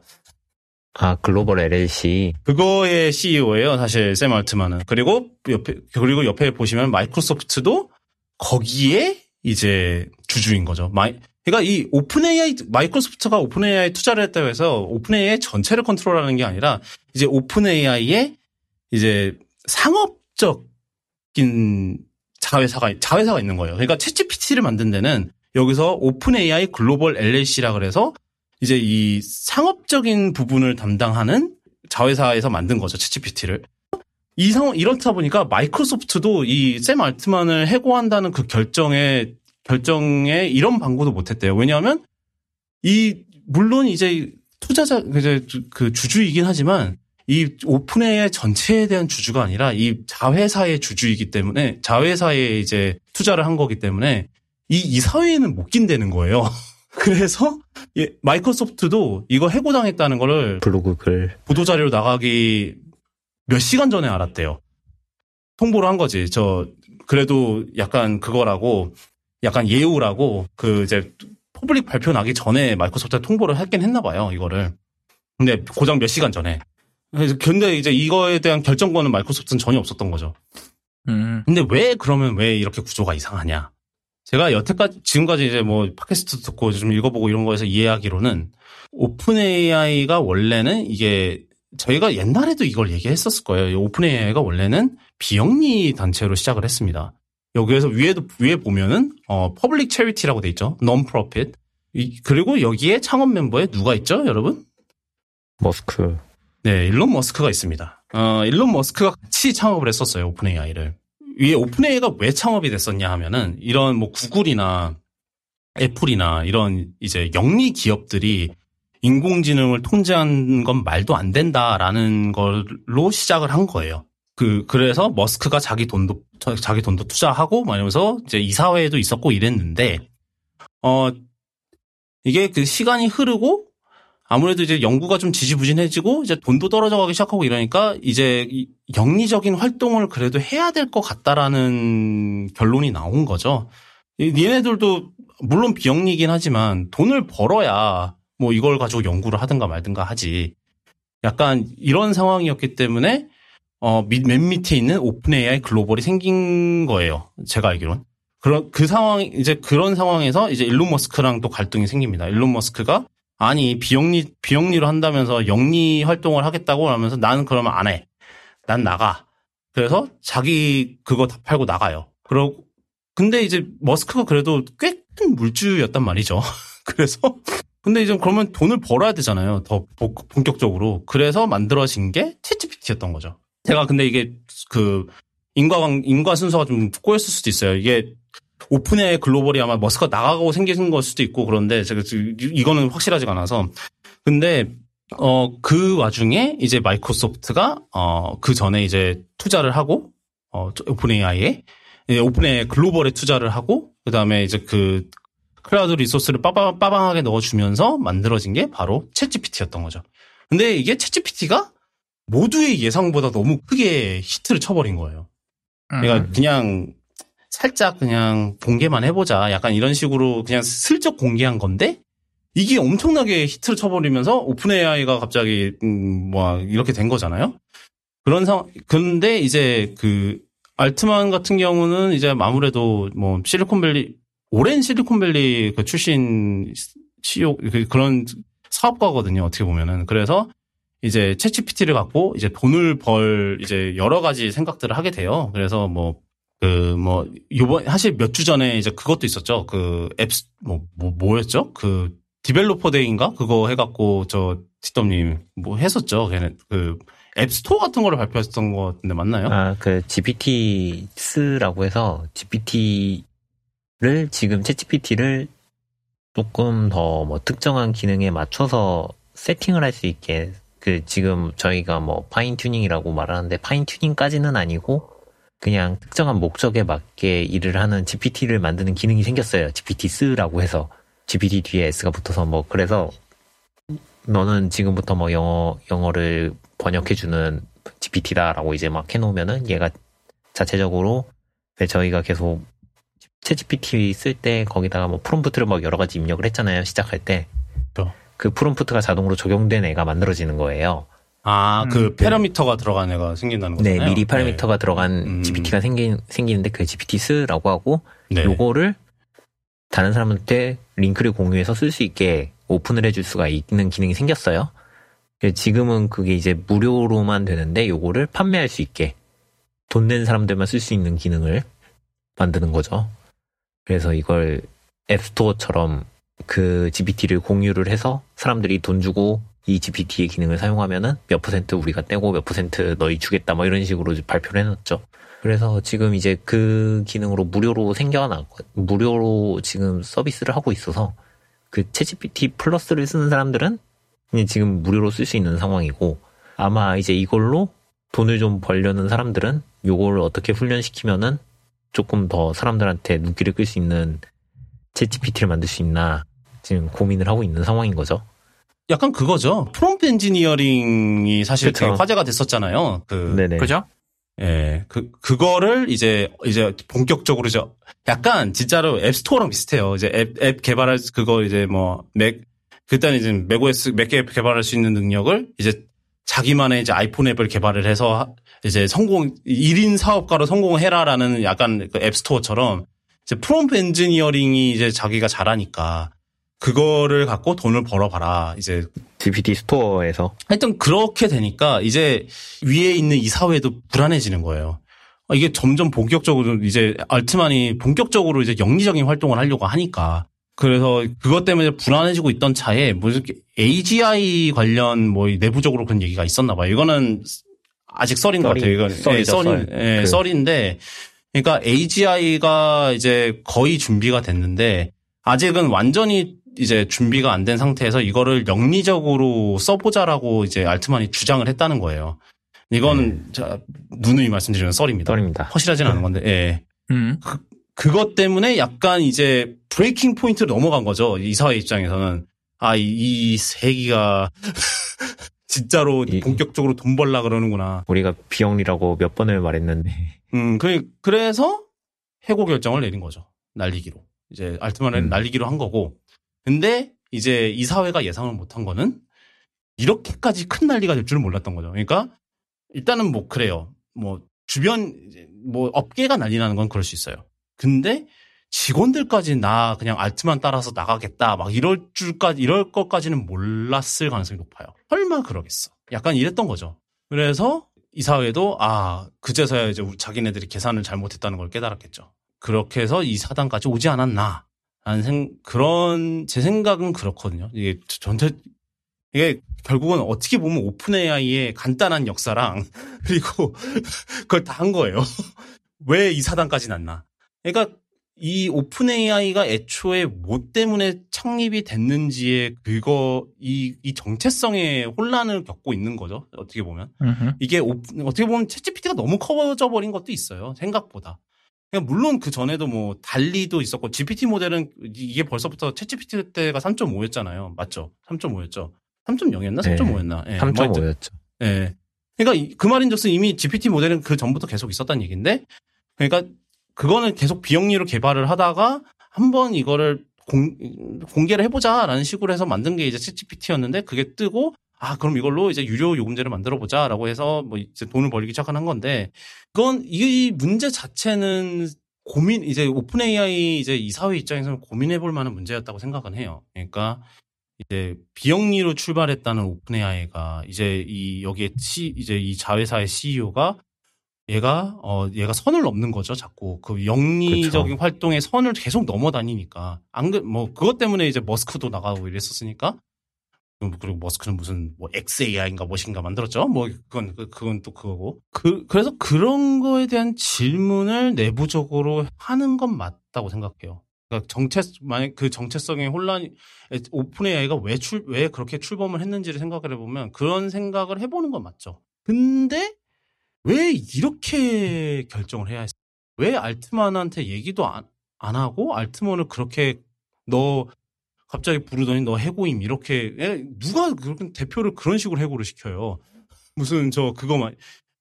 아, 글로벌 LLC. 그거의 CEO예요, 사실 샘 알트만은. 그리고 옆에 그리고 옆에 보시면 마이크로소프트도 거기에 이제 주주인 거죠. 마이 그러니까 이 오픈 AI 마이크로소프트가 오픈 AI 투자를 했다고 해서 오픈 AI 전체를 컨트롤하는 게 아니라 이제 오픈 AI의 이제 상업적인 자회사가 자회사가 있는 거예요. 그러니까 챗GPT를 만든 데는 여기서 오픈 AI 글로벌 LLC라 그래서 이제 이 상업적인 부분을 담당하는 자회사에서 만든 거죠, 챗GPT를. 이 상황, 이렇다 보니까 마이크로소프트도 이 샘 알트만을 해고한다는 그 결정에, 결정에 이런 방구도 못 했대요. 왜냐하면 이, 물론 이제 투자자, 이제 그 주주이긴 하지만 이 오픈AI 전체에 대한 주주가 아니라 이 자회사의 주주이기 때문에 자회사에 이제 투자를 한 거기 때문에 이 이사회에는 못 낀다는 거예요. 그래서 예, 마이크로소프트도 이거 해고당했다는 거를 블로그 글 보도 자료로 나가기 몇 시간 전에 알았대요. 통보를 한 거지. 저 그래도 약간 그거라고 약간 예우라고 그 이제 public 발표 나기 전에 마이크로소프트가 통보를 했긴 했나 봐요. 이거를. 근데 고작 몇 시간 전에. 근데 이제 이거에 대한 결정권은 마이크로소프트는 전혀 없었던 거죠. 음. 근데 왜 그러면 왜 이렇게 구조가 이상하냐? 제가 여태까지 지금까지 이제 뭐 팟캐스트 듣고 좀 읽어보고 이런 거에서 이해하기로는 오픈 AI가 원래는 이게 저희가 옛날에도 이걸 얘기했었을 거예요. 오픈 AI가 원래는 비영리 단체로 시작을 했습니다. 여기에서 위에도 위에 보면은 어 public charity라고 돼 있죠. non profit. 그리고 여기에 창업 멤버에 누가 있죠, 여러분? 머스크. 네, 일론 머스크가 있습니다. 어, 일론 머스크가 같이 창업을 했었어요, 오픈 AI를. 위에 오픈 AI가 왜 창업이 됐었냐 하면은 이런 뭐 구글이나 애플이나 이런 이제 영리 기업들이 인공지능을 통제한 건 말도 안 된다라는 걸로 시작을 한 거예요. 그 그래서 머스크가 자기 돈도 자기 돈도 투자하고 말하면서 이제 이사회에도 있었고 이랬는데 어 이게 그 시간이 흐르고 아무래도 이제 연구가 좀 지지부진해지고 이제 돈도 떨어져 가기 시작하고 이러니까 이제 영리적인 활동을 그래도 해야 될 것 같다라는 결론이 나온 거죠. 얘네들도 물론 비영리긴 하지만 돈을 벌어야 뭐 이걸 가지고 연구를 하든가 말든가 하지. 약간 이런 상황이었기 때문에 어, 맨 밑에 있는 오픈 AI 글로벌이 생긴 거예요. 제가 알기론. 그런, 그 상황, 이제 그런 상황에서 이제 일론 머스크랑 또 갈등이 생깁니다. 일론 머스크가 아니, 비영리, 비영리로 한다면서 영리 활동을 하겠다고 하면서 나는 그러면 안 해. 난 나가. 그래서 자기 그거 다 팔고 나가요. 그러고, 근데 이제 머스크가 그래도 꽤 큰 물주였단 말이죠. 그래서, 근데 이제 그러면 돈을 벌어야 되잖아요. 더 본격적으로. 그래서 만들어진 게 채찌피티였던 거죠. 제가 근데 이게 그 인과 인과 순서가 좀 꼬였을 수도 있어요. 이게 오픈의 글로벌이 아마 머스크가 나가고 생긴 걸 수도 있고 그런데 제가 이거는 확실하지가 않아서 근데 어 그 와중에 이제 마이크로소프트가 어 그 전에 이제 투자를 하고 어 오픈 AI에 오픈 AI 글로벌에 투자를 하고 그다음에 이제 그 cloud resource를 빠방, 빠방하게 넣어주면서 만들어진 게 바로 챗GPT였던 거죠. 근데 이게 챗GPT가 모두의 예상보다 너무 크게 히트를 쳐버린 거예요. 그러니까 음. 그냥 살짝 그냥 공개만 해보자. 약간 이런 식으로 그냥 슬쩍 공개한 건데 이게 엄청나게 히트를 쳐버리면서 오픈 AI가 갑자기 음, 뭐 이렇게 된 거잖아요. 그런 상황. 근데 이제 그 알트만 같은 경우는 이제 아무래도 뭐 실리콘밸리 오랜 실리콘밸리 그 출신 CEO 그 그런 사업가거든요. 어떻게 보면은 그래서 이제 채치피티를 갖고 이제 돈을 벌 이제 여러 가지 생각들을 하게 돼요. 그래서 뭐 그 뭐 요번 사실 몇 주 전에 이제 그것도 있었죠. 그 앱뭐 뭐 뭐였죠? 그 developer day인가 그거 해갖고 저 티덤님 뭐 했었죠. 걔는 그 앱스토어 같은 거를 발표했던 것 같은데 맞나요? 아, 그 GPTs라고 해서 GPT를 지금 챗GPT를 조금 더 뭐 특정한 기능에 맞춰서 세팅을 할 수 있게 그 지금 저희가 뭐 fine tuning이라고 말하는데 fine tuning까지는 아니고 그냥 특정한 목적에 맞게 일을 하는 GPT를 만드는 기능이 생겼어요. GPT-S라고 해서 GPT 뒤에 S가 붙어서 뭐 그래서 너는 지금부터 뭐 영어 영어를 번역해주는 GPT다라고 이제 막 해놓으면은 얘가 자체적으로 저희가 계속 채 GPT 쓸 때 거기다가 뭐 프롬프트를 막 여러 가지 입력을 했잖아요 시작할 때. 그그 프롬프트가 자동으로 적용된 애가 만들어지는 거예요. 아, 그 음, parameter가 들어간 애가 생긴다는 거잖아요. 네, 미리 parameter가 네. 들어간 음. GPT가 생긴 생기는데 그 GPTs라고 하고 네. 요거를 다른 사람한테 링크를 공유해서 쓸 수 있게 오픈을 해줄 수가 있는 기능이 생겼어요. 지금은 그게 이제 무료로만 되는데 요거를 판매할 수 있게 돈 낸 사람들만 쓸 수 있는 기능을 만드는 거죠. 그래서 이걸 앱스토어처럼 그 GPT를 공유를 해서 사람들이 돈 주고 이 GPT의 기능을 사용하면은 몇 퍼센트 우리가 떼고 몇 퍼센트 너희 주겠다 뭐 이런 식으로 발표를 해놨죠. 그래서 지금 이제 그 기능으로 무료로 생겨나고 무료로 지금 서비스를 하고 있어서 그 챗GPT 플러스를 쓰는 사람들은 지금 무료로 쓸 수 있는 상황이고 아마 이제 이걸로 돈을 좀 벌려는 사람들은 요거를 어떻게 훈련시키면은 조금 더 사람들한테 눈길을 끌 수 있는 챗GPT를 만들 수 있나 지금 고민을 하고 있는 상황인 거죠. 약간 그거죠. prompt engineering이 사실 그쵸. 되게 화제가 됐었잖아요. 그 네네. 그죠? 예, 그, 그거를 이제, 이제 본격적으로 이제 약간 진짜로 앱스토어랑 비슷해요. 이제 앱, 앱 개발할, 수- 그거 이제 뭐, 맥, 그때는 이제 맥OS, 맥앱 개발할 수 있는 능력을 이제 자기만의 이제 아이폰 앱을 개발을 해서 하- 이제 성공, 1인 사업가로 성공해라라는 약간 그 앱스토어처럼 이제 prompt engineering이 이제 자기가 잘하니까 그거를 갖고 돈을 벌어봐라. 이제 GPT 스토어에서 하여튼 그렇게 되니까 이제 위에 있는 이 사회도 불안해지는 거예요. 아, 이게 점점 본격적으로 이제 알트만이 본격적으로 이제 영리적인 활동을 하려고 하니까 그래서 그것 때문에 불안해지고 있던 차에 무슨 AGI 관련 뭐 내부적으로 그런 얘기가 있었나 봐요. 이거는 아직 썰인 것 같아요. 이건 썰이죠, 예, 썰인, 썰. 예, 그- 썰인데 그러니까 AGI가 이제 거의 준비가 됐는데 아직은 완전히 이제 준비가 안 된 상태에서 이거를 영리적으로 써보자라고 이제 알트만이 주장을 했다는 거예요. 이거는 자, 누누이 말씀드리는 썰입니다. 썰입니다. 허실하진 않은 건데, 예. 음. 그것 때문에 약간 이제 브레이킹 포인트로 넘어간 거죠. 이사회 입장에서는. 아, 이, 이 세기가 진짜로 이- 본격적으로 돈 벌라 그러는구나. 우리가 비영리라고 몇 번을 말했는데 음, 그, 그래서 해고 결정을 내린 거죠. 날리기로. 이제 알트만은 음. 날리기로 한 거고. 근데 이제 이사회가 예상을 못한 거는 이렇게까지 큰 난리가 될 줄은 몰랐던 거죠. 그러니까 일단은 뭐 그래요. 뭐 주변 뭐 업계가 난리 나는 건 그럴 수 있어요. 근데 직원들까지 나 그냥 알트만 따라서 나가겠다 막 이럴 줄까지 이럴 것까지는 몰랐을 가능성이 높아요. 설마 그러겠어. 약간 이랬던 거죠. 그래서 이사회도 아 그제서야 이제 자기네들이 계산을 잘못했다는 걸 깨달았겠죠. 그렇게 해서 이 사단까지 오지 않았나. 라는 생, 그런, 제 생각은 그렇거든요. 이게 전체, 이게 결국은 어떻게 보면 오픈 AI의 간단한 역사랑 그리고 그걸 다 한 거예요. 왜 이 사단까지 났나. 그러니까 이 오픈 AI가 애초에 뭐 때문에 창립이 됐는지에 그거, 이, 이 정체성의 혼란을 겪고 있는 거죠. 어떻게 보면. 음흠. 이게 오- 어떻게 보면 챗GPT가 너무 커져 버린 것도 있어요. 생각보다. 그냥 물론 그 전에도 뭐 달리도 있었고 GPT 모델은 이게 벌써부터 챗GPT 때가 3.5였잖아요. 맞죠? 3.5였죠. 3.0였나? 네. 3.5였나? 예. 뭐 하여튼, 3.5였죠. 예. 그러니까 이- 그 말인즉슨 이미 GPT 모델은 그 전부터 계속 있었다는 얘기인데, 그러니까 그거는 계속 비영리로 개발을 하다가 한번 이거를 공, 공개를 해보자라는 식으로 해서 만든 게 이제 챗GPT였는데 그게 뜨고 아 그럼 이걸로 이제 유료 요금제를 만들어 보자라고 해서 뭐 이제 돈을 벌기 시작한 건데 그건 이 문제 자체는 고민 이제 OpenAI 이제 이 사회 입장에서는 고민해 볼 만한 문제였다고 생각은 해요. 그러니까 이제 비영리로 출발했다는 OpenAI가 이제 이 여기에 치 이제 이 자회사의 CEO가 얘가 어 얘가 선을 넘는 거죠 자꾸 그 영리적인 그쵸. 활동의 선을 계속 넘어다니니까 안뭐 그것 때문에 이제 머스크도 나가고 이랬었으니까 그리고 머스크는 무슨 뭐 XAI인가 무엇인가 만들었죠 뭐 그건 그- 그건 또 그거고 그 그래서 그런 거에 대한 질문을 내부적으로 하는 건 맞다고 생각해요. 그러니까 정체 만약 그 정체성의 혼란이 오픈 AI가 왜 출 왜 그렇게 출범을 했는지를 생각을 해보면 그런 생각을 해보는 건 맞죠. 근데 왜 이렇게 결정을 해야 했어? 왜 알트만한테 얘기도 안, 안 하고 알트만을 그렇게 너 갑자기 부르더니 너 해고임. 이렇게 에, 누가 그렇게 대표를 그런 식으로 해고를 시켜요? 무슨 저 그거만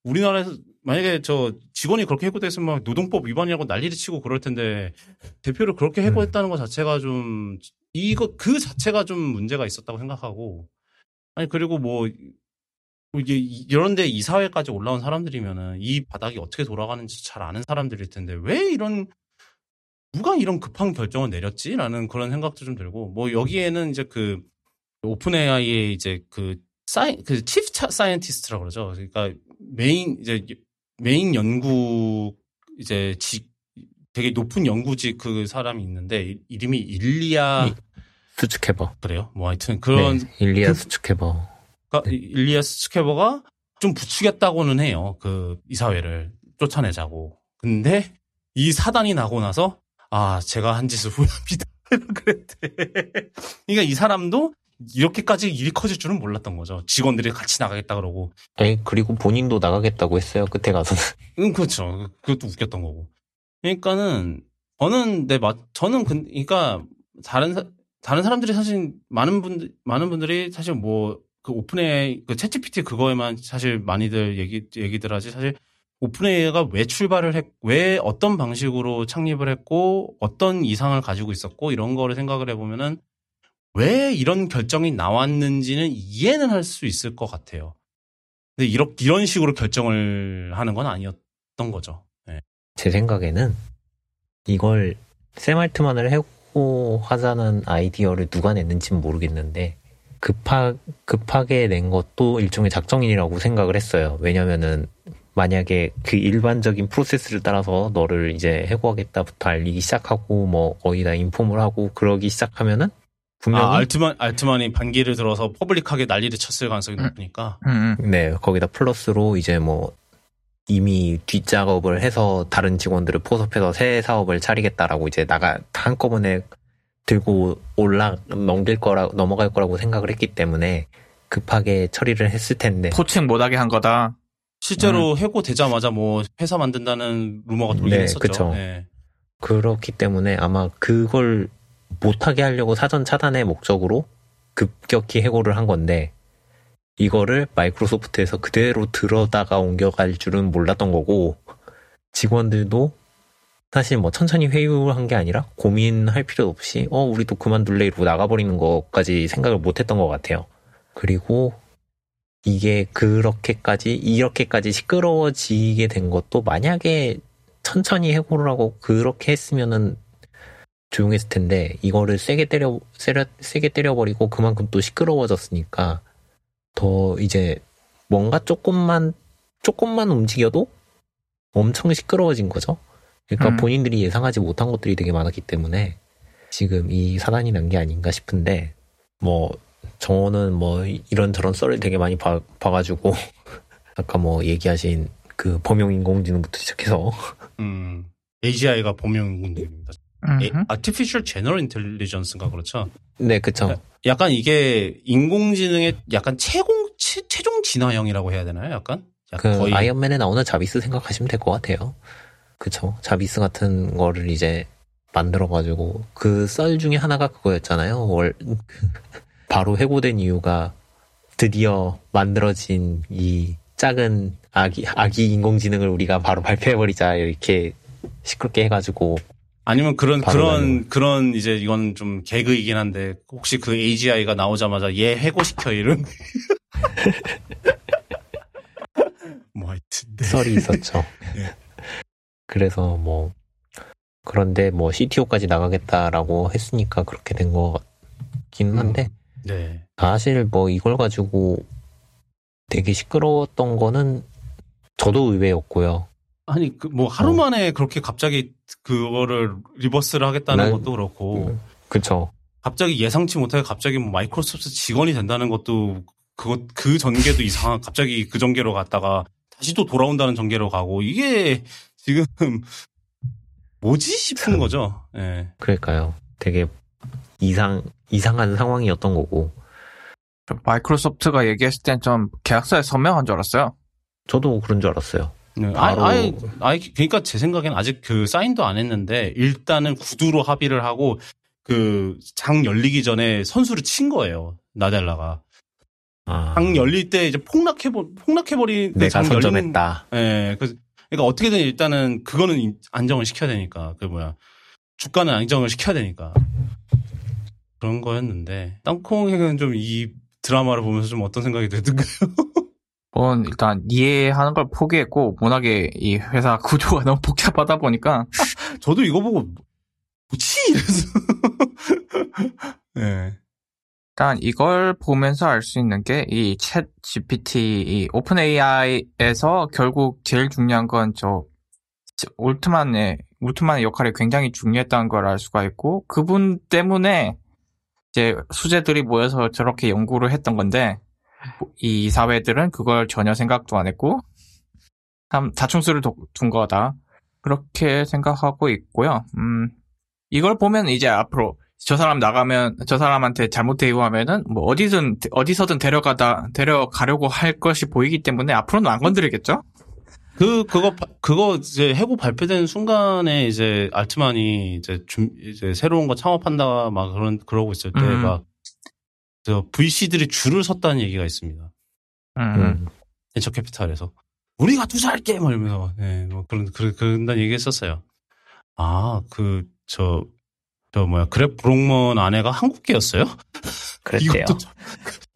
우리나라에서 만약에 저 직원이 그렇게 해고됐으면 막 노동법 위반이라고 난리를 치고 그럴 텐데 대표를 그렇게 해고했다는 것 자체가 좀 이거 그 자체가 좀 문제가 있었다고 생각하고. 아니 그리고 뭐 이게 이런데 이사회까지 올라온 사람들이면은 이 바닥이 어떻게 돌아가는지 잘 아는 사람들일 텐데 왜 이런 누가 이런 급한 결정을 내렸지라는 그런 생각도 좀 들고 뭐 여기에는 이제 그 OpenAI의 이제 그 사이 그 Chief Scientist라 그러죠. 그러니까 메인 이제 메인 연구 이제 직 되게 높은 연구직 그 사람이 있는데 이- 이름이 일리아 스츠케버. 그래요. 뭐 하여튼 그런 네, 일리아 그- 스츠케버. 그러니까 이- 일리아 스츠케버가 좀 부추겼다고는 해요. 그 이사회를 쫓아내자고. 근데 이 사단이 나고 나서 아 제가 한 짓을 후회합니다. 그랬대. 그러니까 이 사람도 이렇게까지 일이 커질 줄은 몰랐던 거죠. 직원들이 같이 나가겠다 그러고. 에이, 그리고 본인도 나가겠다고 했어요. 끝에 가서는. 음 그렇죠. 그것도 웃겼던 거고. 그러니까는 저는 내 맛, 저는 근- 그러니까 다른 사, 다른 사람들이 사실 많은 분들 많은 분들이 사실 뭐 그 오픈에 그 챗GPT 그거에만 사실 많이들 얘기 얘기들 하지 사실 오픈AI가 왜 출발을 했, 왜 어떤 방식으로 창립을 했고 어떤 이상을 가지고 있었고 이런 거를 생각을 해보면은 왜 이런 결정이 나왔는지는 이해는 할 수 있을 것 같아요. 근데 이런 이런 식으로 결정을 하는 건 아니었던 거죠. 네. 제 생각에는 이걸 샘 알트만을 해고 하자는 아이디어를 누가 냈는지는 모르겠는데 급하, 급하게 낸 것도 일종의 작정이라고 생각을 했어요. 왜냐면은 만약에 그 일반적인 프로세스를 따라서 너를 이제 해고하겠다부터 알리기 시작하고 뭐 거의 다 인폼을 하고 그러기 시작하면은 분명히 아, 알트만, 알트만이 반기를 들어서 퍼블릭하게 난리를 쳤을 가능성이 음. 높으니까. 음, 음. 네, 거기다 플러스로 이제 뭐 이미 뒷작업을 해서 다른 직원들을 포섭해서 새 사업을 차리겠다라고 이제 나가 한꺼번에 들고 올라 넘길 거라 넘어갈 거라고 생각을 했기 때문에 급하게 처리를 했을 텐데 포칭 못하게 한 거다. 실제로 해고되자마자 뭐 회사 만든다는 루머가 돌긴 네, 했었죠. 그쵸. 네. 그렇기 때문에 아마 그걸 못하게 하려고 사전 차단의 목적으로 급격히 해고를 한 건데 이거를 마이크로소프트에서 그대로 들어다가 옮겨갈 줄은 몰랐던 거고 직원들도 사실 뭐 천천히 회유한 게 아니라 고민할 필요 없이 어 우리도 그만둘래 이러고 나가버리는 것까지 생각을 못했던 것 같아요. 그리고 이게 그렇게까지 이렇게까지 시끄러워지게 된 것도 만약에 천천히 해고를 하고 그렇게 했으면은 조용했을 텐데 이거를 세게 때려 세려, 세게 때려버리고 그만큼 또 시끄러워졌으니까 더 이제 뭔가 조금만 조금만 움직여도 엄청 시끄러워진 거죠. 그러니까 음. 본인들이 예상하지 못한 것들이 되게 많았기 때문에 지금 이 사단이 난 게 아닌가 싶은데 뭐 저는 뭐 이런저런 썰을 되게 많이 봐, 봐가지고 아까 뭐 얘기하신 그 범용 인공지능부터 시작해서 음. AGI가 범용군입니다. 음흠. Artificial General Intelligence인가 그렇죠. 네 그쵸 약간 이게 인공지능의 약간 최공 최, 최종 진화형이라고 해야 되나요? 약간? 그 약간 거의 아이언맨에 나오는 자비스 생각하시면 될 것 같아요. 그쵸. 자비스 같은 거를 이제 만들어가지고 그 썰 중에 하나가 그거였잖아요. 월 바로 해고된 이유가 드디어 만들어진 이 작은 아기 아기 인공지능을 우리가 바로 발표해버리자 이렇게 시끄럽게 해가지고 아니면 그런 그런 그런 이제 이건 좀 개그이긴 한데 혹시 그 AGI가 나오자마자 얘 해고시켜 이런 뭐 하여튼 네. 썰이 있었죠. 예. 그래서 뭐 그런데 뭐 CTO까지 나가겠다라고 했으니까 그렇게 된것 같기는 한데 네. 사실 뭐 이걸 가지고 되게 시끄러웠던 거는 저도 의외였고요. 아니 그 뭐 하루 어. 만에 그렇게 갑자기 그거를 리버스를 하겠다는 난- 것도 그렇고 음, 그쵸. 갑자기 예상치 못하게 갑자기 뭐 마이크로소프트 직원이 된다는 것도 그것 그 전개도 이상한 갑자기 그 전개로 갔다가 다시 또 돌아온다는 전개로 가고 이게 지금 뭐지 싶은 참. 거죠. 예. 그러니까요. 되게 이상, 이상한 상황이었던 거고. 마이크로소프트가 얘기했을 땐 좀 계약서에 서명한 줄 알았어요. 저도 그런 줄 알았어요. 네. 바로- 아예, 아예, 아예, 그러니까 제 생각엔 아직 그 사인도 안 했는데 일단은 구두로 합의를 하고 그 장 열리기 전에 선수를 친 거예요. 나델라가. 아, 장 열릴 때 이제 폭락해 버, 폭락해 버린 그 내가 장 선점했다. 예. 그, 그러니까 어떻게든 일단은 그거는 인- 안정을 시켜야 되니까. 그 뭐야. 주가는 안정을 시켜야 되니까. 그런 거였는데. 땅콩에는 좀 이 드라마를 보면서 좀 어떤 생각이 들던가요? 뭐 일단 이해하는 걸 포기했고 워낙에 이 회사 구조가 너무 복잡하다 보니까 저도 이거 보고 뭐지? 이래서. 예. 일단 이걸 보면서 알 수 있는 게 이 챗 GPT, 이 오픈 AI에서 결국 제일 중요한 건 저 올트만의 올트만의 역할이 굉장히 중요했다는 걸 알 수가 있고 그분 때문에 이제 수재들이 모여서 저렇게 연구를 했던 건데 이 사회들은 그걸 전혀 생각도 안 했고 참 자충수를 도- 둔 거다 그렇게 생각하고 있고요. 음 이걸 보면 이제 앞으로 저 사람 나가면 저 사람한테 잘못 대우하면은 뭐 어디든 어디서든 데려가다 데려가려고 할 것이 보이기 때문에 앞으로는 안 건드리겠죠? 그 그거 바- 그거 이제 해고 발표된 순간에 이제 알트만이 이제 준 이제 새로운 거 창업한다 막 그런 그러고 있을 때 음. 막저 VC들이 줄을 섰다는 얘기가 있습니다. 음. 음. 벤처 캐피탈에서 우리가 투자할게 막 이러면서 네, 뭐 그런 그런 그런 얘기했었어요. 아 그 저저 뭐야 그랩 브록먼 아내가 한국계였어요? 그랬대요. 이것도, 처-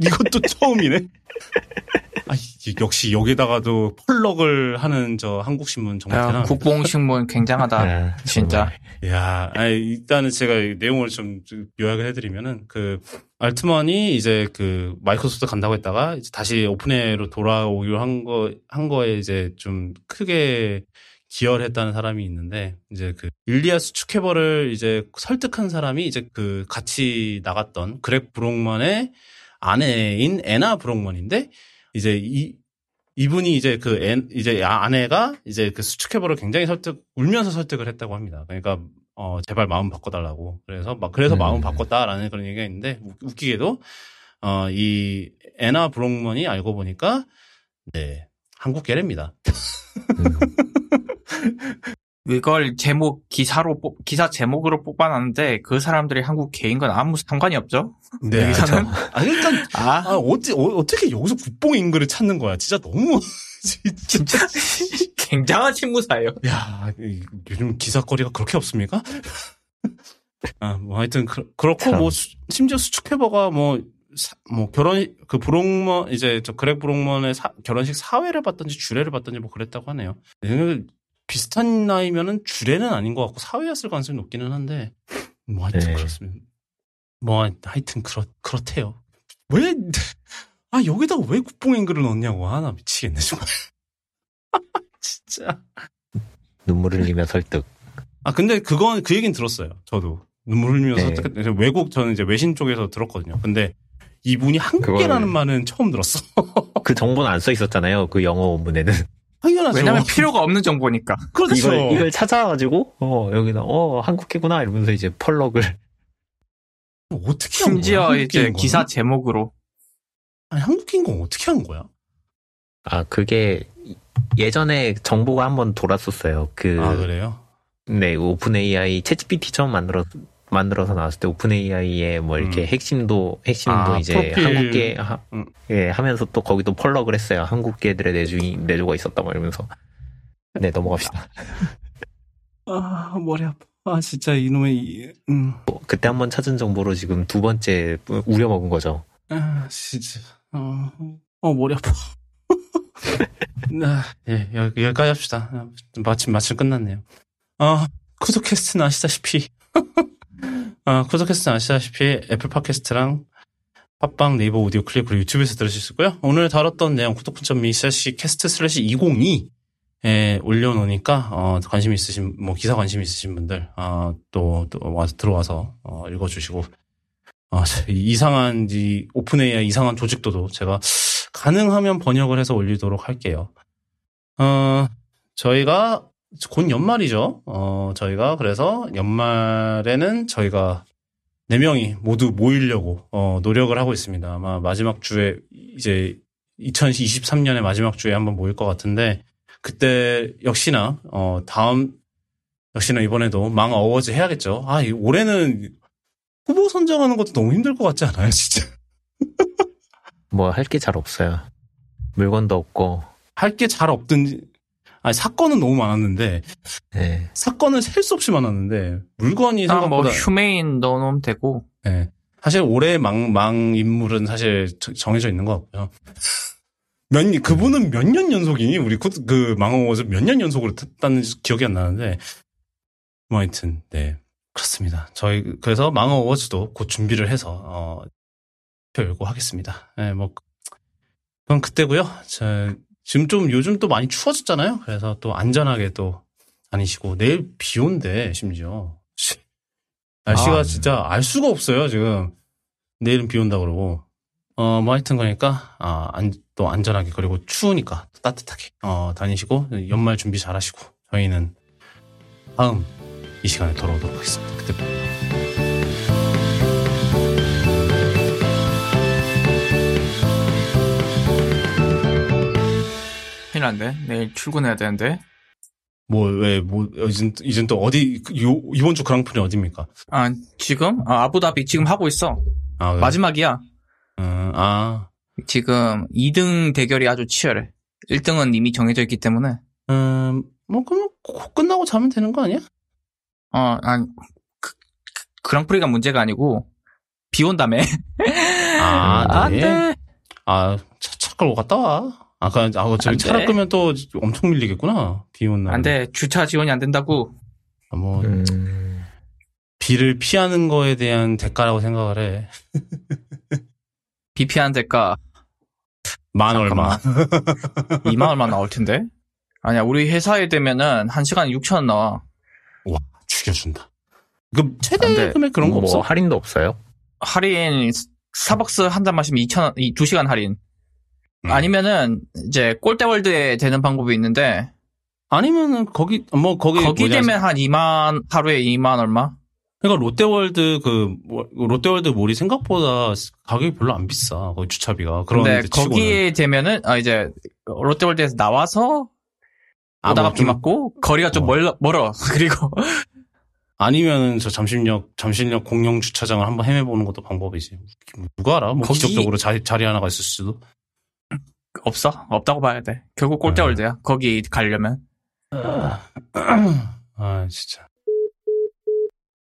이것도 처음이네. 아, 이- 역시 여기다가도 펄럭을 하는 저 한국 신문 정말 야, 대단합니다. 국뽕신문 굉장하다. 아, 진짜. 야, 아니, 일단은 제가 이 내용을 좀 요약을 해드리면은 그 알트만이 이제 그 마이크로소프트 간다고 했다가 이제 다시 오픈에로 돌아오기로 한 거, 한 거에 이제 좀 크게 기여를 했다는 사람이 있는데 이제 그 일리아스 추케버를 이제 설득한 사람이 이제 그 같이 나갔던 그렉 브록만의 아내인 애나 브록만인데 이제 이 이분이 이제 그 애, 이제 아- 아내가 이제 그 수축해버를 굉장히 설득 울면서 설득을 했다고 합니다. 그러니까 어 제발 마음 바꿔달라고 그래서 막 그래서 음. 마음 바꿨다라는 그런 얘기가 있는데 웃- 웃기게도 어이 애나 브록먼이 알고 보니까 네 한국 계래입니다. 이걸 제목 기사로 뽑, 기사 제목으로 뽑아놨는데 그 사람들이 한국 개인 건 아무 상관이 없죠. 네, 여기서는 아 일단 아, 아 어찌 어, 떻게 여기서 국뽕 인글을 찾는 거야? 진짜 너무 진짜 굉장한 친구사예요. 야, 이- 요즘 기사거리가 그렇게 없습니까? 아, 뭐 하여튼 그, 렇고 참. 뭐 수- 심지어 수축해버가 뭐, 사- 뭐 결혼 그 브록먼 이제 저 그렉 브록먼의 사- 결혼식 사회를 봤던지 주례를 봤던지 뭐 그랬다고 하네요. 비슷한 나이면은 주례는 아닌 것 같고 사회였을 가능성이 높기는 한데 뭐 하여튼 네. 그렇습니다. 뭐 하여튼 그렇 그렇대요. 왜 아, 여기다가 왜 국뽕앵글을 넣냐고. 아, 나 미치겠네, 정말. 진짜. 눈물을 흘리며 설득. 아, 근데 그건, 그 얘기는 들었어요. 저도. 눈물 흘리면서. 네. 설득- 외국, 저는 이제 외신 쪽에서 들었거든요. 근데 이분이 한국계라는 말은 처음 들었어. 그 정보는 안 써 있었잖아요. 그 영어 원문에는. 당연하죠. 왜냐면 필요가 없는 정보니까. 그렇죠. 이걸 이걸 찾아가지고 어 여기다 어 한국계구나 이러면서 이제 펄럭을 어떻게 한 거야? 심지어 한국계인 이제 거는? 기사 제목으로 아니, 한국인 건 어떻게 한 거야? 아 그게 예전에 정보가 한번 돌았었어요. 그 아, 그래요? 네, OpenAI, ChatGPT 처음 만들어, 만들어서 나왔을 때 OpenAI의 뭐 이렇게 음. 핵심도, 핵심도 아, 이제 프로필. 한국계, 하, 음. 예, 하면서 또 거기도 펄럭을 했어요. 한국계들의 내주인, 내조가 있었다, 뭐 이러면서. 네, 넘어갑시다. 아, 머리 아파. 아, 진짜 이놈의, 이- 음. 그때 한번 찾은 정보로 지금 두 번째 우려 먹은 거죠. 아, 진짜. 어, 어 머리 아파. 아, 예, 여기, 여기까지 합시다. 아, 마침, 마침 끝났네요. 아, 쿠드캐스트는 아시다시피. 아, 쿠드캐스트는 아시다시피 애플 팟캐스트랑 팟빵, 네이버 오디오 클립, 그리고 유튜브에서 들으실 수 있고요. 오늘 다뤘던 내용 쿠드콘.me slash cast slash 202 에 올려놓으니까, 어, 관심 있으신, 뭐, 기사 관심 있으신 분들, 어, 또, 또, 와서, 들어와서, 어, 읽어주시고, 아, 이 이상한 이 오픈 AI 이상한 조직도도 제가 가능하면 번역을 해서 올리도록 할게요. 어, 저희가 곧 연말이죠. 어, 저희가 그래서 연말에는 저희가 네 명이 모두 모이려고 어, 노력을 하고 있습니다. 아마 마지막 주에 이제 2023년의 마지막 주에 한번 모일 것 같은데 그때 역시나 어, 다음 역시나 이번에도 망 어워즈 해야겠죠. 아, 이 올해는 후보 선정하는 것도 너무 힘들 것 같지 않아요, 진짜? 뭐 할 게 잘 없어요. 물건도 없고, 할 게 잘 없든지, 아니, 사건은 너무 많았는데, 예. 사건은 셀 수 없이 많았는데, 물건이 뭐 생각보다, 휴메인 넣어놓으면 되고 예. 사실 올해 망, 망 인물은 사실 저- 정해져 있는 것 같고요. 몇, 년- 그분은 몇 년 연속이니? 우리 그, 그 망어워즈 몇년 연속으로 탔다는 기억이 안 나는데, 뭐 하여튼, 네. 그렇습니다. 저희, 그래서 망어워즈도 곧 준비를 해서, 어, 표 열고 하겠습니다. 예, 뭐, 그건 그때고요 저, 지금 좀 요즘 또 많이 추워졌잖아요. 그래서 또 안전하게 또 다니시고, 내일 비 온대, 심지어. 씨. 날씨가 아. 진짜 알 수가 없어요, 지금. 내일은 비 온다 그러고 어 뭐 하여튼 그러니까 아, 안, 또 안전하게 그리고 추우니까 또 따뜻하게 어 다니시고 연말 준비 잘 하시고 저희는 다음 이 시간에 돌아오도록 하겠습니다. 그때 봬요. 큰일 난데. 내일 출근해야 되는데. 뭐, 왜, 뭐, 이젠, 이젠 또 어디, 요, 이번 주 그랑프리 어딥니까? 아, 지금? 아, 아부다비 지금 하고 있어. 아, 그래요? 마지막이야. 음, 아, 지금 2등 대결이 아주 치열해. 1등은 이미 정해져 있기 때문에. 음, 뭐, 곧 끝나고 자면 되는 거 아니야? 어, 아니, 그, 그, 랑프리가 문제가 아니고, 비 온다며. 아, 안 네. 돼. 아, 차, 차 끌고 갔다 와. 아, 그, 아, 저기 안 차를 돼. 끄면 또 엄청 밀리겠구나. 비 오는 날. 안 돼. 주차 지원이 안 된다고. 아, 뭐, 음, 비를 피하는 거에 대한 대가라고 생각을 해. 비 피한 대가 만 얼마. 2만 얼마 나올 텐데. 아니야, 우리 회사에 되면은 1시간에 6천 원 나와. 죽여준다. 그, 안 최대 돼. 금액 그런 거 뭐 없어? 할인도 없어요? 할인, 스타벅스 한 잔 마시면 2천 원, 2시간 할인. 음. 아니면은, 이제, 롯데월드에 되는 방법이 있는데, 아니면은, 거기, 뭐, 거기. 거기 되면 한 2만, 하루에 2만 얼마? 그러니까 롯데월드 그, 뭐, 롯데월드 몰이 생각보다 가격이 별로 안 비싸. 거기 주차비가. 그런 근데 데 치고는. 거기에 되면은, 아, 이제, 롯데월드에서 나와서, 아, 오다가 뭐 비 좀- 맞고, 거리가 좀 어. 멀어, 멀어. 그리고, 아니면은 저 잠실역 잠실역 공영 주차장을 한번 헤매보는 것도 방법이지. 누가 알아? 뭐 거기- 기적적으로 자리, 자리 하나가 있을 수도. 없어. 없다고 봐야 돼. 결국 꼴대월드야. 거기 가려면. 아 진짜.